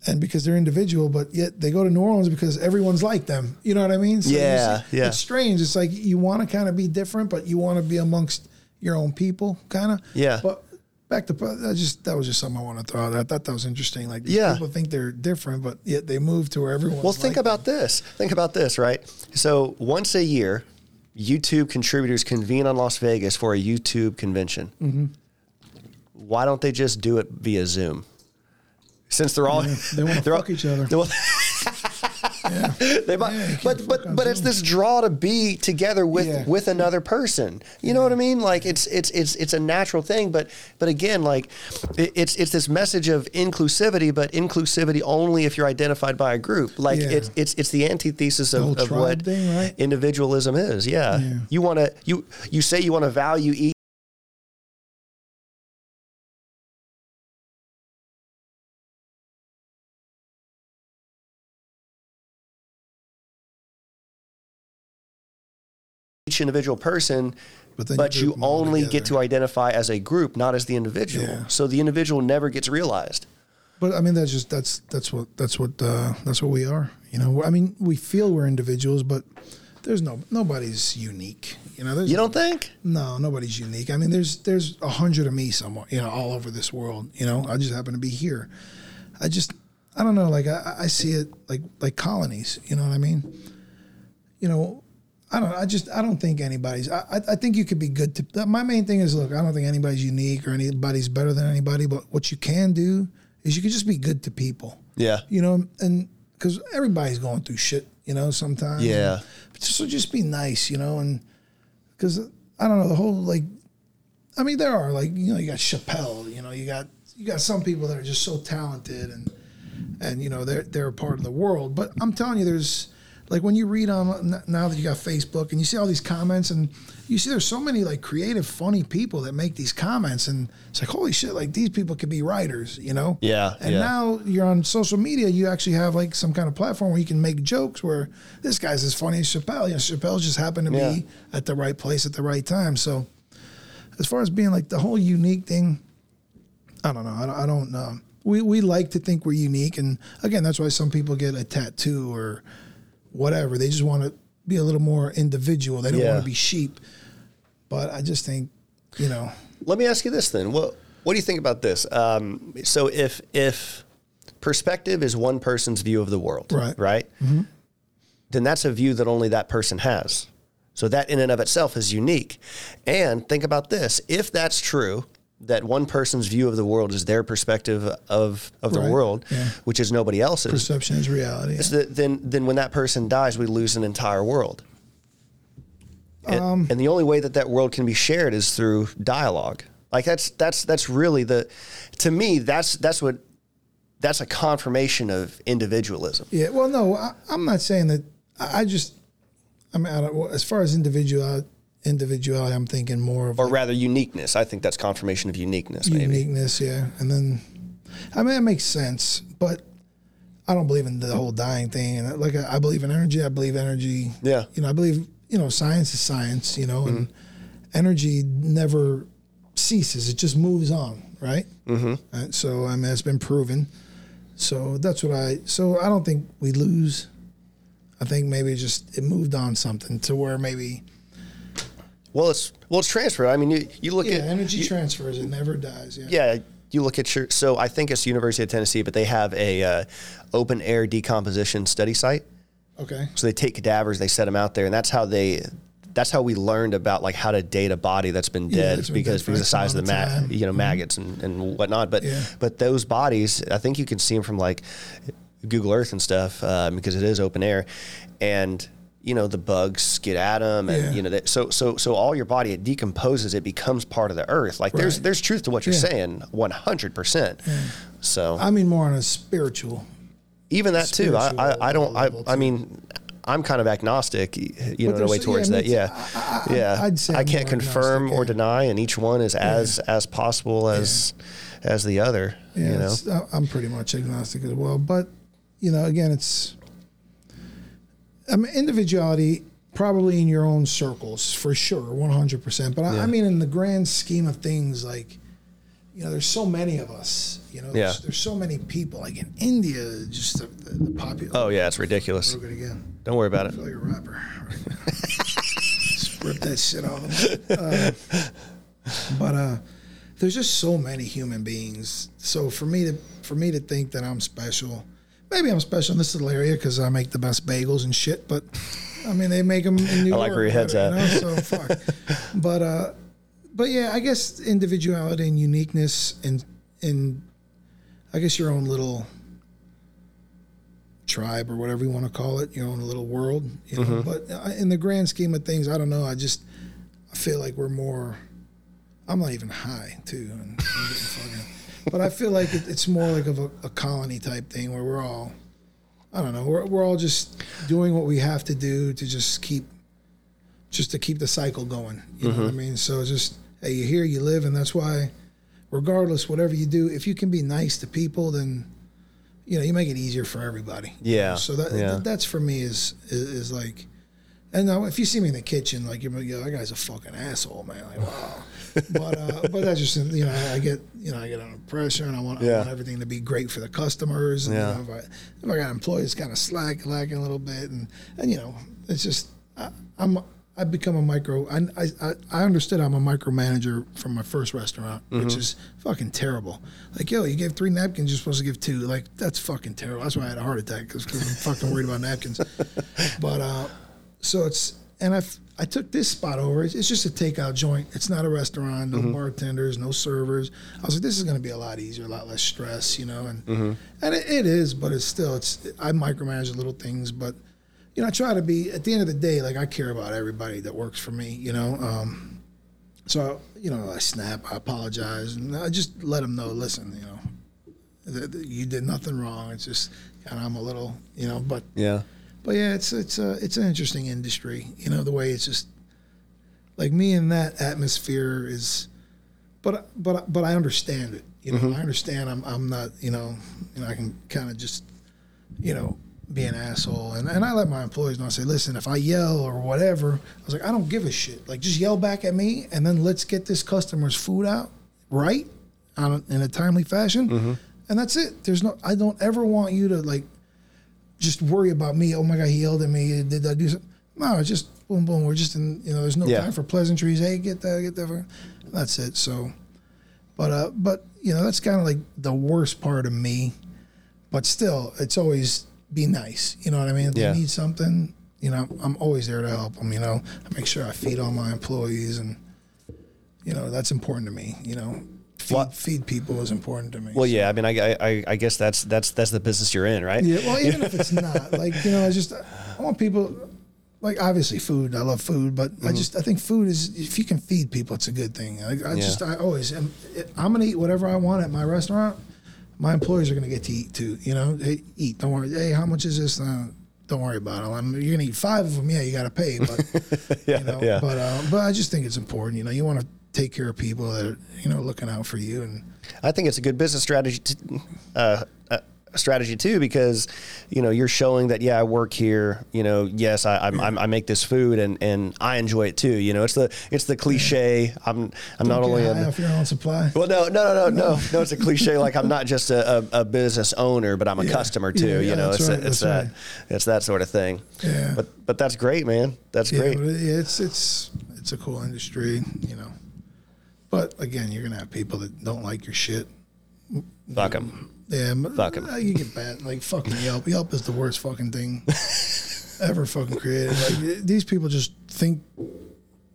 and because they're individual, but yet they go to New Orleans because everyone's like them. You know what I mean? So Yeah, see- yeah. It's strange. It's like you want to kind of be different, but you want to be amongst your own people, kind of. Yeah. But back to that just that was just something I want to throw out. I thought that was interesting. Like Yeah. people think they're different, but yet they move to where everyone. Well, think about this. Think about this, right? So once a year, YouTube contributors convene on Las Vegas for a YouTube convention. Mm-hmm. Why don't they just do it via Zoom? Since they're all they want to [laughs] they're all- fuck each other. [laughs] yeah. [laughs] they might, Yeah, but but but it's this draw to be together with Yeah. with another person. You know what I mean? Like it's it's it's it's a natural thing. But but again, like it's it's this message of inclusivity, but inclusivity only if you're identified by a group. Like it's it's it's the antithesis of, of what thing, right? individualism is. Yeah, Yeah. you want to you you say you want to value each. Each individual person, But then but you you group them all only get to identify as a group, not as the individual. Yeah. So the individual never gets realized. But I mean, that's just that's that's what that's what uh, that's what we are. You know, I mean, we feel we're individuals, but there's no nobody's unique. You know, You don't think? no nobody's unique. I mean, there's there's a hundred of me somewhere. You know, all over this world. You know, I just happen to be here. I just I don't know. Like I, I see it like like colonies. You know what I mean? You know. I don't. I just. I don't think anybody's. I. I- I think you could be good to. My main thing is, look. I don't think anybody's unique or anybody's better than anybody. But what you can do is you can just be good to people Yeah. you know, and because everybody's going through shit, you know, sometimes. Yeah. So just be nice, you know, and because I don't know the whole like, I mean, there are like you know you got Chappelle, you know, you got you got some people that are just so talented and and you know they're they're a part of the world, but I'm telling you, there's like when you read on now that you got Facebook and you see all these comments and you see there's so many like creative, funny people that make these comments and it's like holy shit, like these people could be writers, you know? Yeah, And yeah. now you're on social media, you actually have like some kind of platform where you can make jokes where this guy's as funny as Chappelle. You know, Chappelle just happened to Yeah. be at the right place at the right time. So as far as being like the whole unique thing, I don't know. I don't, I don't know. We, we like to think we're unique. And again, that's why some people get a tattoo or whatever. They just want to be a little more individual. They don't Yeah. want to be sheep. But I just think, you know, Let me ask you this then. What what do you think about this? Um, so if if perspective is one person's view of the world, Right. right, then that's a view that only that person has. So that in and of itself is unique. And think about this: if that's true, that one person's view of the world is their perspective of of the Right. world, Yeah. which is nobody else's. perception is reality. is that then then when that person dies, we lose an entire world. And, Um, and the only way that that world can be shared is through dialogue. Like that's that's that's really the, to me that's that's what, that's a confirmation of individualism. Yeah, well, no, I, I'm not saying that. I I just, I mean, I don't, well, as far as individual individuality, I'm thinking more of Or like rather, uniqueness. I think that's confirmation of uniqueness. Maybe. uniqueness, yeah. And then, I mean, it makes sense, but I don't believe in the whole dying thing. And like, I, I believe in energy. I believe energy. Yeah. You know, I believe you know science is science. You know, and Mm-hmm. energy never ceases. It just moves on, right? Mm-hmm. so I mean, it's been proven. So that's what I. So I don't think we lose. I think maybe just it moved on something to where maybe Well, it's well, it's transferred. I mean, you, you look at yeah, at energy you- transfers. It never dies. Yeah. yeah, you look at your. So I think it's University of Tennessee, but they have a uh, open air decomposition study site. Okay. So they take cadavers, they set them out there, and that's how they. That's how we learned about like how to date a body that's been Yeah, dead that's because because the size of the amount of ma- time. Mm-hmm. you know maggots and, and whatnot. But Yeah. but those bodies, I think you can see them from like Google Earth and stuff um, because it is open air, and you know the bugs get at them, and Yeah. you know that, so so so all your body it decomposes, it becomes part of the earth. Like there's Right. there's truth to what you're Yeah. saying, one hundred percent. So I mean more on a spiritual. even that too. I, I, I don't. I, I mean, I'm kind of agnostic, you know, in a way towards yeah, that. Yeah. I- I- yeah. I'd say I can't confirm or deny, and each one is as as possible as as the other. Yeah, you know. I'm pretty much agnostic as well. But you know, again, it's I mean, individuality probably in your own circles for sure, 100. percent But I, I mean, in the grand scheme of things, like you know, there's so many of us. You know, there's, Yeah. there's so many people. Like in India, just the, the, the population. Oh yeah, it's ridiculous. It again. Don't worry about it. I feel like a rapper. [laughs] Rip that shit off. Uh, [laughs] but uh, there's just so many human beings. So for me to for me to think that I'm special, maybe I'm special in this little area because I make the best bagels and shit. But I mean, they make them in [laughs] New I like York. where your head's better, at. You know? So fuck. [laughs] but uh, but yeah, I guess individuality and uniqueness and and I guess your own little tribe or whatever you want to call it, your own little world. You know? Mm-hmm. But in the grand scheme of things, I don't know. I just I feel like we're more. I'm not even high too, and I'm getting fucking. But I feel like it, it's more like of a, a colony type thing where we're all. I don't know. We're we're all just doing what we have to do to just keep. Just to keep the cycle going, you know what I mm-hmm. mean. So just hey, you here, you live, and that's why, regardless, whatever you do, if you can be nice to people, then you know you make it easier for everybody. you Yeah, know? So that yeah. that's for me is, is is like, and now if you see me in the kitchen, like you're like, yo, that guy's a fucking asshole, man. Like wow. But uh, but that's just you know I get you know I get under pressure and I want, I want everything to be great for the customers. And, Yeah. You know, if I if I got employees kind of slack lacking a little bit and and you know it's just I, I'm. I've become a micro. I, I I understood I'm a micromanager from my first restaurant, Mm-hmm. which is fucking terrible. Like, yo, you gave three napkins, you're supposed to give two. Like, that's fucking terrible. That's why I had a heart attack because I'm fucking worried about napkins. [laughs] But uh, so it's and I I took this spot over. It's, it's just a takeout joint. It's not a restaurant. No bartenders, no servers. I was like, this is going to be a lot easier, a lot less stress, you know. And and it, it is, but it's still it's I micromanage little things, but you know I try to be at the end of the day like I care about everybody that works for me, you know. Um, so you know I snap, I apologize, and I just let them know. Listen, you know, you did nothing wrong. It's just of I'm a little, you know, but Yeah. But yeah, it's it's a it's an interesting industry. You know, the way it's just like me in that atmosphere is, but but but I understand it. You know, mm-hmm. I understand. I'm I'm not. You know, you know, I can kind of just, you know, be an asshole, and and I let my employees know. I say, listen, if I yell or whatever, I was like, I don't give a shit. Like, just yell back at me, and then let's get this customer's food out right, on a, in a timely fashion, mm-hmm. and that's it. There's no. I don't ever want you to like just worry about me. Oh my god, he yelled at me. Did I do something? No, it's just boom, boom. We're just in. You know, there's no Yeah. time for pleasantries. Hey, get that, get that. That's it. So, but uh, but you know, that's kind of like the worst part of me. But still, it's always be nice. You know what I mean? If Yeah. they need something, you know, I'm always there to help them. You know, I make sure I feed all my employees, and you know, that's important to me. You know. Feed, feed people is important to me. Well, yeah. I mean, I, I, I guess that's that's that's the business you're in, right? Yeah, well, even if it's [laughs] not, like you know, I just I want people, like obviously food. I love food, but I just I think food is if you can feed people, it's a good thing. Like, I just I always am. I'm gonna eat whatever I want at my restaurant. My employees are gonna get to eat too. You know, hey, eat. Don't worry. Hey, how much is this? Uh, don't worry about it. I'm, you're gonna eat five of them. Yeah, you gotta pay, but [laughs] yeah, you know, yeah. but uh, but I just think it's important. You know, you want to take care of people that are you know looking out for you and. I think it's a good business strategy, to, uh, uh, strategy too, because you know you're showing that yeah, I work here. You know, yes, I I'm, I'm, I make this food and, and I enjoy it too. You know, it's the it's the cliche. I'm I'm not Get only high off your own supply. Well, no, no, no, no, [laughs] no, no. It's a cliche. Like I'm not just a, a, a business owner, but I'm a customer too. Yeah, yeah, you know, it's right, it's that's that right. it's that sort of thing. Yeah. But but that's great, man. That's Yeah, great. yeah, it's it's it's a cool industry, you know. But again, you're gonna have people that don't like your shit. Fuck them. Yeah, Fuck 'em. uh, You get bad like fucking Yelp. Yelp is the worst fucking thing [laughs] ever fucking created. Like these people just think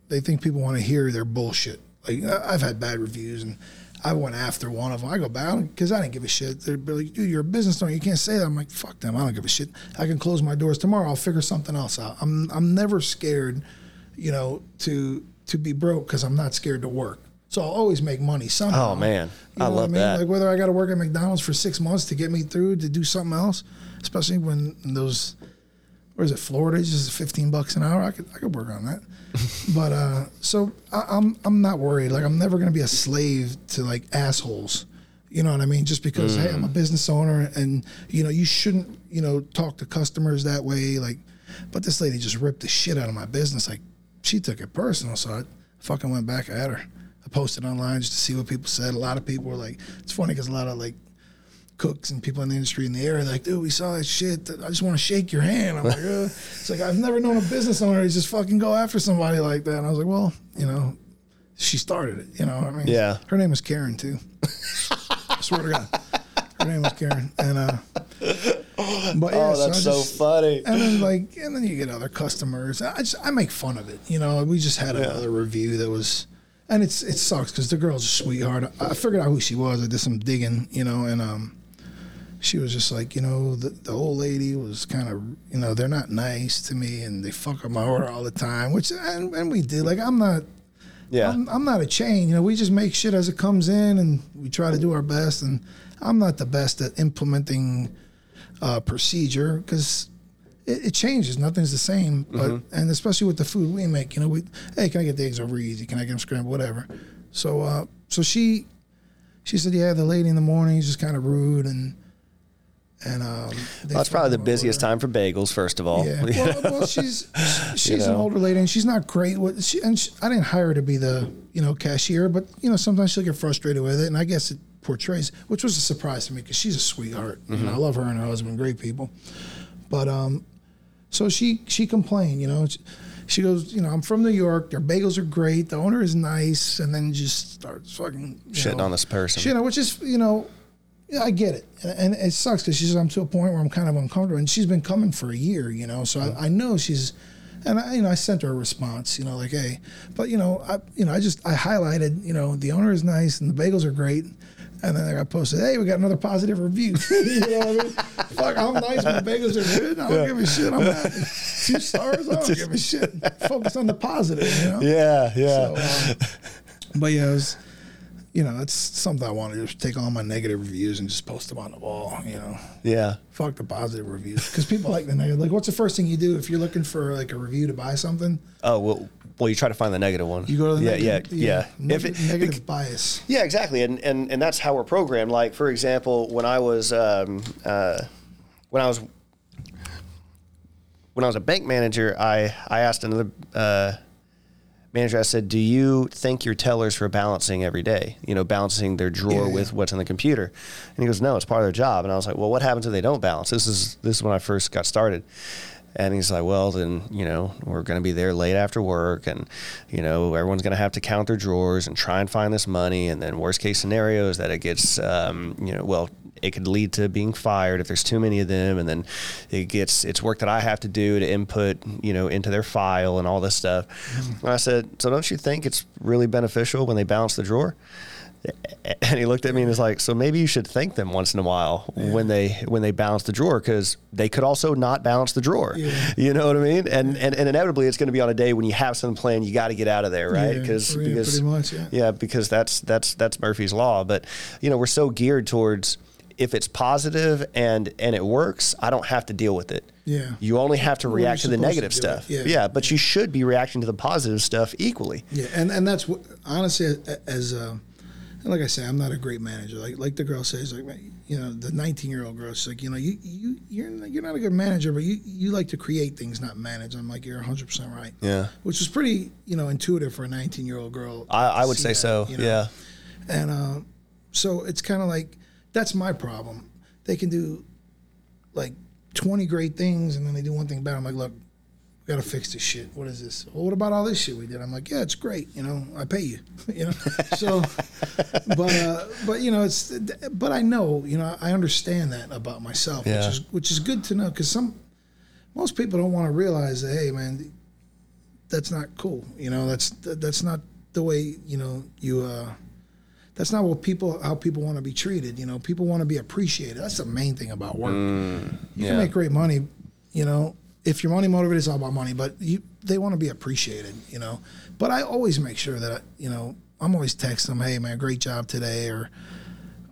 they think people want to hear their bullshit. Like I've had bad reviews and. I went after one of them. I go back because I didn't give a shit. They're like, dude, you're a business owner. You can't say that. I'm like, fuck them. I don't give a shit. I can close my doors tomorrow. I'll figure something else out. I'm I'm never scared, you know, to to be broke because I'm not scared to work. So I'll always make money somehow. Oh, man. You I know what love mean? that. Like whether I got to work at McDonald's for six months to get me through to do something else, especially when those, where is it, Florida? Just 15 bucks an hour. I could I could work on that. [laughs] but uh, so I, I'm I'm not worried. Like I'm never gonna be a slave to like assholes. You know what I mean? Just because hey, I'm a business owner and you know you shouldn't you know talk to customers that way. Like, but this lady just ripped the shit out of my business. Like she took it personal, so I fucking went back at her. I posted online just to see what people said. A lot of people were like, it's funny because a lot of like cooks and people in the industry in the area like, dude, we saw that shit. I just want to shake your hand. I'm like, uh. [laughs] it's like I've never known a business owner to just fucking go after somebody like that. And I was like, well, you know, she started it. You know, what I mean, Yeah. Her name was Karen too. I swear to God, her name was Karen, and uh, but yeah, oh, that's so just- funny. and then like, and then you get other customers. I just I make fun of it. You know, we just had another review that was, and it's it sucks because the girl's a sweetheart. I figured out who she was. I did some digging, you know, and um, she was just like, you know, the the old lady was kind of, you know, they're not nice to me and they fuck up my order all the time, which and, and we did. Like I'm not. Yeah. I'm, I'm not a chain. You know, we just make shit as it comes in, and we try to do our best. And I'm not the best at implementing uh, procedure because it, it changes. Nothing's the same. But and especially with the food we make, you know, we hey, can I get the eggs over easy? Can I get them scrambled? Whatever. So uh, so she she said, yeah, the lady in the morning is just kind of rude and. And um, Well, it's probably the fuck up my busiest time for bagels, first of all. Yeah. [laughs] Well, well she's [laughs] she's an know. older lady and she's not great with. She, and she, I didn't hire her to be the you know cashier, but you know sometimes she'll get frustrated with it, and I guess it portrays, which was a surprise to me because she's a sweetheart. You know, I love her and her husband, great people. But um, so she she complained, you know. She, she goes, you know, I'm from New York. Their bagels are great. The owner is nice, and then just starts fucking Shitting know, on this person. you know, which is you know, I get it, and, and it sucks because she's I'm to a point where I'm kind of uncomfortable, and she's been coming for a year, you know, so I, I know she's, and I, you know, I sent her a response, you know, like hey, but you know, I you know, I just I highlighted, you know, the owner is nice and the bagels are great. And then I got posted, hey, we got another positive review. [laughs] you know what I mean? Fuck, I'm nice, the bagels are good. I don't give a shit. I'm happy. [laughs] Two stars, I don't give a shit. Focus on the positive, you know? Yeah, yeah. So, um, but yeah, it was, you know, it's something I want to just take all my negative reviews and just post them on the wall. You know, yeah. fuck the positive reviews because people like the negative. Like, what's the first thing you do if you're looking for like a review to buy something? Oh well, well, you try to find the negative one. You go to the yeah, negative, yeah, yeah. If Negative, it, bias. Yeah, exactly, and and and that's how we're programmed. Like for example, when I was um, uh, when I was when I was a bank manager, I I asked another uh, manager. I said, "Do you thank your tellers for balancing every day? You know, balancing their drawer Yeah, with yeah. what's in the computer?" And he goes, "No, it's part of their job." And I was like, "Well, what happens if they don't balance?" This is this is when I first got started. And he's like, well, then, you know, we're going to be there late after work and, you know, everyone's going to have to count their drawers and try and find this money. And then worst case scenario is that it gets, um, you know, well, it could lead to being fired if there's too many of them. And then it gets, it's work that I have to do to input, you know, into their file and all this stuff. And I said, so don't you think it's really beneficial when they balance the drawer? [laughs] And he looked at me and was like, "So maybe you should thank them once in a while when they when they balance the drawer because they could also not balance the drawer. Yeah. You know what I mean? And, and and inevitably, it's going to be on a day when you have some plan. You got to get out of there, right? Yeah, Because yeah, because pretty much, yeah. yeah, because that's that's that's Murphy's law. But you know, we're so geared towards if it's positive and and it works, I don't have to deal with it. Yeah. You only have to react to the supposed to negative stuff. Yeah. yeah, but you should be reacting to the positive stuff equally. Yeah, and and that's what honestly as uh, and like I say, I'm not a great manager. Like like the girl says, like you know, the 19 year old girl. She's like, you know, you you you're not, you're not a good manager, but you you like to create things, not manage. I'm like, you're 100 percent right. Yeah. Which is pretty you know intuitive for a 19 year old girl. I, I would say that, so. you know? Yeah. And uh, so it's kind of like that's my problem. They can do like 20 great things and then they do one thing bad. I'm like, look, we got to fix this shit. What is this? Well, what about all this shit we did? I'm like, yeah, it's great. You know, I pay you. [laughs] you know, so, but uh, but you know, it's but I know, you know, I understand that about myself, Yeah. which is which is good to know because some most people don't want to realize that hey, man, that's not cool. You know, that's that's not the way you know you. uh that's not what people how people want to be treated. You know, people want to be appreciated. That's the main thing about work. Mm, you yeah. can make great money. You know, if you're money motivated, it's all about money. But you, they want to be appreciated. You know, but I always make sure that you know I'm always texting them, "Hey man, great job today," or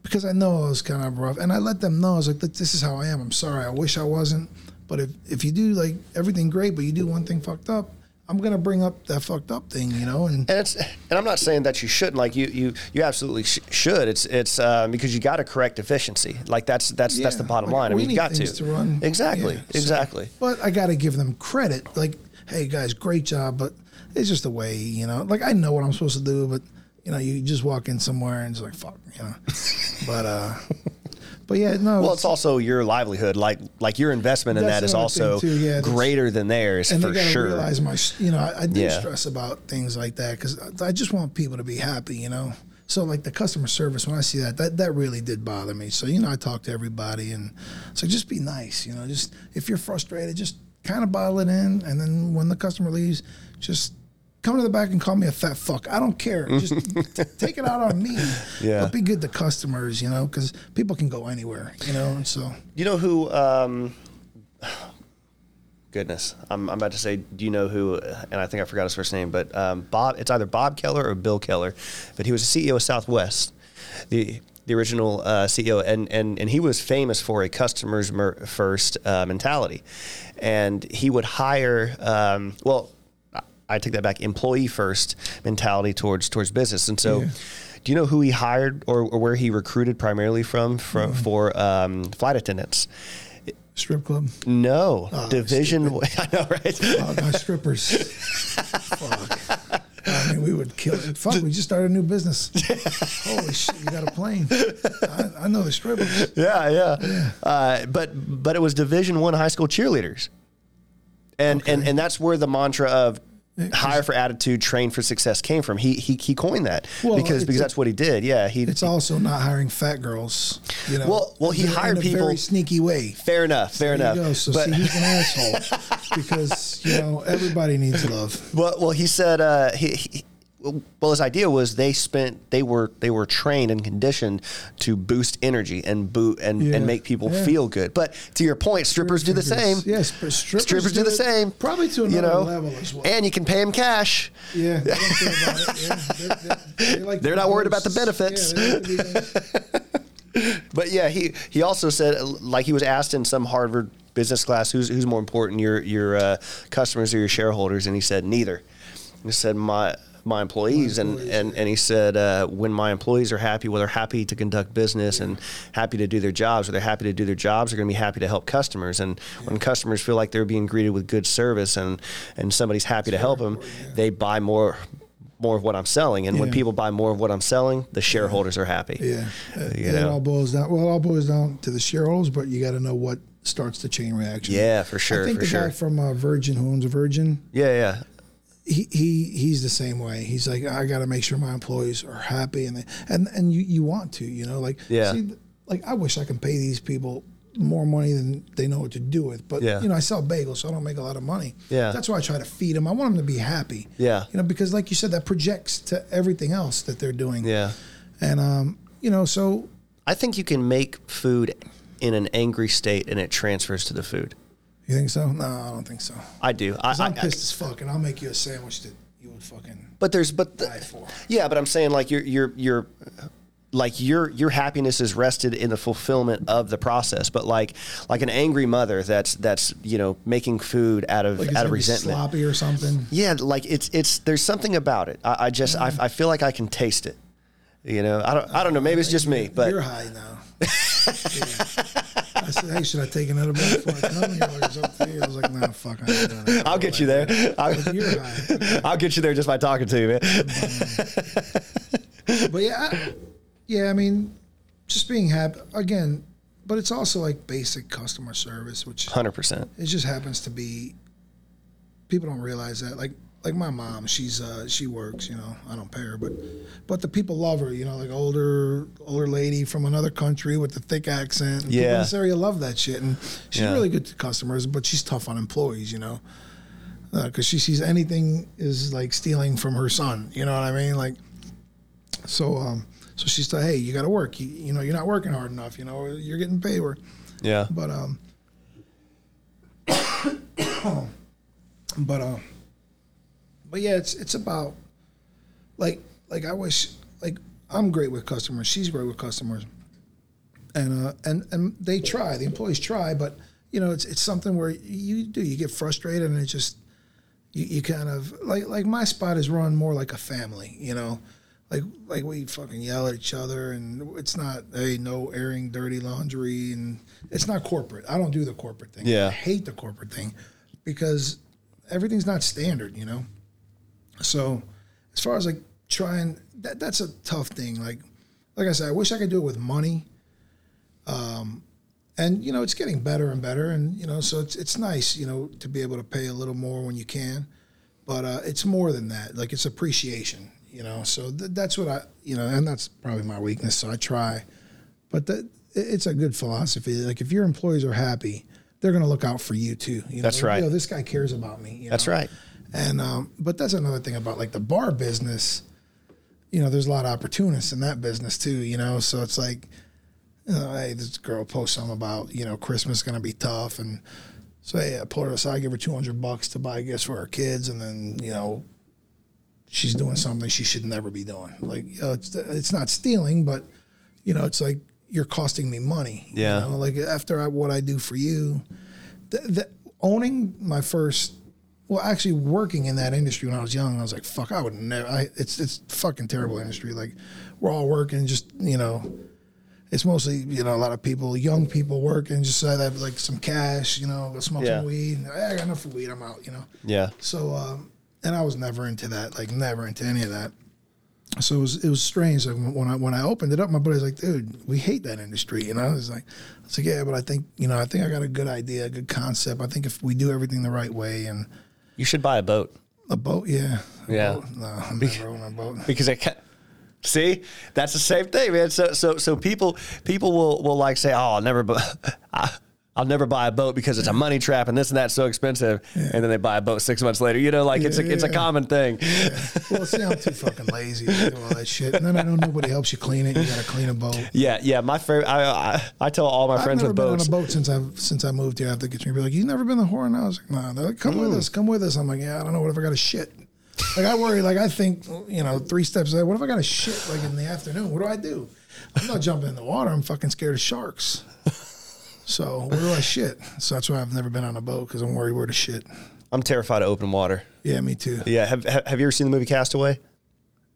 because I know it was kind of rough, and I let them know I was like, "This is how I am. I'm sorry. I wish I wasn't." But if if you do like everything great, but you do one thing fucked up, I'm gonna bring up that fucked up thing. You know, and And it's and I'm not saying that you shouldn't. Like you you you absolutely sh- should. It's it's um, because you got to correct efficiency. Like that's that's that's the bottom like, line. I mean, you got things to. to run. Exactly. Yeah, so- exactly. But I got to give them credit. Like, hey guys, great job. But it's just the way, you know. Like I know what I'm supposed to do, but you know, you just walk in somewhere and it's like fuck, you know. [laughs] but uh, but yeah, no. Well, it's also your livelihood. Like like your investment in that is also too. Yeah, greater than theirs and for they sure. realize my, you know, I, I do Yeah. stress about things like that because I just want people to be happy, you know. So like the customer service, when I see that, that that really did bother me. So you know, I talk to everybody, and so just be nice, you know. Just if you're frustrated, just kind of bottle it in, and then when the customer leaves, just come to the back and call me a fat fuck. I don't care. Just [laughs] take it out on me. Yeah. But be good to customers, you know, because people can go anywhere, you know. And so You know who? Um, goodness, I'm, I'm about to say. Do you know who? And I think I forgot his first name, but um, Bob. It's either Bob Keller or Bill Keller, but he was the CEO of Southwest, the the original uh, CEO, and, and and he was famous for a customers mer- first uh, mentality, and he would hire. Um, well, I- take that back. Employee first mentality towards towards business, and so. Yeah. Do you know who he hired or, or where he recruited primarily from, from for um, flight attendants? strip club. No, Oh, division. [laughs] I know, right? Oh, my strippers. Fuck. I mean, we would kill it. Fuck, we just started a new business. [laughs] Holy shit, you got a plane. I, I know the strippers. yeah, yeah. Uh, but but it was Division One high school cheerleaders, and and and that's where the mantra of hire for attitude, train for success came from. He he, he coined that Well, because because that's what he did. Yeah, he. It's also not hiring fat girls. You know. Well- well, he hired in a people- very sneaky way. fair enough. Fair enough. go. So but see, he's an asshole [laughs] because you know everybody needs love. Well, well, he said uh, he, he. Well, his idea was they spent they were they were trained and conditioned to boost energy and boot and, Yeah. and make people Yeah. feel good. But to your point, strippers do the same. Yes, strippers, Strippers do the it same. Probably to you another know, level as well. and you can pay them cash. yeah, they about it. yeah. They're, they're, like They're not worried about the benefits. Yeah, they like to be. [laughs] But yeah, he he also said like he was asked in some Harvard business class who's who's more important your your uh, customers or your shareholders, and he said neither. He said my my employees, and, employees, and and he said uh, when my employees are happy, well they're happy to conduct business and happy to do their jobs, or they're happy to do their jobs, they're going to be happy to help customers. And when customers feel like they're being greeted with good service and and somebody's happy to help them, they buy more. More of what I'm selling, and when people buy more of what I'm selling, the shareholders are happy. Yeah, it, You it know? all boils down. Well, it all boils down to the shareholders, but you got to know what starts the chain reaction. Yeah, for sure, I think the sure. guy from uh, Virgin who owns Virgin, Yeah, yeah. He, he he's the same way. He's like, I got to make sure my employees are happy, and they, and and you you want to, you know, like Yeah. See, like I wish I can pay these people more money than they know what to do with. But Yeah. you know, I sell bagels, so I don't make a lot of money. Yeah. that's why I try to feed them. I want them to be happy. Yeah. you know, because like you said, that projects to everything else that they're doing. Yeah. and um, you know, so I think you can make food in an angry state and it transfers to the food. You think so? No, I don't think so. I do. I, I- pissed as fuck, and I'll make you a sandwich that you would fucking but there's but the, die for. yeah, but I'm saying like your your your like your your happiness is rested in the fulfillment of the process. But like like an angry mother that's that's you know making food out of Like out of resentment. sloppy or something. Yeah, like it's it's there's something about it. I, I just I, mm. I feel like I can taste it. You know, I don't I don't know. Maybe it's just me, but You're high now. Yeah. I said, hey, should I take another bite before I come? You're like, it's up to you. I was like, nah, fuck, I ain't doing it. I'll get you there. I'll, You're high. [laughs] I'll get you there just by talking to you, man. [laughs] But yeah, I, yeah, I mean, just being happy again. But it's also like basic customer service, which Hundred percent. it just happens to be. People don't realize that. Like, like my mom, she's uh, she works. You know, I don't pay her, but but the people love her. You know, like older older lady from another country with the thick accent. And People Yeah. in this area love that shit, and she's Yeah. really good to customers, but she's tough on employees. You know, because she sees anything is like stealing from her son. You know what I mean? Like, so um, so she's like, hey, you got to work. You, you know, you're not working hard enough. You know, you're getting paid. Or Yeah. but um [coughs] but um but yeah it's it's about like like I wish like I'm great with customers. She's great with customers. And uh and and they try the employees try but you know it's it's something where you do you get frustrated and it just you, you kind of like like my spot is run more like a family you know? Like like we fucking yell at each other and it's not hey no airing dirty laundry and it's not corporate. I don't do the corporate thing. Yeah. i hate the corporate thing because everything's not standard you know so as far as like trying that that's a tough thing like like i said i wish i could do it with money Um, and you know it's getting better and better and you know so it's it's nice you know to be able to pay a little more when you can but uh, it's more than that like it's appreciation you know so th- that's what i you know and that's probably my weakness so i try but that it's a good philosophy like if your employees are happy they're going to look out for you too you know? That's right. you know, this guy cares about me you That's know? right. And um, but that's another thing about like the bar business you know there's a lot of opportunists in that business too you know so it's like you know, hey, this girl posts something about, you know, Christmas is going to be tough. And so, hey, I pull her aside, give her 200 bucks to buy gifts for her kids. And then, you know, she's doing something she should never be doing. Like, you know, it's, it's not stealing, but, you know, it's like you're costing me money. you Yeah. know? Like, after I, what I do for you, th- th- owning my first, well, actually working in that industry when I was young, I was like, fuck, I would never, I, it's, it's fucking terrible industry. Like, we're all working just, you know, it's mostly you know a lot of people, young people working just so they have like some cash, you know, smoke Yeah. some weed. Hey, I got enough for weed, I'm out, you know. Yeah. So, um, and I was never into that, like never into any of that. So it was it was strange. Like when I when I opened it up, my buddy's like, "Dude, we hate that industry." And I was like, "I was like, yeah, but I think you know, I think I got a good idea, a good concept. I think if we do everything the right way and You should buy a boat a boat, yeah, a Yeah. boat. no, I'm never a boat. [laughs] because I can't. See, that's the same thing, man. So, so, so people, people will, will like say, "Oh, I'll never, bu- [laughs] I, I'll never buy a boat because it's a money trap and this and that's so expensive," and then they buy a boat six months later. You know, like it's a, it's a common thing. Well, see, I'm too fucking lazy to do all that shit. And then I know nobody helps you clean it. You got to clean a boat. Yeah, yeah. My favorite. I, I, I tell all my I've friends never with been boats. on a boat since I since I moved here after Katrina. Be like, you never been to Horn? I was like, no. They're like, come with mm. us, come with us. I'm like, yeah, I don't know. What if I got a shit? Like I worry. Like I think, you know, three steps ahead. What if I got a shit like in the afternoon? What do I do? I'm not jumping in the water. I'm fucking scared of sharks. So where do I shit? So that's why I've never been on a boat because I'm worried where to shit. I'm terrified of open water. Yeah, me too. Yeah. Have Have have you ever seen the movie Castaway?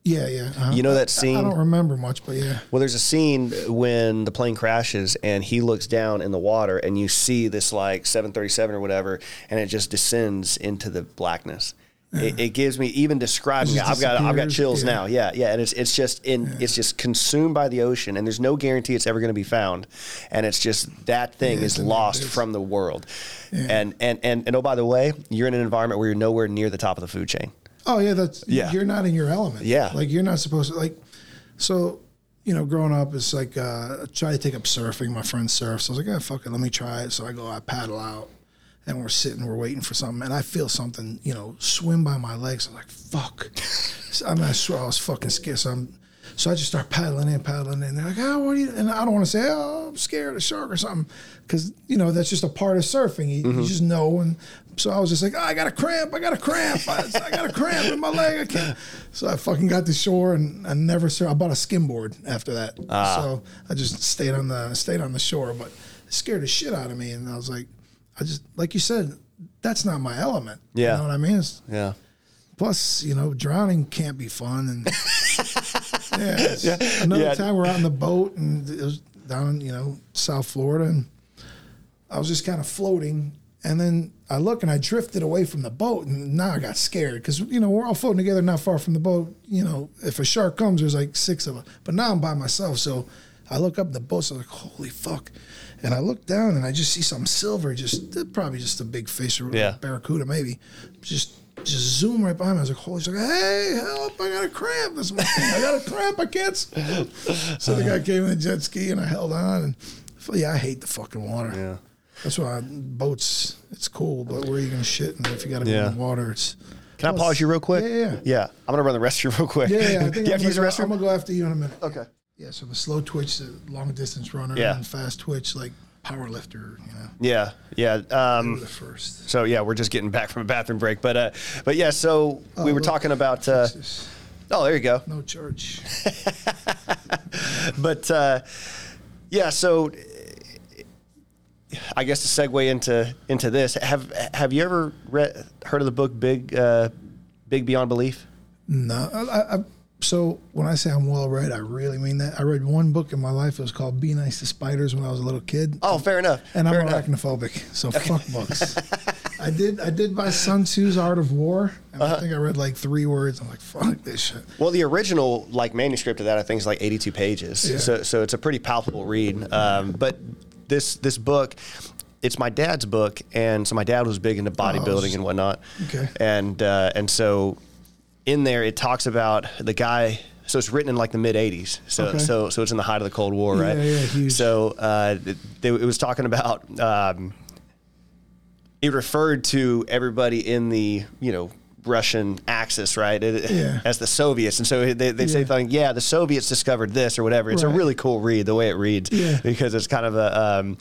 Yeah, yeah. uh-huh. You know that scene? I scene? don't remember much, but yeah. Well, there's a scene when the plane crashes and he looks down in the water and you see this like 737 or whatever, and it just descends into the blackness. It, it gives me even describing It. I've got I've got chills Yeah. now. Yeah, yeah, and it's it's just in it's just consumed by the ocean, and there's no guarantee it's ever going to be found, and it's just that thing Yeah, is it's in the lost from the world, and, and and and oh by the way, you're in an environment where you're nowhere near the top of the food chain. Oh yeah, that's Yeah. You're not in your element. Yeah. like you're not supposed to like. So, you know, growing up, it's like uh, I try to take up surfing. My friend surfs. So I was like, yeah, fuck it, let me try it. So I go, I paddle out, and we're sitting, we're waiting for something, and I feel something, you know, swim by my legs. I'm like, fuck. So, [laughs] I mean, I swear I was fucking scared. So I'm. So I just start paddling in, paddling in. They're like, "Oh, what are you?" And I don't want to say, "Oh, I'm scared of a shark or something," because you know that's just a part of surfing. You, you mm-hmm. just know. And so I was just like, oh, "I got a cramp! I got a cramp! I, I got a cramp in my leg! I can't." So I fucking got to shore and I never surfed. I bought a skimboard after that. Ah. So I just stayed on the stayed on the shore, but it scared the shit out of me. And I was like, I just like you said, that's not my element. Yeah. you know what I mean. It's, Yeah. Plus, you know, drowning can't be fun. And [laughs] yeah, it's- another Yeah. time we're out in the boat and it was down, you know, South Florida, and I was just kind of floating. And then I look and I drifted away from the boat, and now I got scared because you know we're all floating together, not far from the boat. You know, if a shark comes, there's like six of us. But now I'm by myself, so I look up the boat, so I'm like, holy fuck! And I look down and I just see something silver, just probably just a big fish or Yeah. barracuda maybe, just just zoom right behind me. I was like, holy shit, hey, help, I got a cramp. This morning. I got a cramp, I can't. [laughs] So the guy came in a jet ski and I held on. And yeah, I hate the fucking water. Yeah. That's why boats, it's cool, but where are you going to shit? And if you got to Yeah. go in the water, it's. Can I pause you real quick? Yeah, yeah, yeah. Yeah. I'm gonna run the restroom [laughs] real quick. Yeah, yeah, I Do think you I'm have to use the restroom? I'm gonna go after you in a minute. Okay. Yeah, so the slow twitch, the long distance runner, Yeah. and fast twitch, like power lifter, you know, Yeah. Yeah. Um, the first. So yeah, we're just getting back from a bathroom break, but uh, but yeah. So we were look. talking about. Uh, oh, there you go. no church. [laughs] But uh, yeah, so I guess to segue into into this, have have you ever read heard of the book Big uh, Big Beyond Belief? No, I, I- so when I say I'm well read, I really mean that. I read one book in my life. It was called "Be Nice to Spiders" when I was a little kid. Oh, fair enough. and I'm fair enough. arachnophobic, so fuck books. [laughs] I did. I did buy Sun Tzu's Art of War, and Uh-huh. I think I read like three words. I'm like, fuck this shit. Well, the original like manuscript of that I think is like 82 pages, Yeah. so so it's a pretty palpable read. Um, but this this book, it's my dad's book, and so my dad was big into bodybuilding and whatnot. Okay. And uh, and so in there it talks about the guy. So it's written in like the mid '80s. So Okay. so so it's in the height of the Cold War, right? Yeah, yeah, huge. So uh, it, it was talking about. Um, it referred to everybody in the you know Russian axis, right? It- Yeah. As the Soviets, and so they they say Yeah. something, yeah, the Soviets discovered this or whatever. It's a really cool read the way it reads, Yeah. because it's kind of a. Um,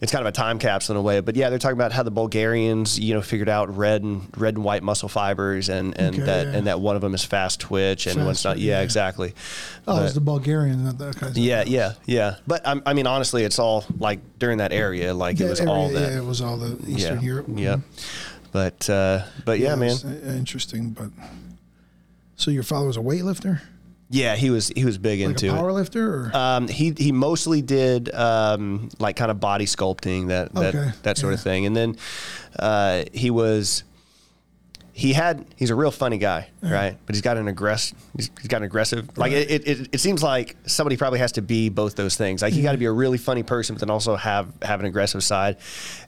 it's kind of a time capsule in a way, but yeah, they're talking about how the Bulgarians, you know, figured out red and red and white muscle fibers, and and Okay, that yeah. and that one of them is fast twitch, and Fast what's not. Yeah, yeah. exactly. Oh, But- it's the Bulgarian, that of yeah, yeah, yeah. But um, I mean, honestly, it's all like during that area, like it was every- all that. Yeah, it was all the Eastern Europe. Yeah. But uh, but yeah, man. uh, interesting, but so your father was a weightlifter, Yeah, he was he was big like a into it. power lifter, or? Um, he he mostly did um, like kind of body sculpting that that, Okay, that sort of thing, and then uh, he was he had he's a real funny guy, right? But he's got an aggressive he's, he's got an aggressive like Right. it, it, it seems like somebody probably has to be both those things. Like you got to be a really funny person, but then also have have an aggressive side.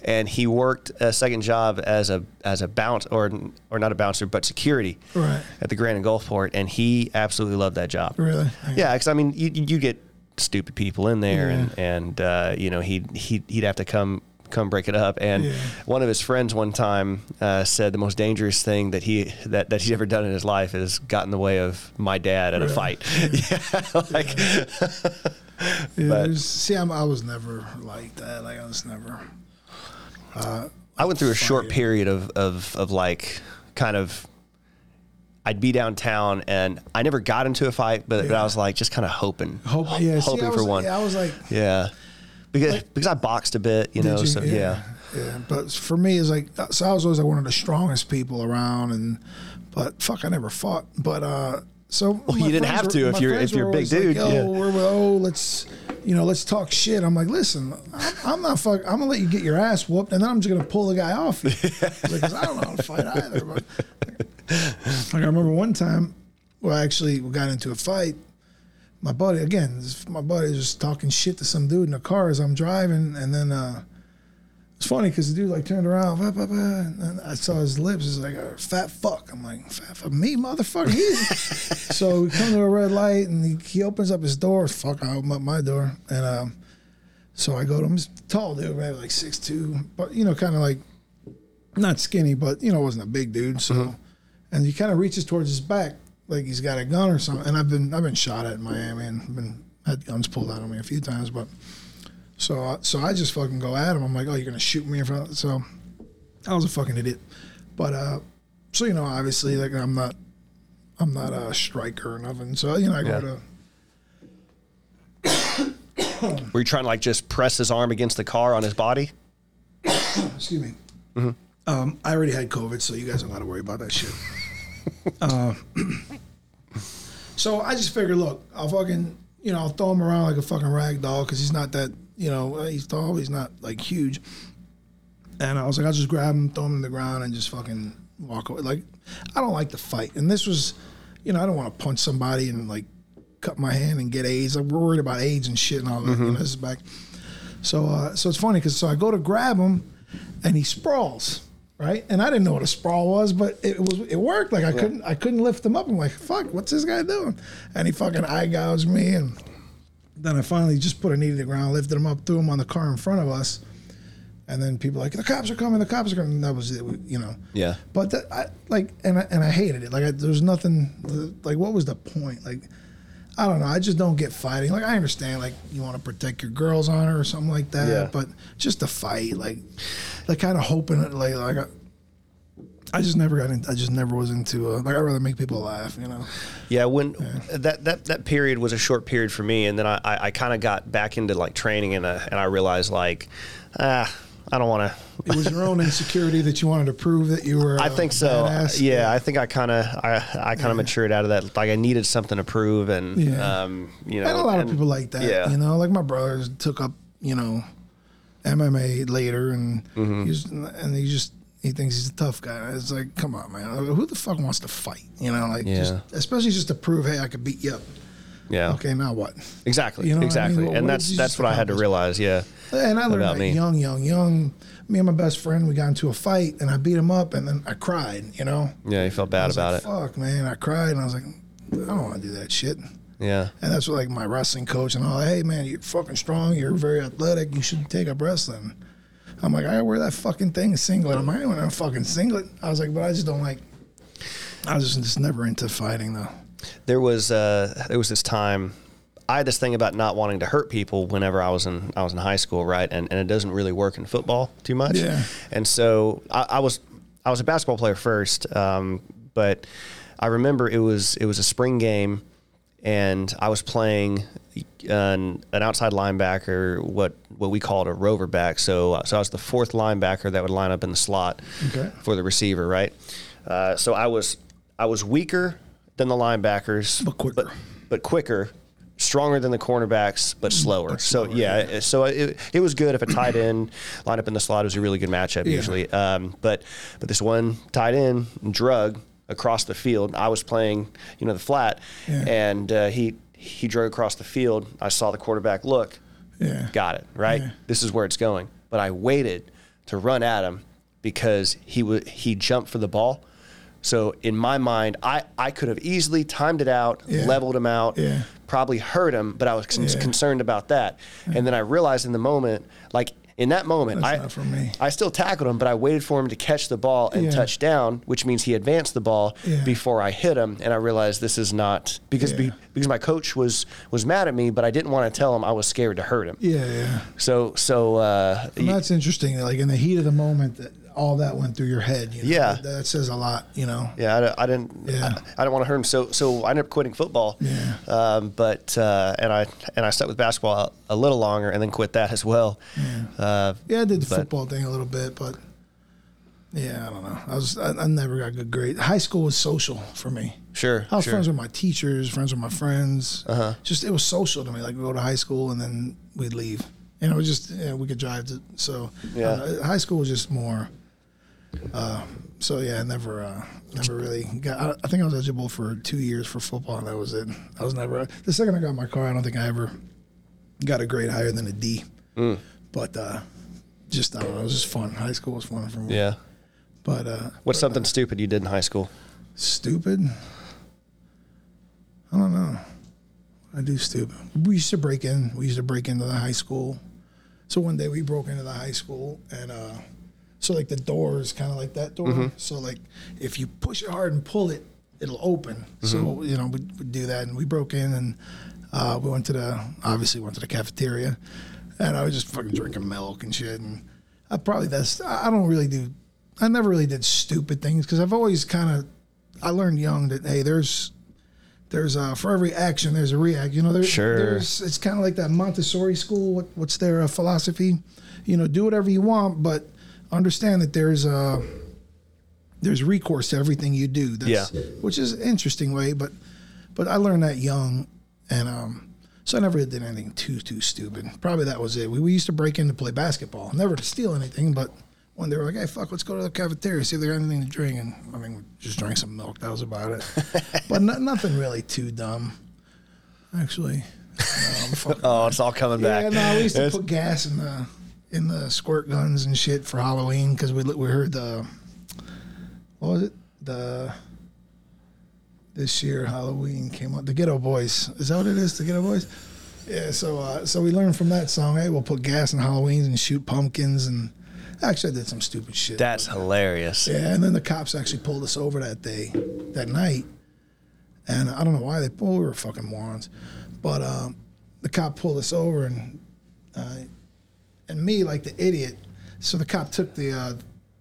And he worked a second job as a as a bounce or or not a bouncer, but security Right. at the Grand and Gulfport, and he absolutely loved that job. really? Yeah, because I mean, you you get stupid people in there, Yeah. and and uh, you know he he he'd have to come come break it up. And Yeah. one of his friends one time uh, said the most dangerous thing that he that, that he's ever done in his life is got in the way of my dad at a fight. Yeah, [laughs] [laughs] like Yeah, But- see, I'm, I was never like that. Like I was never. I went through a short period of of of like kind of. I'd be downtown, and I never got into a fight, but, but I was like just kind of hoping, Hope, yeah, see, hoping I for one. Yeah, I was like, Yeah, because because I boxed a bit, you know. You? So yeah. yeah. But for me, it's like so. I was always like one of the strongest people around, and but fuck, I never fought. But uh, so Well, you didn't have were- to if you're- if you're a big dude, Like, yeah. We're, oh, let's you know, let's talk shit. I'm like, listen, I'm, I'm not fuck. I'm gonna let you get your ass whooped, and then I'm just gonna pull the guy off you. [laughs] Because I don't know how to fight either. But [laughs] like I remember one time, well, I actually, we got into a fight my buddy again. this- My buddy was just talking shit to some dude in the car as I'm driving, and then uh, it's funny because the dude like turned around, bah, bah, bah, and I saw his lips. It's like a fat fuck. I'm like, fat fuck me, motherfucker. [laughs] So we come to a red light, and he, he opens up his door. Fuck, I open up my door, and um, so I go to him. He's tall dude, maybe like six two, but you know, kind of like not skinny, but you know, wasn't a big dude. So, and he kind of reaches towards his back, like he's got a gun or something. And I've been I've been shot at in Miami and been had guns pulled out on me a few times, but so I- so I just fucking go at him. I'm like, oh, you're gonna shoot me in front. So I was a fucking idiot, but uh, so you know, obviously, like I'm not I'm not a striker or nothing. So you know, I go Yeah. to Were you trying to like just press his arm against the car on his body? [coughs] excuse me. Um, I already had COVID, so you guys don't got to worry about that shit. Uh, [clears throat] so I just figured, look, I'll fucking, you know, I'll throw him around like a fucking rag doll because he's not that, you know, uh, he's tall, he's not like huge. And I was like, I'll just grab him, throw him in the ground, and just fucking walk away. Like, I don't like to fight, and this was, you know, I don't want to punch somebody and like cut my hand and get AIDS. We're worried about AIDS and shit and all that. You know, this is back. So, uh, so it's funny because so I go to grab him, and he sprawls, right? And I didn't know what a sprawl was, but it was it worked. Like I couldn't I couldn't lift him up. I'm like, fuck, what's this guy doing? And he fucking eye gouged me, and then I finally just put a knee to the ground, lifted him up, threw him on the car in front of us, and then people were like the cops are coming, the cops are coming. And that was it, you know. Yeah. But that, I like, and I, and I hated it. Like, I, there's nothing. Like, what was the point? Like, I don't know. I just don't get fighting. Like, I understand. Like, you want to protect your girl's honor or something like that. Yeah. But just to fight, like, like kind of hoping it. Like, like I, I just never got. In, I just never was into. Uh, like, I rather make people laugh. You know. Yeah, when that, that that period was a short period for me, and then I, I, I kind of got back into like training, and uh, and I realized like, ah, I don't want to. It was your own insecurity that you wanted to prove that you were. I think so. badass. Yeah, I think I kind of I, I kind of matured out of that. Like I needed something to prove, and Yeah. um, you know, and a lot and- of people like that. Yeah, You know, like my brothers took up, you know, MMA later, and Mm-hmm. he's and he just He thinks he's a tough guy. It's like, come on, man. Who the fuck wants to fight? You know, like, Yeah. just, especially just to prove, hey, I could beat you up. Yeah. Okay, now what? Exactly. You know what I exactly. mean? What- and that's that's what I had to realize. Yeah. And I learned About that me. young, young, young. Me and my best friend, we got into a fight, and I beat him up, and then I cried. You know, Yeah. You felt bad about like, it. Fuck, man, I cried, and I was like, I don't want to do that shit. Yeah. And that's what like my wrestling coach and all. Hey, man, you're fucking strong. You're very athletic. You should take up wrestling. I'm like, I wear that fucking thing singlet. I'm like, I don't wear a fucking singlet. I was like, but I just don't like. I was just, just never into fighting though. There was uh there was this time I had this thing about not wanting to hurt people whenever I was in I was in high school, right? And and it doesn't really work in football too much. Yeah. And so I, I was I was a basketball player first, um, but I remember it was it was a spring game, and I was playing an, an outside linebacker, what what we called a rover back. So so I was the fourth linebacker that would line up in the slot Okay. for the receiver, right? Uh, so I was I was weaker than the linebackers, But quicker. but, but quicker, stronger than the cornerbacks, but slower. so slower, yeah, so it, it was good if a tight end lined up in the slot it was a really good matchup usually. Um, but but this one tight end drug across the field. I was playing you know the flat, Yeah. and uh, he he drove across the field. I saw the quarterback look, Yeah. got it right. Yeah. This is where it's going. But I waited to run at him because he would he jumped for the ball. So in my mind, I, I could have easily timed it out, Yeah. leveled him out, Yeah. probably hurt him, but I was con- Yeah. concerned about that. And then I realized in the moment, like in that moment, That's I. I still tackled him, but I waited for him to catch the ball and touch down, which means he advanced the ball before I hit him. And I realized this is not because be, because my coach was was mad at me, but I didn't want to tell him I was scared to hurt him. Yeah, yeah. So so uh, And that's interesting. Like in the heat of the moment, that all that went through your head. You know? Yeah. that, that says a lot. You know. yeah, I, I didn't Yeah. I, I didn't want to hurt him. So so I ended up quitting football. Yeah. Um, but uh, and I and I stuck with basketball a, a little longer and then quit that as well. Uh, Yeah, I did the But- football thing a little bit, but yeah, I don't know. I was I, I never got good grades. High school was social for me. sure. I was sure. friends with my teachers, friends with my friends. Uh-huh. Just it was social to me. Like we go to high school and then we'd leave. And it was just yeah, we could drive to. So Yeah. uh, high school was just more. Uh, so yeah, I never uh, never really got. I, I think I was eligible for two years for football, and that was it. I was never. The second I got my car, I don't think I ever got a grade higher than a D. Mm. But uh, just I don't know. It was just fun. High school was fun for me. Yeah. But uh, What's something stupid you did in high school? Stupid? I don't know. I do stupid. We used to break in. We used to break into the high school. So one day we broke into the high school, and uh, so like the door is kind of like that door. So like if you push it hard and pull it, it'll open. So you know we would do that, and we broke in, and uh, we went to the obviously went to the cafeteria, and I was just fucking drinking milk and shit. And I probably that's I don't really do. I never really did stupid things because I've always kind of I learned young that hey, there's there's uh for every action there's a react. You know, there, Sure. there's it's kind of like that Montessori school. What, what's their uh, philosophy? You know, do whatever you want, but understand that there's uh there's recourse to everything you do. That's, Yeah. which is an interesting way, but but I learned that young, and um. So I never did anything too too stupid. Probably that was it. We, we used to break in to play basketball, never to steal anything, but when they were like, "Hey, fuck, let's go to the cafeteria see if they got anything to drink," and I mean, we just drank some milk. That was about it. [laughs] but no, nothing really too dumb, actually. No, [laughs] Oh, it's all coming yeah, back. no, we used to It's- put gas in the in the squirt guns and shit for Halloween because we we heard the what was it the this year Halloween came out the Geto Boys is that what it is the Geto Boys yeah so uh, so we learned from that song hey we'll put gas in Halloweens and shoot pumpkins and actually I did some stupid shit That's hilarious. yeah, and then the cops actually pulled us over that day, that night. And I don't know why they pulled. We were fucking morons, but um, the cop pulled us over, and uh, and me like the idiot. So the cop took the uh,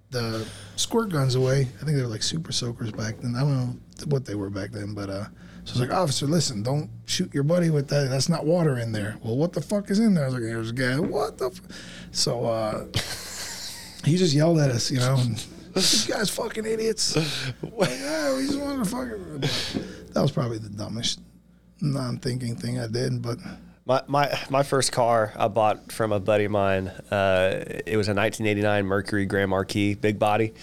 the squirt guns away. I think they were like super soakers back then. I don't know what they were back then, but uh, so I was like, officer, listen, don't shoot your buddy with that. That's not water in there. Well, what the fuck is in there? I was like, there's gas. What the? F-? So uh, he just yelled at us, you know. And, you guys fucking idiots. [laughs] Like, yeah, we just wanted to fucking. That was probably the dumbest non-thinking thing I did, but My, my my first car I bought from a buddy of mine. Uh, it was a 1989 Mercury Grand Marquis, big body.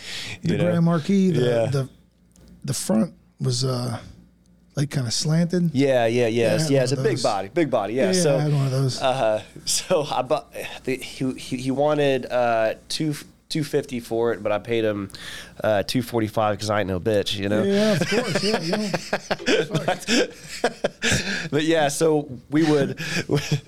The know? Grand Marquis, the, Yeah. the the front was uh like kind of slanted. Yeah, yeah, yes, yeah. It's a big body, big body. Yeah. Yeah, so I had one of those. Uh, so I bought. The, he, he he wanted uh, two. 250 for it, but I paid him uh, 245 because I ain't no bitch, you know. Yeah, of course. Yeah, you [laughs] know. But yeah, so we would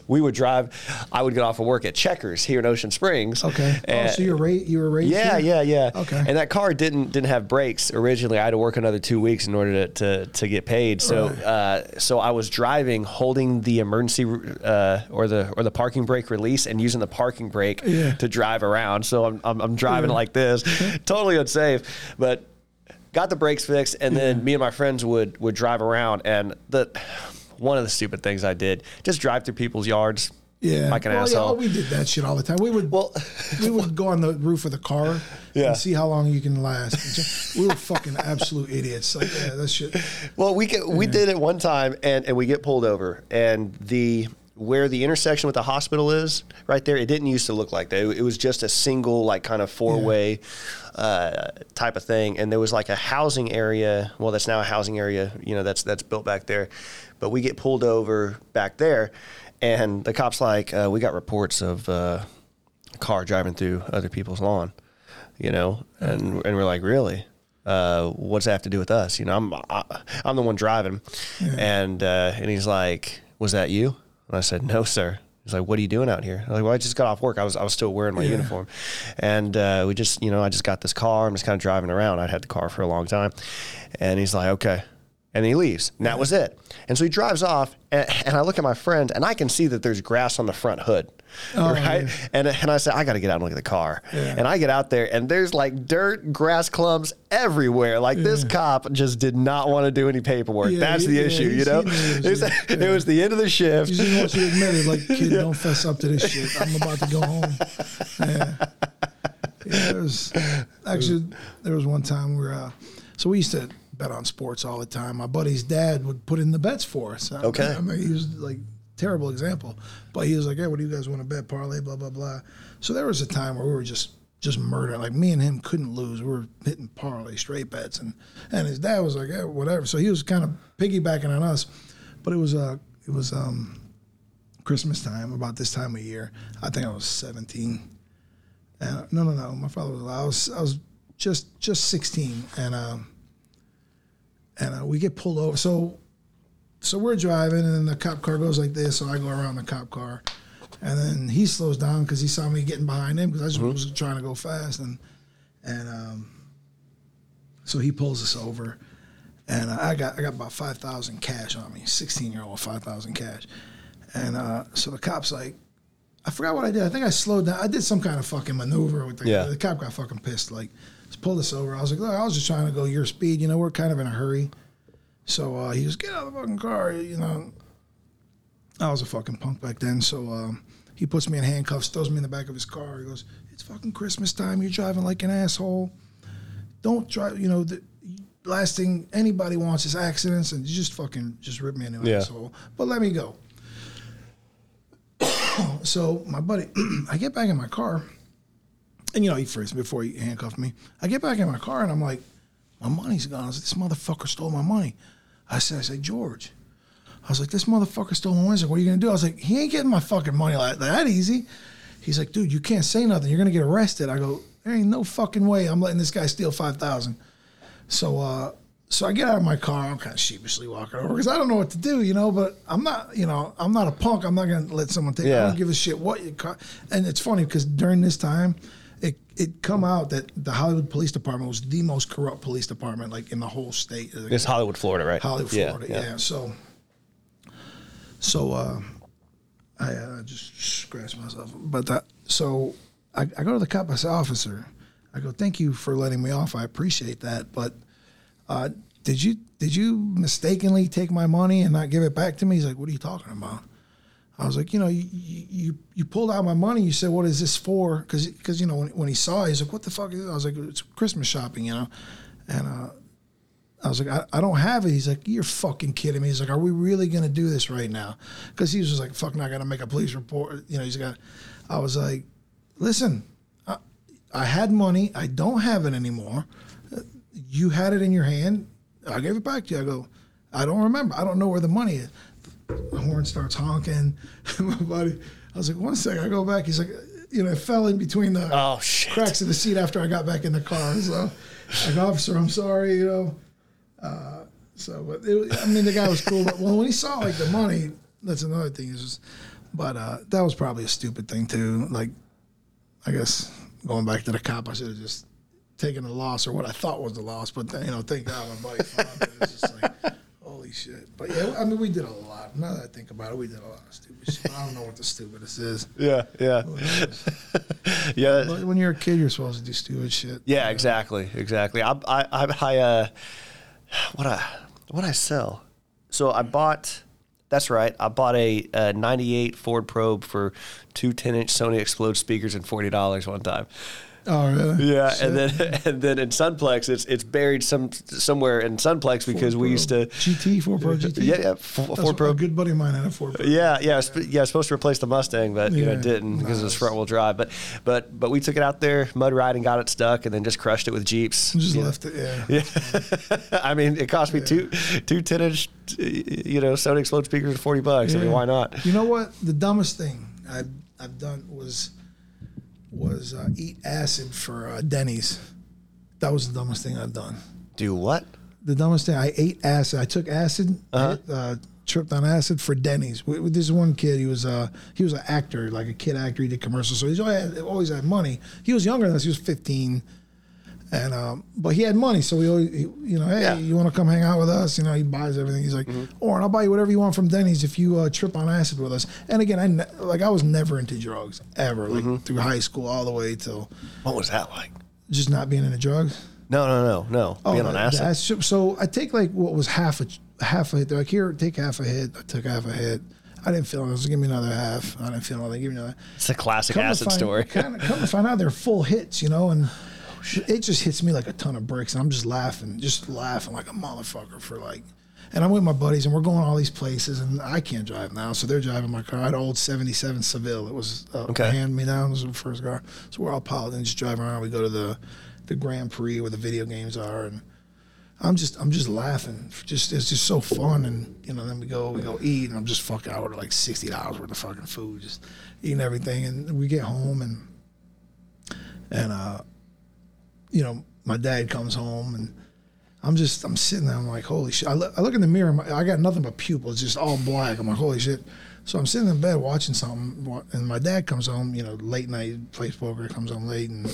we would drive. I would get off of work at Checkers here in Ocean Springs. Okay. Oh, and- so you're ra- you were raised. yeah, here? yeah, yeah. Okay. And that car didn't didn't have brakes originally. I had to work another two weeks in order to to, to get paid. So Right. uh, so I was driving, holding the emergency uh, or the or the parking brake release, and using the parking brake Yeah. to drive around. So I'm I'm, I'm driving like this, totally unsafe, but. Got the brakes fixed, and then me and my friends would would drive around. And the one of the stupid things I did, just drive through people's yards, Yeah. like an well, asshole. Yeah, we did that shit all the time. We would Well- we would [laughs] go on the roof of the car Yeah. and see how long you can last. We were fucking absolute idiots. Like yeah, that shit. Well, we get, we did it one time, and, and we get pulled over, and the where the intersection with the hospital is right there. It didn't used to look like that. It, was just a single like kind of four way uh, type of thing, and there was like a housing area. Well, that's now a housing area. You know, that's that's built back there, but we get pulled over back there, and the cops like uh, we got reports of uh, a car driving through other people's lawn. You know, and and we're like, really? uh, what's that have to do with us? You know, I'm I, I'm the one driving, and uh, and he's like, was that you? And I said, no, sir. He's like, what are you doing out here? I'm like, well, I just got off work. I was I was still wearing my Yeah. uniform, and uh, we just you know I just got this car. I'm just kind of driving around. I'd had the car for a long time, and he's like, okay. And he leaves. And that was it. And so he drives off, and, and I look at my friend, and I can see that there's grass on the front hood, Oh, [laughs] right? yeah. And and I said, I got to get out and look at the car. Yeah. And I get out there, and there's like dirt, grass clumps everywhere. Like this cop just did not want to do any paperwork. Yeah, That's the yeah, issue, you know. It was, yeah. it was the end of the shift. He just wants you to admit it. Like, kid, [laughs] don't fess up to this shit. I'm about to go home. Yeah. Yeah, there was actually there was one time where uh, so we used to bet on sports all the time. My buddy's dad would put in the bets for us. I- Okay. I mean, he was like terrible example, but he was like, "Hey, what do you guys want to bet? Parlay, blah blah blah." So there was a time where we were just just murdering. Like me and him couldn't lose. We were hitting parlay straight bets, and and his dad was like, "Yeah, whatever." So he was kind of piggybacking on us, but it was uh it was um Christmas time about this time of year. I think I was seventeen. Uh, no, no, no. My father was. I was. I was just just sixteen, and um, and uh, we get pulled over. So, so we're driving, and then the cop car goes like this. So I go around the cop car, and then he slows down because he saw me getting behind him because I just was trying to go fast, and and um, so he pulls us over, and I got I got about five thousand cash on me, sixteen year old five thousand cash, and uh, so the cop's like. I forgot what I did. I think I slowed down. I did some kind of fucking maneuver with the, Yeah. the cop. Got fucking pissed. Like, just pulled us over. I was like, look, I was just trying to go your speed. You know, we're kind of in a hurry. So uh, he goes, get out of the fucking car. You know, I was a fucking punk back then. So um, he puts me in handcuffs, throws me in the back of his car. He goes, it's fucking Christmas time. You're driving like an asshole. Don't drive. You know, the last thing anybody wants is accidents, and you just fucking just rip me a new Yeah. asshole. But let me go. [coughs] so my buddy, [clears throat] I get back in my car, and you know he me before he handcuffed me. I get back in my car and I'm like, my money's gone. I was like, this motherfucker stole my money. I said, I said, George. I was like, this motherfucker stole my money. What are you gonna do? I was like, he ain't getting my fucking money like that easy. He's like, dude, you can't say nothing. You're gonna get arrested. I go, there ain't no fucking way I'm letting this guy steal five thousand. So uh so I get out of my car. I'm kind of sheepishly walking over because I don't know what to do, you know. But I'm not, you know, I'm not a punk. I'm not gonna let someone take. Yeah. I don't give a shit what you. Car- and it's funny because during this time, it come out that the Hollywood Police Department was the most corrupt police department like in the whole state. It's Hollywood, Florida, right? Hollywood, Florida. Yeah. So, so uh, I uh, just scratched myself. But that, so I, I go to the cop. I say, officer, I go, thank you for letting me off. I appreciate that. But uh, did you did you mistakenly take my money and not give it back to me? He's like, what are you talking about? I was like, you know, you you, you pulled out my money. You said, what is this for? Because because you know when, when he saw, it, he's like, what the fuck is it? I was like, it's Christmas shopping, you know, and uh, I was like, I, I don't have it. He's like, you're fucking kidding me. He's like, are we really gonna do this right now? Because he was just like, fuck, not gonna make a police report. You know, he's got. I was like, listen, I, I had money. I don't have it anymore. You had it in your hand. I gave it back to you. I go, I don't remember. I don't know where the money is. The horn starts honking. [laughs] My buddy, I was like, one second. I go back. He's like, you know, it fell in between the Oh shit. cracks of the seat after I got back in the car. So, like, officer, I'm sorry, you know. Uh, so, but it, I mean, the guy was cool. But when he saw like the money, that's another thing. Is just, but uh, that was probably a stupid thing too. Like, I guess going back to the cop, I should have just taken the loss or what I thought was the loss. But then, you know, thank God my buddy found it. It's just like, shit. But yeah, I mean, we did a lot. Now that I think about it, we did a lot of stupid shit. I don't know what the stupidest is. [laughs] Yeah, yeah, [laughs] yeah. But when you're a kid, you're supposed to do stupid shit. Yeah, exactly, exactly. I, I, I, uh, what I, what I sell. So I bought. That's right. I bought a, a '98 Ford Probe for two 10-inch Sony Xplod speakers and forty dollars one time. Oh, really? Yeah, Shit. and then [laughs] and then in Sunplex, it's it's buried some somewhere in Sunplex because we used to. GT Four Pro GT. Yeah, yeah, F- That's Ford Pro. A good buddy of mine had a Ford Pro. Yeah, yeah, sp- yeah. Supposed to replace the Mustang, but you know it didn't because it was front wheel drive. But but but we took it out there, mud riding, got it stuck, and then just crushed it with Jeeps. Just know. left it. Yeah. Yeah, [laughs] I mean, it cost me two two ten inch, you know, Sony Xplod speakers for forty bucks. I mean, why not? You know what? The dumbest thing I've, I've done was was uh, eat acid for uh, Denny's. That was the dumbest thing I've done. Do what? The dumbest thing I ate acid. I took acid, Uh-huh. uh, tripped on acid for Denny's. We, we- this one kid, he was uh, he was an actor, like a kid actor. He did commercials, so he's always had, always had money. He was younger than us. He was fifteen. And um, but he had money, so we always, he, you know, hey, Yeah. you want to come hang out with us? You know, he buys everything. He's like, Oren, I'll buy you whatever you want from Denny's if you uh, trip on acid with us. And again, I ne- like I was never into drugs ever, like through high school all the way till What was that like? just not being into drugs. No, no, no, no. Being on acid. acid- So I take like what was half a half a hit. They're like, here, take half a hit. I took half a hit. I didn't feel it. Give me another half. I didn't feel nothing. Give me another. It's a classic Come acid find- story. Come, come to find out, they're full hits, you know, and Oh, it just hits me like a ton of bricks, and I'm just laughing, just laughing like a motherfucker for like. And I'm with my buddies, and we're going all these places, and I can't drive now, so they're driving my car. I had an old '77 Seville. It was uh, Okay. hand me down. Was the first car, so we're all piled and just driving around. We go to the the Grand Prix where the video games are, and I'm just I'm just laughing. Just it's just so fun, and you know. Then we go we go eat, and I'm just fucking. I order like sixty dollars worth of fucking food, just eating everything, and we get home and and uh, you know, my dad comes home and. I'm just, I'm sitting there. I'm like, holy shit. I look, I look in the mirror. My, I got nothing but pupils, just all black. I'm like, holy shit. So I'm sitting in bed watching something, and my dad comes home. You know, late night plays poker. Comes home late, and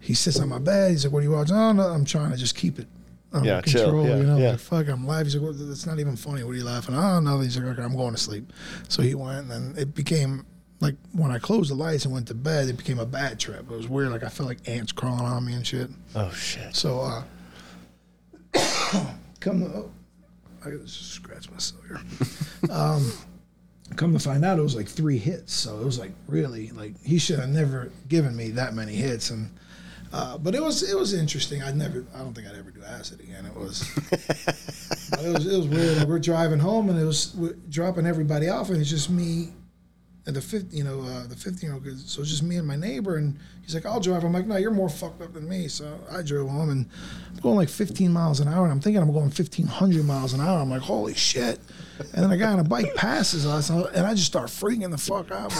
he sits on my bed. He's like, "What are you watching?" Oh no, I'm trying to just keep it under Yeah, chill. control. Yeah, you know, yeah. like, fuck, I'm laughing. He's like, well, "That's not even funny. What are you laughing?" at?" Oh no, he's like, "Okay, I'm going to sleep." So he went, and then it became like when I closed the lights and went to bed, it became a bad trip. It was weird. Like I felt like ants crawling on me and shit. Oh shit. So, uh, [coughs] come to, oh, I gotta just scratch myself here. [laughs] um, come to find out, it was like three hits. So it was like really like he should have never given me that many hits. And uh, but it was it was interesting. I never, I don't think I'd ever do acid again. It was, [laughs] but it was it was weird. Like we're driving home and it was dropping everybody off, and it's just me and the fifth, you know, uh, the fifteen year old. So it's just me and my neighbor, and he's like, "I'll drive." I'm like, "No, you're more fucked up than me." So I drove home, and I'm going like 15 miles an hour, and I'm thinking I'm going 1500 miles an hour. I'm like, "Holy shit!" And then a guy on a bike passes us, and I just start freaking the fuck out.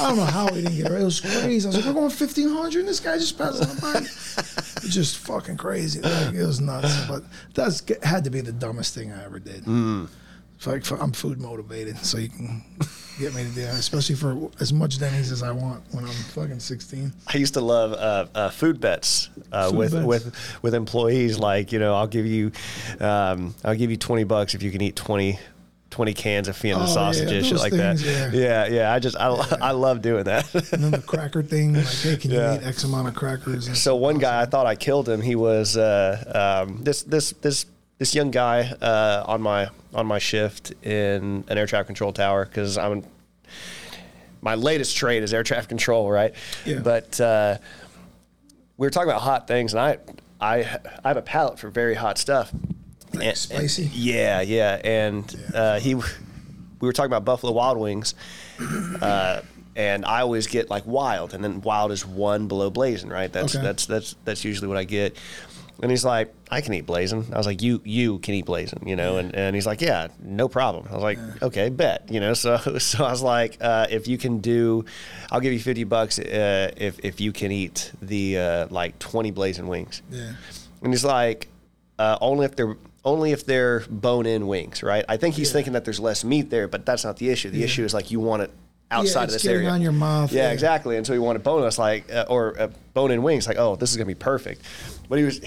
I don't know how he didn't get it. It was crazy. I was like, "We're going 1500, and this guy just passes on a bike." It's just fucking crazy. Like, it was nuts. But that's had to be the dumbest thing I ever did. It's like I'm food motivated, so you can get me to do that, especially for as much Denny's as I want when I'm fucking 16. I used to love uh, uh, food bets uh, Food with bets. with with employees. Like you know, I'll give you, um, I'll give you twenty bucks if you can eat 20, 20 cans of Vienna Oh, yeah, sausages, shit like things, that. yeah. yeah, yeah. I just I, I love doing that. And then the cracker thing, like, hey, can Yeah. you eat X amount of crackers? So one guy, I thought I killed him. He was uh, um, this this this this young guy uh, on my on my shift in an air traffic control tower because I'm my latest trade is air traffic control, right? Yeah. But uh, we were talking about hot things, and I I I have a palate for very hot stuff. Like And- spicy. Yeah, yeah, and Uh, he, we were talking about Buffalo Wild Wings, uh, and I always get like wild, and then wild is one below blazing, right? That's Okay. that's that's that's usually what I get. And he's like, I can eat blazing. I was like, you you can eat blazing, you know? And, and he's like, yeah, no problem. I was like, okay, bet, you know? So [laughs] so I was like, uh, if you can do, I'll give you fifty bucks uh, if if you can eat the uh, like twenty blazing wings. Yeah. And he's like, uh, only if they're only if they're bone-in wings, right? I think he's Yeah. thinking that there's less meat there, but that's not the issue. The Yeah. issue is like you want it outside it's of this area on your mouth, Yeah, yeah. exactly. And so he wanted boneless, like uh, or uh, bone-in wings. Like, oh, this is gonna be perfect. But he was.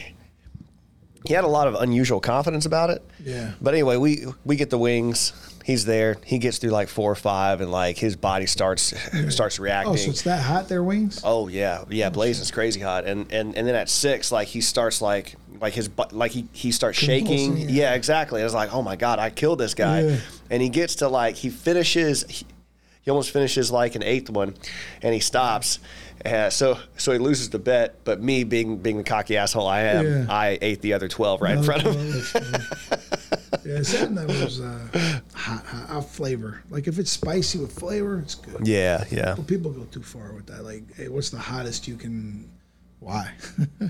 He had a lot of unusual confidence about it. Yeah. But anyway, we we get the wings. He's there. He gets through like four or five, and like his body starts [laughs] starts reacting. Oh, so it's that hot there, wings? Oh yeah, yeah. Oh, Blazing's crazy hot, and and and then at six, like he starts like like his like he he starts shaking. Yeah. yeah. exactly. It's like oh my god, I killed this guy, Yeah. and he gets to like he finishes. He, he almost finishes like an eighth one, and he stops. Uh, so so he loses the bet, but me being being the cocky asshole I am, Yeah. I ate the other twelve right in front of him. yeah, something that was uh, hot, hot, hot flavor. Like if it's spicy with flavor, it's good. Yeah, yeah. But people go too far with that. Like, hey, what's the hottest you can? Why? [laughs] but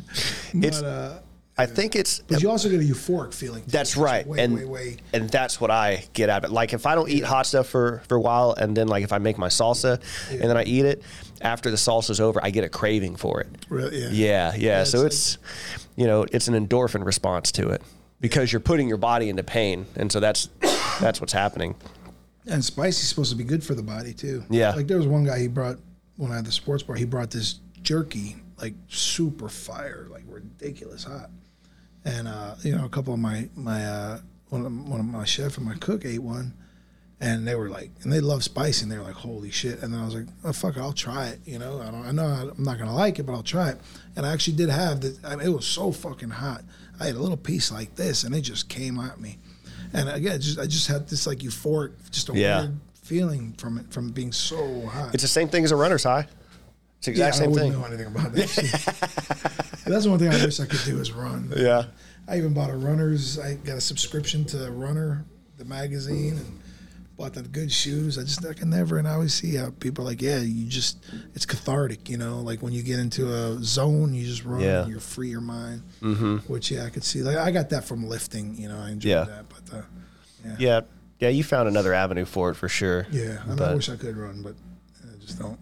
It's- uh, I think it's but you also get a euphoric feeling. too. That's right, Way, and way, way. and that's what I get out of it. Like if I don't eat hot stuff for for a while, and then like if I make my salsa, and then I eat it after the salsa's over, I get a craving for it. Really, yeah. Yeah, yeah. so it's it's you know it's an endorphin response to it because you're putting your body into pain, and so that's that's what's happening. And spicy's supposed to be good for the body too. Yeah. Like there was one guy he brought when I had the sports bar. He brought this jerky, like super fire, like ridiculous hot. And uh, you know, a couple of my my uh, one of, one of my chef and my cook ate one, and they were like, and they love spicy, and they were like, holy shit. And then I was like, oh fuck, it, I'll try it. You know, I don't, I know I'm not gonna like it, but I'll try it. And I actually did have the. I mean, it was so fucking hot. I had a little piece like this, and it just came at me. And again, just I just had this like euphoric, just a Yeah. weird feeling from it from being so hot. It's the same thing as a runner's high. It's the exact I same wouldn't thing. know anything about that. [laughs] shit. That's one thing I wish I could do is run. Yeah. I even bought a runner's. I got a subscription to Runner, the magazine, and bought the good shoes. I just I can never, and I always see how people are like, yeah, you just it's cathartic, you know, like when you get into a zone, you just run, Yeah. you're free your mind. Mm-hmm. Which yeah, I could see. Like I got that from lifting, you know, I enjoyed Yeah. that, but uh, Yeah. Yeah. You found another avenue for it for sure. yeah, I, mean, I But- wish I could run, but I just don't.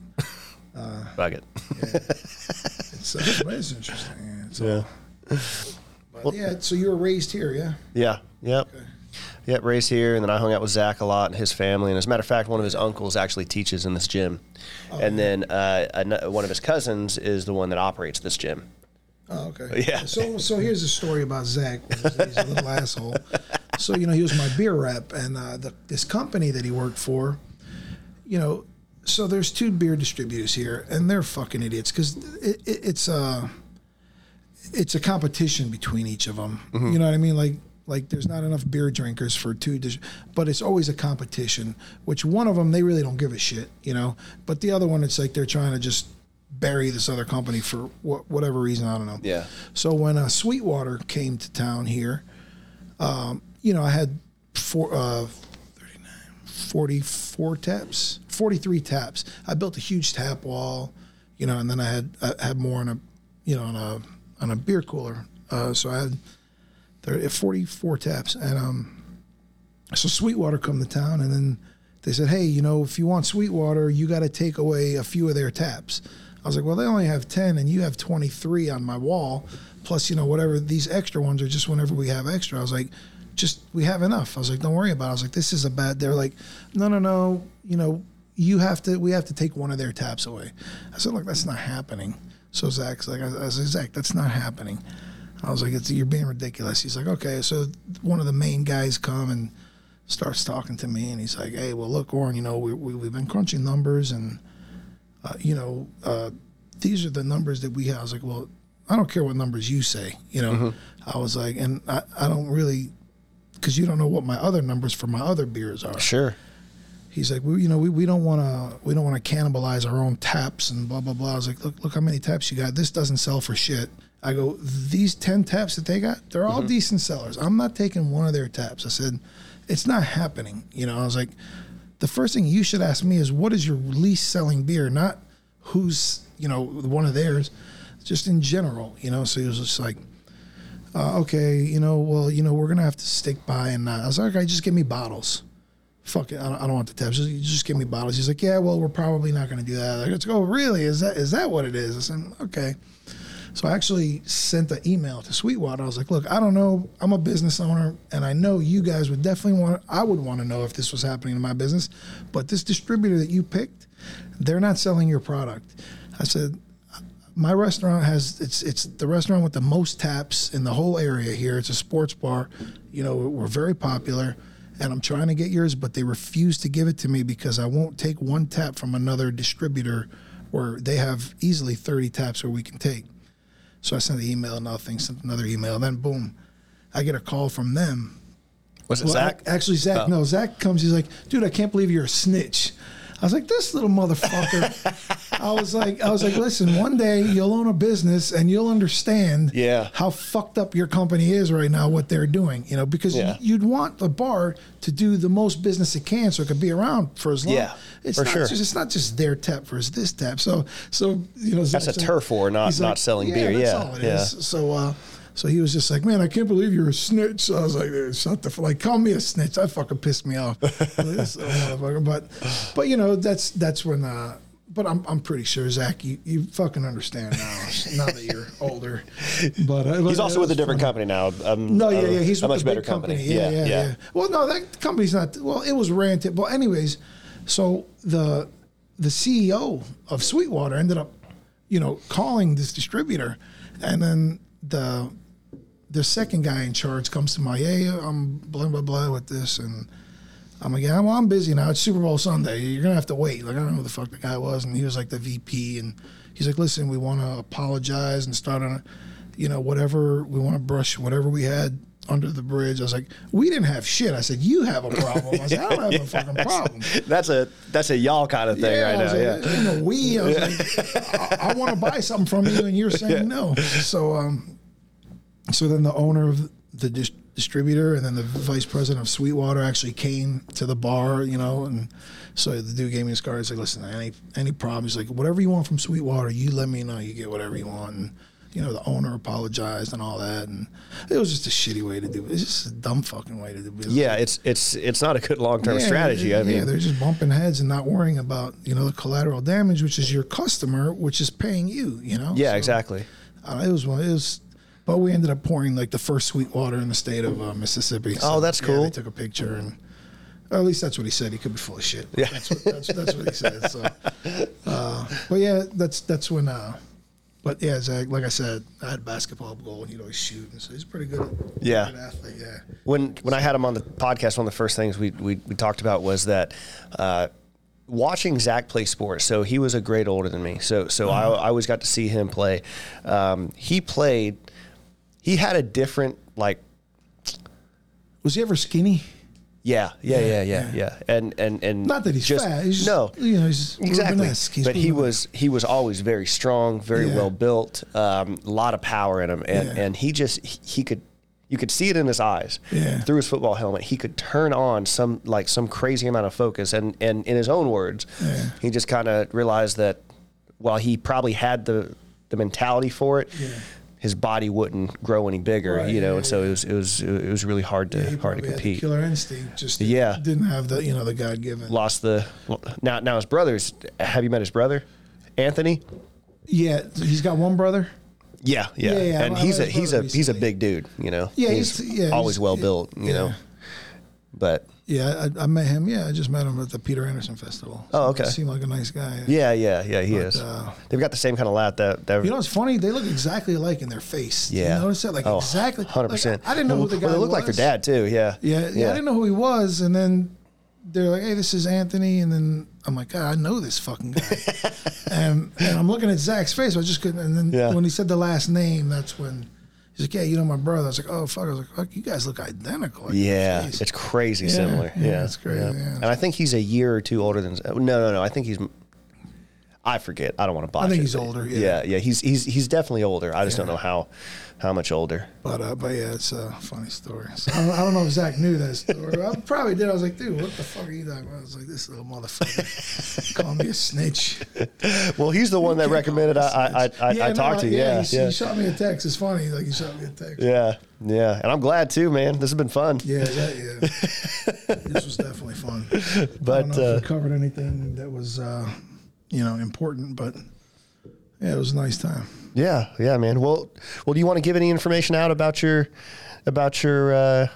Fuck it. It's, uh, but it's interesting. Yeah, it's [laughs] Yeah. but yeah, so you were raised here, yeah? Yeah. Yep. Yep. Raised here, and then I hung out with Zach a lot and his family. And as a matter of fact, one of his uncles actually teaches in this gym, and then uh, ano- one of his cousins is the one that operates this gym. Oh, okay. [laughs] Yeah. So, so here's a story about Zach. He's a little asshole. So, you know, he was my beer rep, and uh, the, this company that he worked for, you know, so there's two beer distributors here, and they're fucking idiots because it, it, it's a, it's a competition between each of them. You know what I mean? Like, like there's not enough beer drinkers for two, dis- but it's always a competition. Which one of them they really don't give a shit, you know. But the other one, it's like they're trying to just bury this other company for wh- whatever reason. I don't know. Yeah. So when uh, Sweetwater came to town here, um, you know, I had four, uh, 39, 44 taps, 43 taps. I built a huge tap wall, you know, and then I had I had more on a, you know, on a on a beer cooler. Uh, so I had 30, 44 taps, and um, so Sweetwater come to town, and then they said, hey, you know, if you want Sweetwater, you got to take away a few of their taps. I was like, well, they only have 10 and you have 23 on my wall. Plus, you know, whatever these extra ones are just whenever we have extra. I was like, just, we have enough. I was like, don't worry about it. I was like, this is a bad, they're like, no, no, no, you know, you have to, we have to take one of their taps away. I said, look, that's not happening. So Zach's like, I, I said, Zach, that's not happening. I was like, it's, you're being ridiculous. He's like, okay. So one of the main guys come and starts talking to me and he's like, hey, well, look, Oren, you know, we, we, we've been crunching numbers and, uh, you know, uh, these are the numbers that we have. I was like, well, I don't care what numbers you say, you know. I was like, and I, I don't really, because you don't know what my other numbers for my other beers are. Sure. he's like, we, you know, we, we don't want to we don't want to cannibalize our own taps and blah blah blah. I was like, look look how many taps you got. This doesn't sell for shit. I go, these ten taps that they got, they're all mm-hmm. decent sellers. I'm not taking one of their taps. I said, it's not happening. You know, I was like, the first thing you should ask me is what is your least selling beer, not who's you know one of theirs, just in general. You know, so he was just like. Uh, okay, you know, well, you know, we're gonna have to stick by, and not. I was like, okay, just give me bottles fuck it, I don't, I don't want the tabs. Just, just give me bottles. He's like, yeah, well, we're probably not to do that. I go, oh, really? Is that is that what it is? I said, okay. So I actually sent an email to Sweetwater. I was like, look, I don't know. I'm a business owner, and I know you guys would definitely want. I would want to know if this was happening in my business, but this distributor that you picked, they're not selling your product. I said, my restaurant has it's it's the restaurant with the most taps in the whole area here. It's a sports bar. You know, we're very popular and I'm trying to get yours, but they refuse to give it to me because I won't take one tap from another distributor where they have easily 30 taps where we can take. So I sent an email, and nothing, sent another email, then boom, I get a call from them. Was it Well, Zach? ac- Actually, Zach. Oh. No, Zach comes. He's like, dude, I can't believe you're a snitch. I was like, this little motherfucker. I was like, I was like, listen, one day you'll own a business and you'll understand Yeah. how fucked up your company is right now, what they're doing. You know, because Yeah. you'd want the bar to do the most business it can, so it could be around for as long. Yeah, it's for not sure. Just, it's not just their tap versus this tap. So, so you know, That's a turf war, not- not selling beer. That's Yeah, all it yeah. is. So, uh, so he was just like, "Man, I can't believe you're a snitch." So I was like, "Dude, "Shut the f- like, call me a snitch." That fucking pissed me off. [laughs] But, but you know, that's that's when. Uh, but I'm I'm pretty sure Zach, you, you fucking understand now. now that you're older. But uh, He's also with a different company now. Um, no, yeah, yeah, he's a with much better big company. Yeah, yeah, yeah, Well, no, that company's not. Well, it was rented. Well, anyways, so the the CEO of Sweetwater ended up, you know, calling this distributor, and then the the second guy in charge comes to my, hey, I'm blah blah blah with this, and I'm like, yeah, well, I'm busy now. It's Super Bowl Sunday. You're gonna have to wait. Like, I don't know who the fuck the guy was, and he was like the VP, and he's like, listen, we want to apologize and start on, a, you know, whatever we want to brush whatever we had under the bridge. I was like, we didn't have shit. I said, you have a problem. I said, I don't have a fucking problem. That's a that's a y'all kind of thing I right now. like, Yeah. "Ain't no we. I was like, I, I want to buy something from you, and you're saying [laughs] no. So, um, so then the owner of the dis- distributor and then the vice president of Sweetwater actually came to the bar, you know, and so the dude gave me his card. He's like, listen, any any problem? He's like, whatever you want from Sweetwater, you let me know. You get whatever you want. And, you know, the owner apologized and all that, and it was just a shitty way to do it. It's just a dumb fucking way to do business. Yeah, it's it's it's not a good long term Yeah, strategy. I yeah, mean, they're just bumping heads and not worrying about you know the collateral damage, which is your customer, which is paying you. You know. yeah, So, exactly. uh, it was one. It was, but we ended up pouring like the first Sweetwater in the state of uh, Mississippi. Oh, that's yeah, cool. They took a picture and. Or at least that's what he said. He could be full of shit. Yeah. that's what, that's, that's what he said. So, uh, but yeah, that's that's when. Uh, but yeah, Zach, like I said, I had basketball goal and he'd always shoot, and so he's pretty good. Yeah. good athlete. Yeah. when when I had him on the podcast, one of the first things we we, we talked about was that. Uh, Watching Zach play sports, so he was a grade older than me. So, so I, I always got to see him play. Um, he played. He had a different like Was he ever skinny? Yeah, yeah, yeah, yeah, yeah. And and and Not that he's just, fat. He's just, no, you know, he's exactly. He's but he was he was always very strong, very Yeah. well built, um, a lot of power in him, and Yeah. and he just he, could. You could see it in his eyes Yeah. through his football helmet. He could turn on some like some crazy amount of focus, and and in his own words, he just kind of realized that while he probably had the the mentality for it, Yeah. His body wouldn't grow any bigger, Right, you know. yeah, and so yeah. it was it was it was really hard to he hard to compete. killer instinct. Just Yeah. didn't have the you know the God given. lost the now now his brothers have you met his brother anthony Yeah, he's got one brother. yeah yeah, Yeah, yeah, and I he's a he's a brother he's a big dude you know Yeah, he's, he's- yeah, always he's- well built you know but Yeah, I, I met him. Yeah, I just met him at the Peter Anderson Festival. Oh, okay. He seemed like a nice guy. yeah yeah yeah he is uh, they've got the same kind of laugh that that You know what's funny? They look exactly alike in their face. yeah You notice that? Like oh, exactly. 100% Like, I didn't know who the guy well, they look was. like their dad too yeah Yeah, yeah, I didn't know who he was, and then they're like, "Hey, this is Anthony," and then I'm like, "God, I know this fucking guy," [laughs] and and I'm looking at Zach's face. I just couldn't. And then Yeah. when he said the last name, that's when He's like, yeah, you know my brother. I was like, oh fuck. I was like, fuck, you guys look identical. Like, Yeah, jeez. it's crazy similar. yeah, Yeah, it's crazy, yeah. And I think he's a year or two older than. No, no, no. I think he's. I forget. I don't want to botch I think it, he's older, yeah. yeah, yeah. He's he's he's definitely older. I just don't know how how much older. But uh, but yeah, it's a funny story. So I, don't, I don't know if Zach knew that story. I probably did. I was like, dude, what the fuck are you talking about? I was like, this little motherfucker calling me a snitch. Well, he's the one that recommended I I I, I, I no, talked to. Yeah, he, yeah, he shot me a text. It's funny. Like he shot me a text. yeah, yeah. And I'm glad too, man. This has been fun. Yeah, that, yeah. this was definitely fun. [laughs] I But don't know if uh, we covered anything that was, uh, you know, important, but yeah, it was a nice time. yeah, yeah, man. Well, well, do you want to give any information out about your about your uh,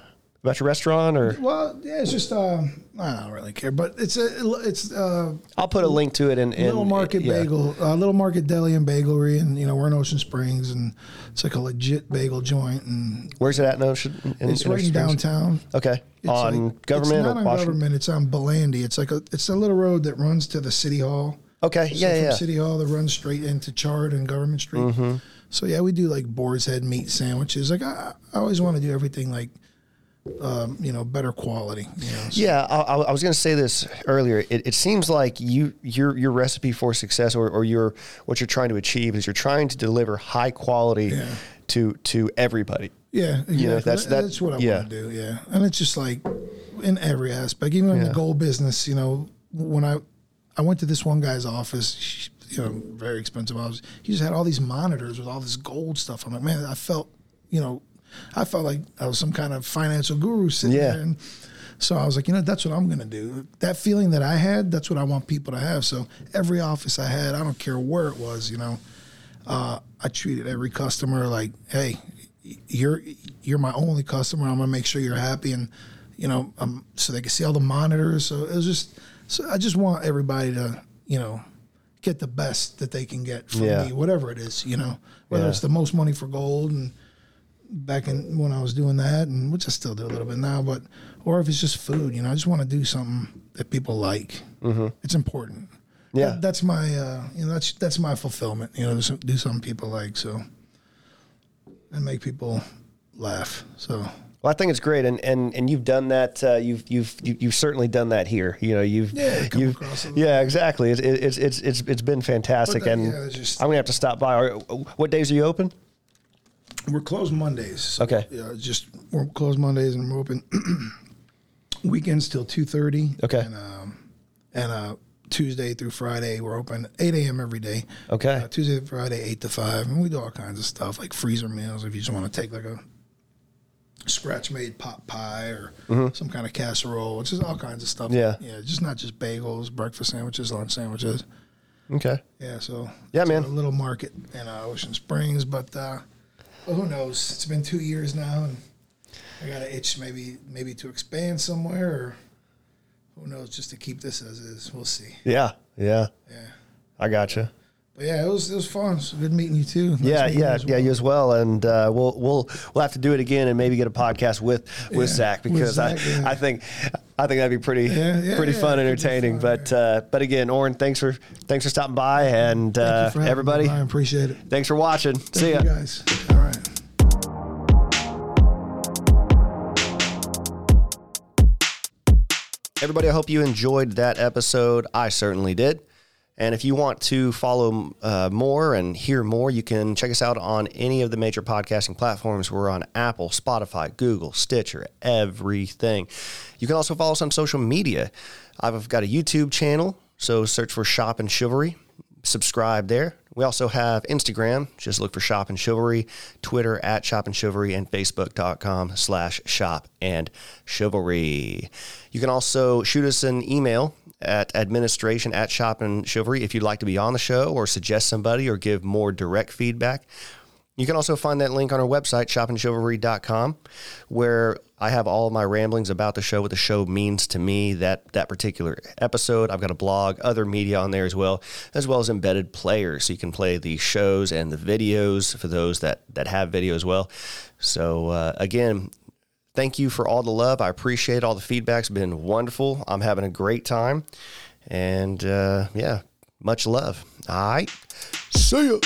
about your restaurant or? Well, yeah, it's just uh, I don't really care, but it's a it's uh, I'll put a link to it in, in Little Market yeah. Bagel, uh, Little Market Deli and Bagelry, and you know we're in Ocean Springs, and it's like a legit bagel joint, and Where's it at? No, should, in, it's in right Ocean downtown. Okay, It's on like- government It's or not on Washington? government. It's on Belandi. It's like a it's a little road that runs to the city hall. Okay, So yeah, from yeah. City Hall that runs straight into Chard and Government Street. Mm-hmm. So yeah, we do like boar's head meat sandwiches. Like I, I always want to do everything like, um, you know, better quality. You know, so- Yeah, I, I was going to say this earlier. It, it seems like you your your recipe for success, or, or your what you're trying to achieve, is you're trying to deliver high quality Yeah. to to everybody. Yeah, exactly. know, that's- That- that- that's what I yeah. want to do. Yeah, and it's just like in every aspect, even in Yeah. the gold business. You know, when I I went to this one guy's office, you know, very expensive office. He just had all these monitors with all this gold stuff. I'm like, man, I felt, you know, I felt like I was some kind of financial guru sitting Yeah. there. And so I was like, you know, that's what I'm gonna do. That feeling that I had, that's what I want people to have. So every office I had, I don't care where it was, you know, uh, I treated every customer like, hey, you're you're my only customer. I'm gonna make sure you're happy, and you know, um, so they could see all the monitors. So it was just, so I just want everybody to, you know, get the best that they can get from Yeah. me, whatever it is, you know, whether Yeah. it's the most money for gold and back in when I was doing that, and which I still do a little bit now, but or if it's just food, you know, I just want to do something that people like. Mm-hmm. It's important. Yeah. That- that's my, uh, you know, that's that's my fulfillment. You know, do some- do something people like, so and make people laugh. So Well, I think it's great, and and and you've done that. Uh, you've you've you- you've certainly done that here. You know, you've Yeah, come you've across it. yeah, exactly. It's it's it's it's it's been fantastic, that- and yeah, just- I'm gonna have to stop by. What days are you open? we're closed Mondays. So, Okay. Yeah, just we're closed Mondays and we're open [clears throat] weekends till two thirty. Okay. And um, and uh, Tuesday through Friday we're open eight a.m. every day. Okay. Uh, Tuesday to Friday eight to five, and we do all kinds of stuff like freezer meals if you just want to take like a scratch made pot pie or some kind of casserole. Just all kinds of stuff. Mm-hmm. Yeah. Yeah. Just not just bagels, breakfast sandwiches, lunch sandwiches. Okay. Yeah, so Yeah, man. A little market in uh, Ocean Springs, but uh, well, who knows? It's been two years now, and I got an itch maybe maybe to expand somewhere, or who knows, just to keep this as is. We'll see. Yeah. Yeah. Yeah, I gotcha. But yeah, it was it was fun. It's good meeting you too. Nice Yeah, meeting you yeah, yeah, you as well, and uh, we'll we'll we'll have to do it again and maybe get a podcast with with Yeah, Zach with because Zach, I yeah. I think I think that'd be pretty Yeah, yeah, pretty yeah, fun, it entertaining. fun, but uh, but again, Oren, thanks for thanks for stopping by, and uh, for having me, everybody, I appreciate it. thanks for watching. Thank See ya. you guys. All right. Everybody, I hope you enjoyed that episode. I certainly did. And if you want to follow uh, more and hear more, you can check us out on any of the major podcasting platforms. We're on Apple, Spotify, Google, Stitcher, everything. You can also follow us on social media. I've got a YouTube channel, so search for Shop and Chivalry. Subscribe there. We also have Instagram. Just look for Shop and Chivalry, Twitter at Shop and Chivalry, and Facebook.com slash Shop and Chivalry. You can also shoot us an email at administration at Shop and Chivalry if you'd like to be on the show or suggest somebody or give more direct feedback. You can also find that link on our website, shopandchivalry.com, where I have all my ramblings about the show, what the show means to me, that that particular episode. I've got a blog, other media on there as well, as well as embedded players. So you can play the shows and the videos for those that, that have video as well. So uh, again, thank you for all the love. I appreciate all the feedback. It's been wonderful. I'm having a great time. And uh, yeah, much love. All right. See ya.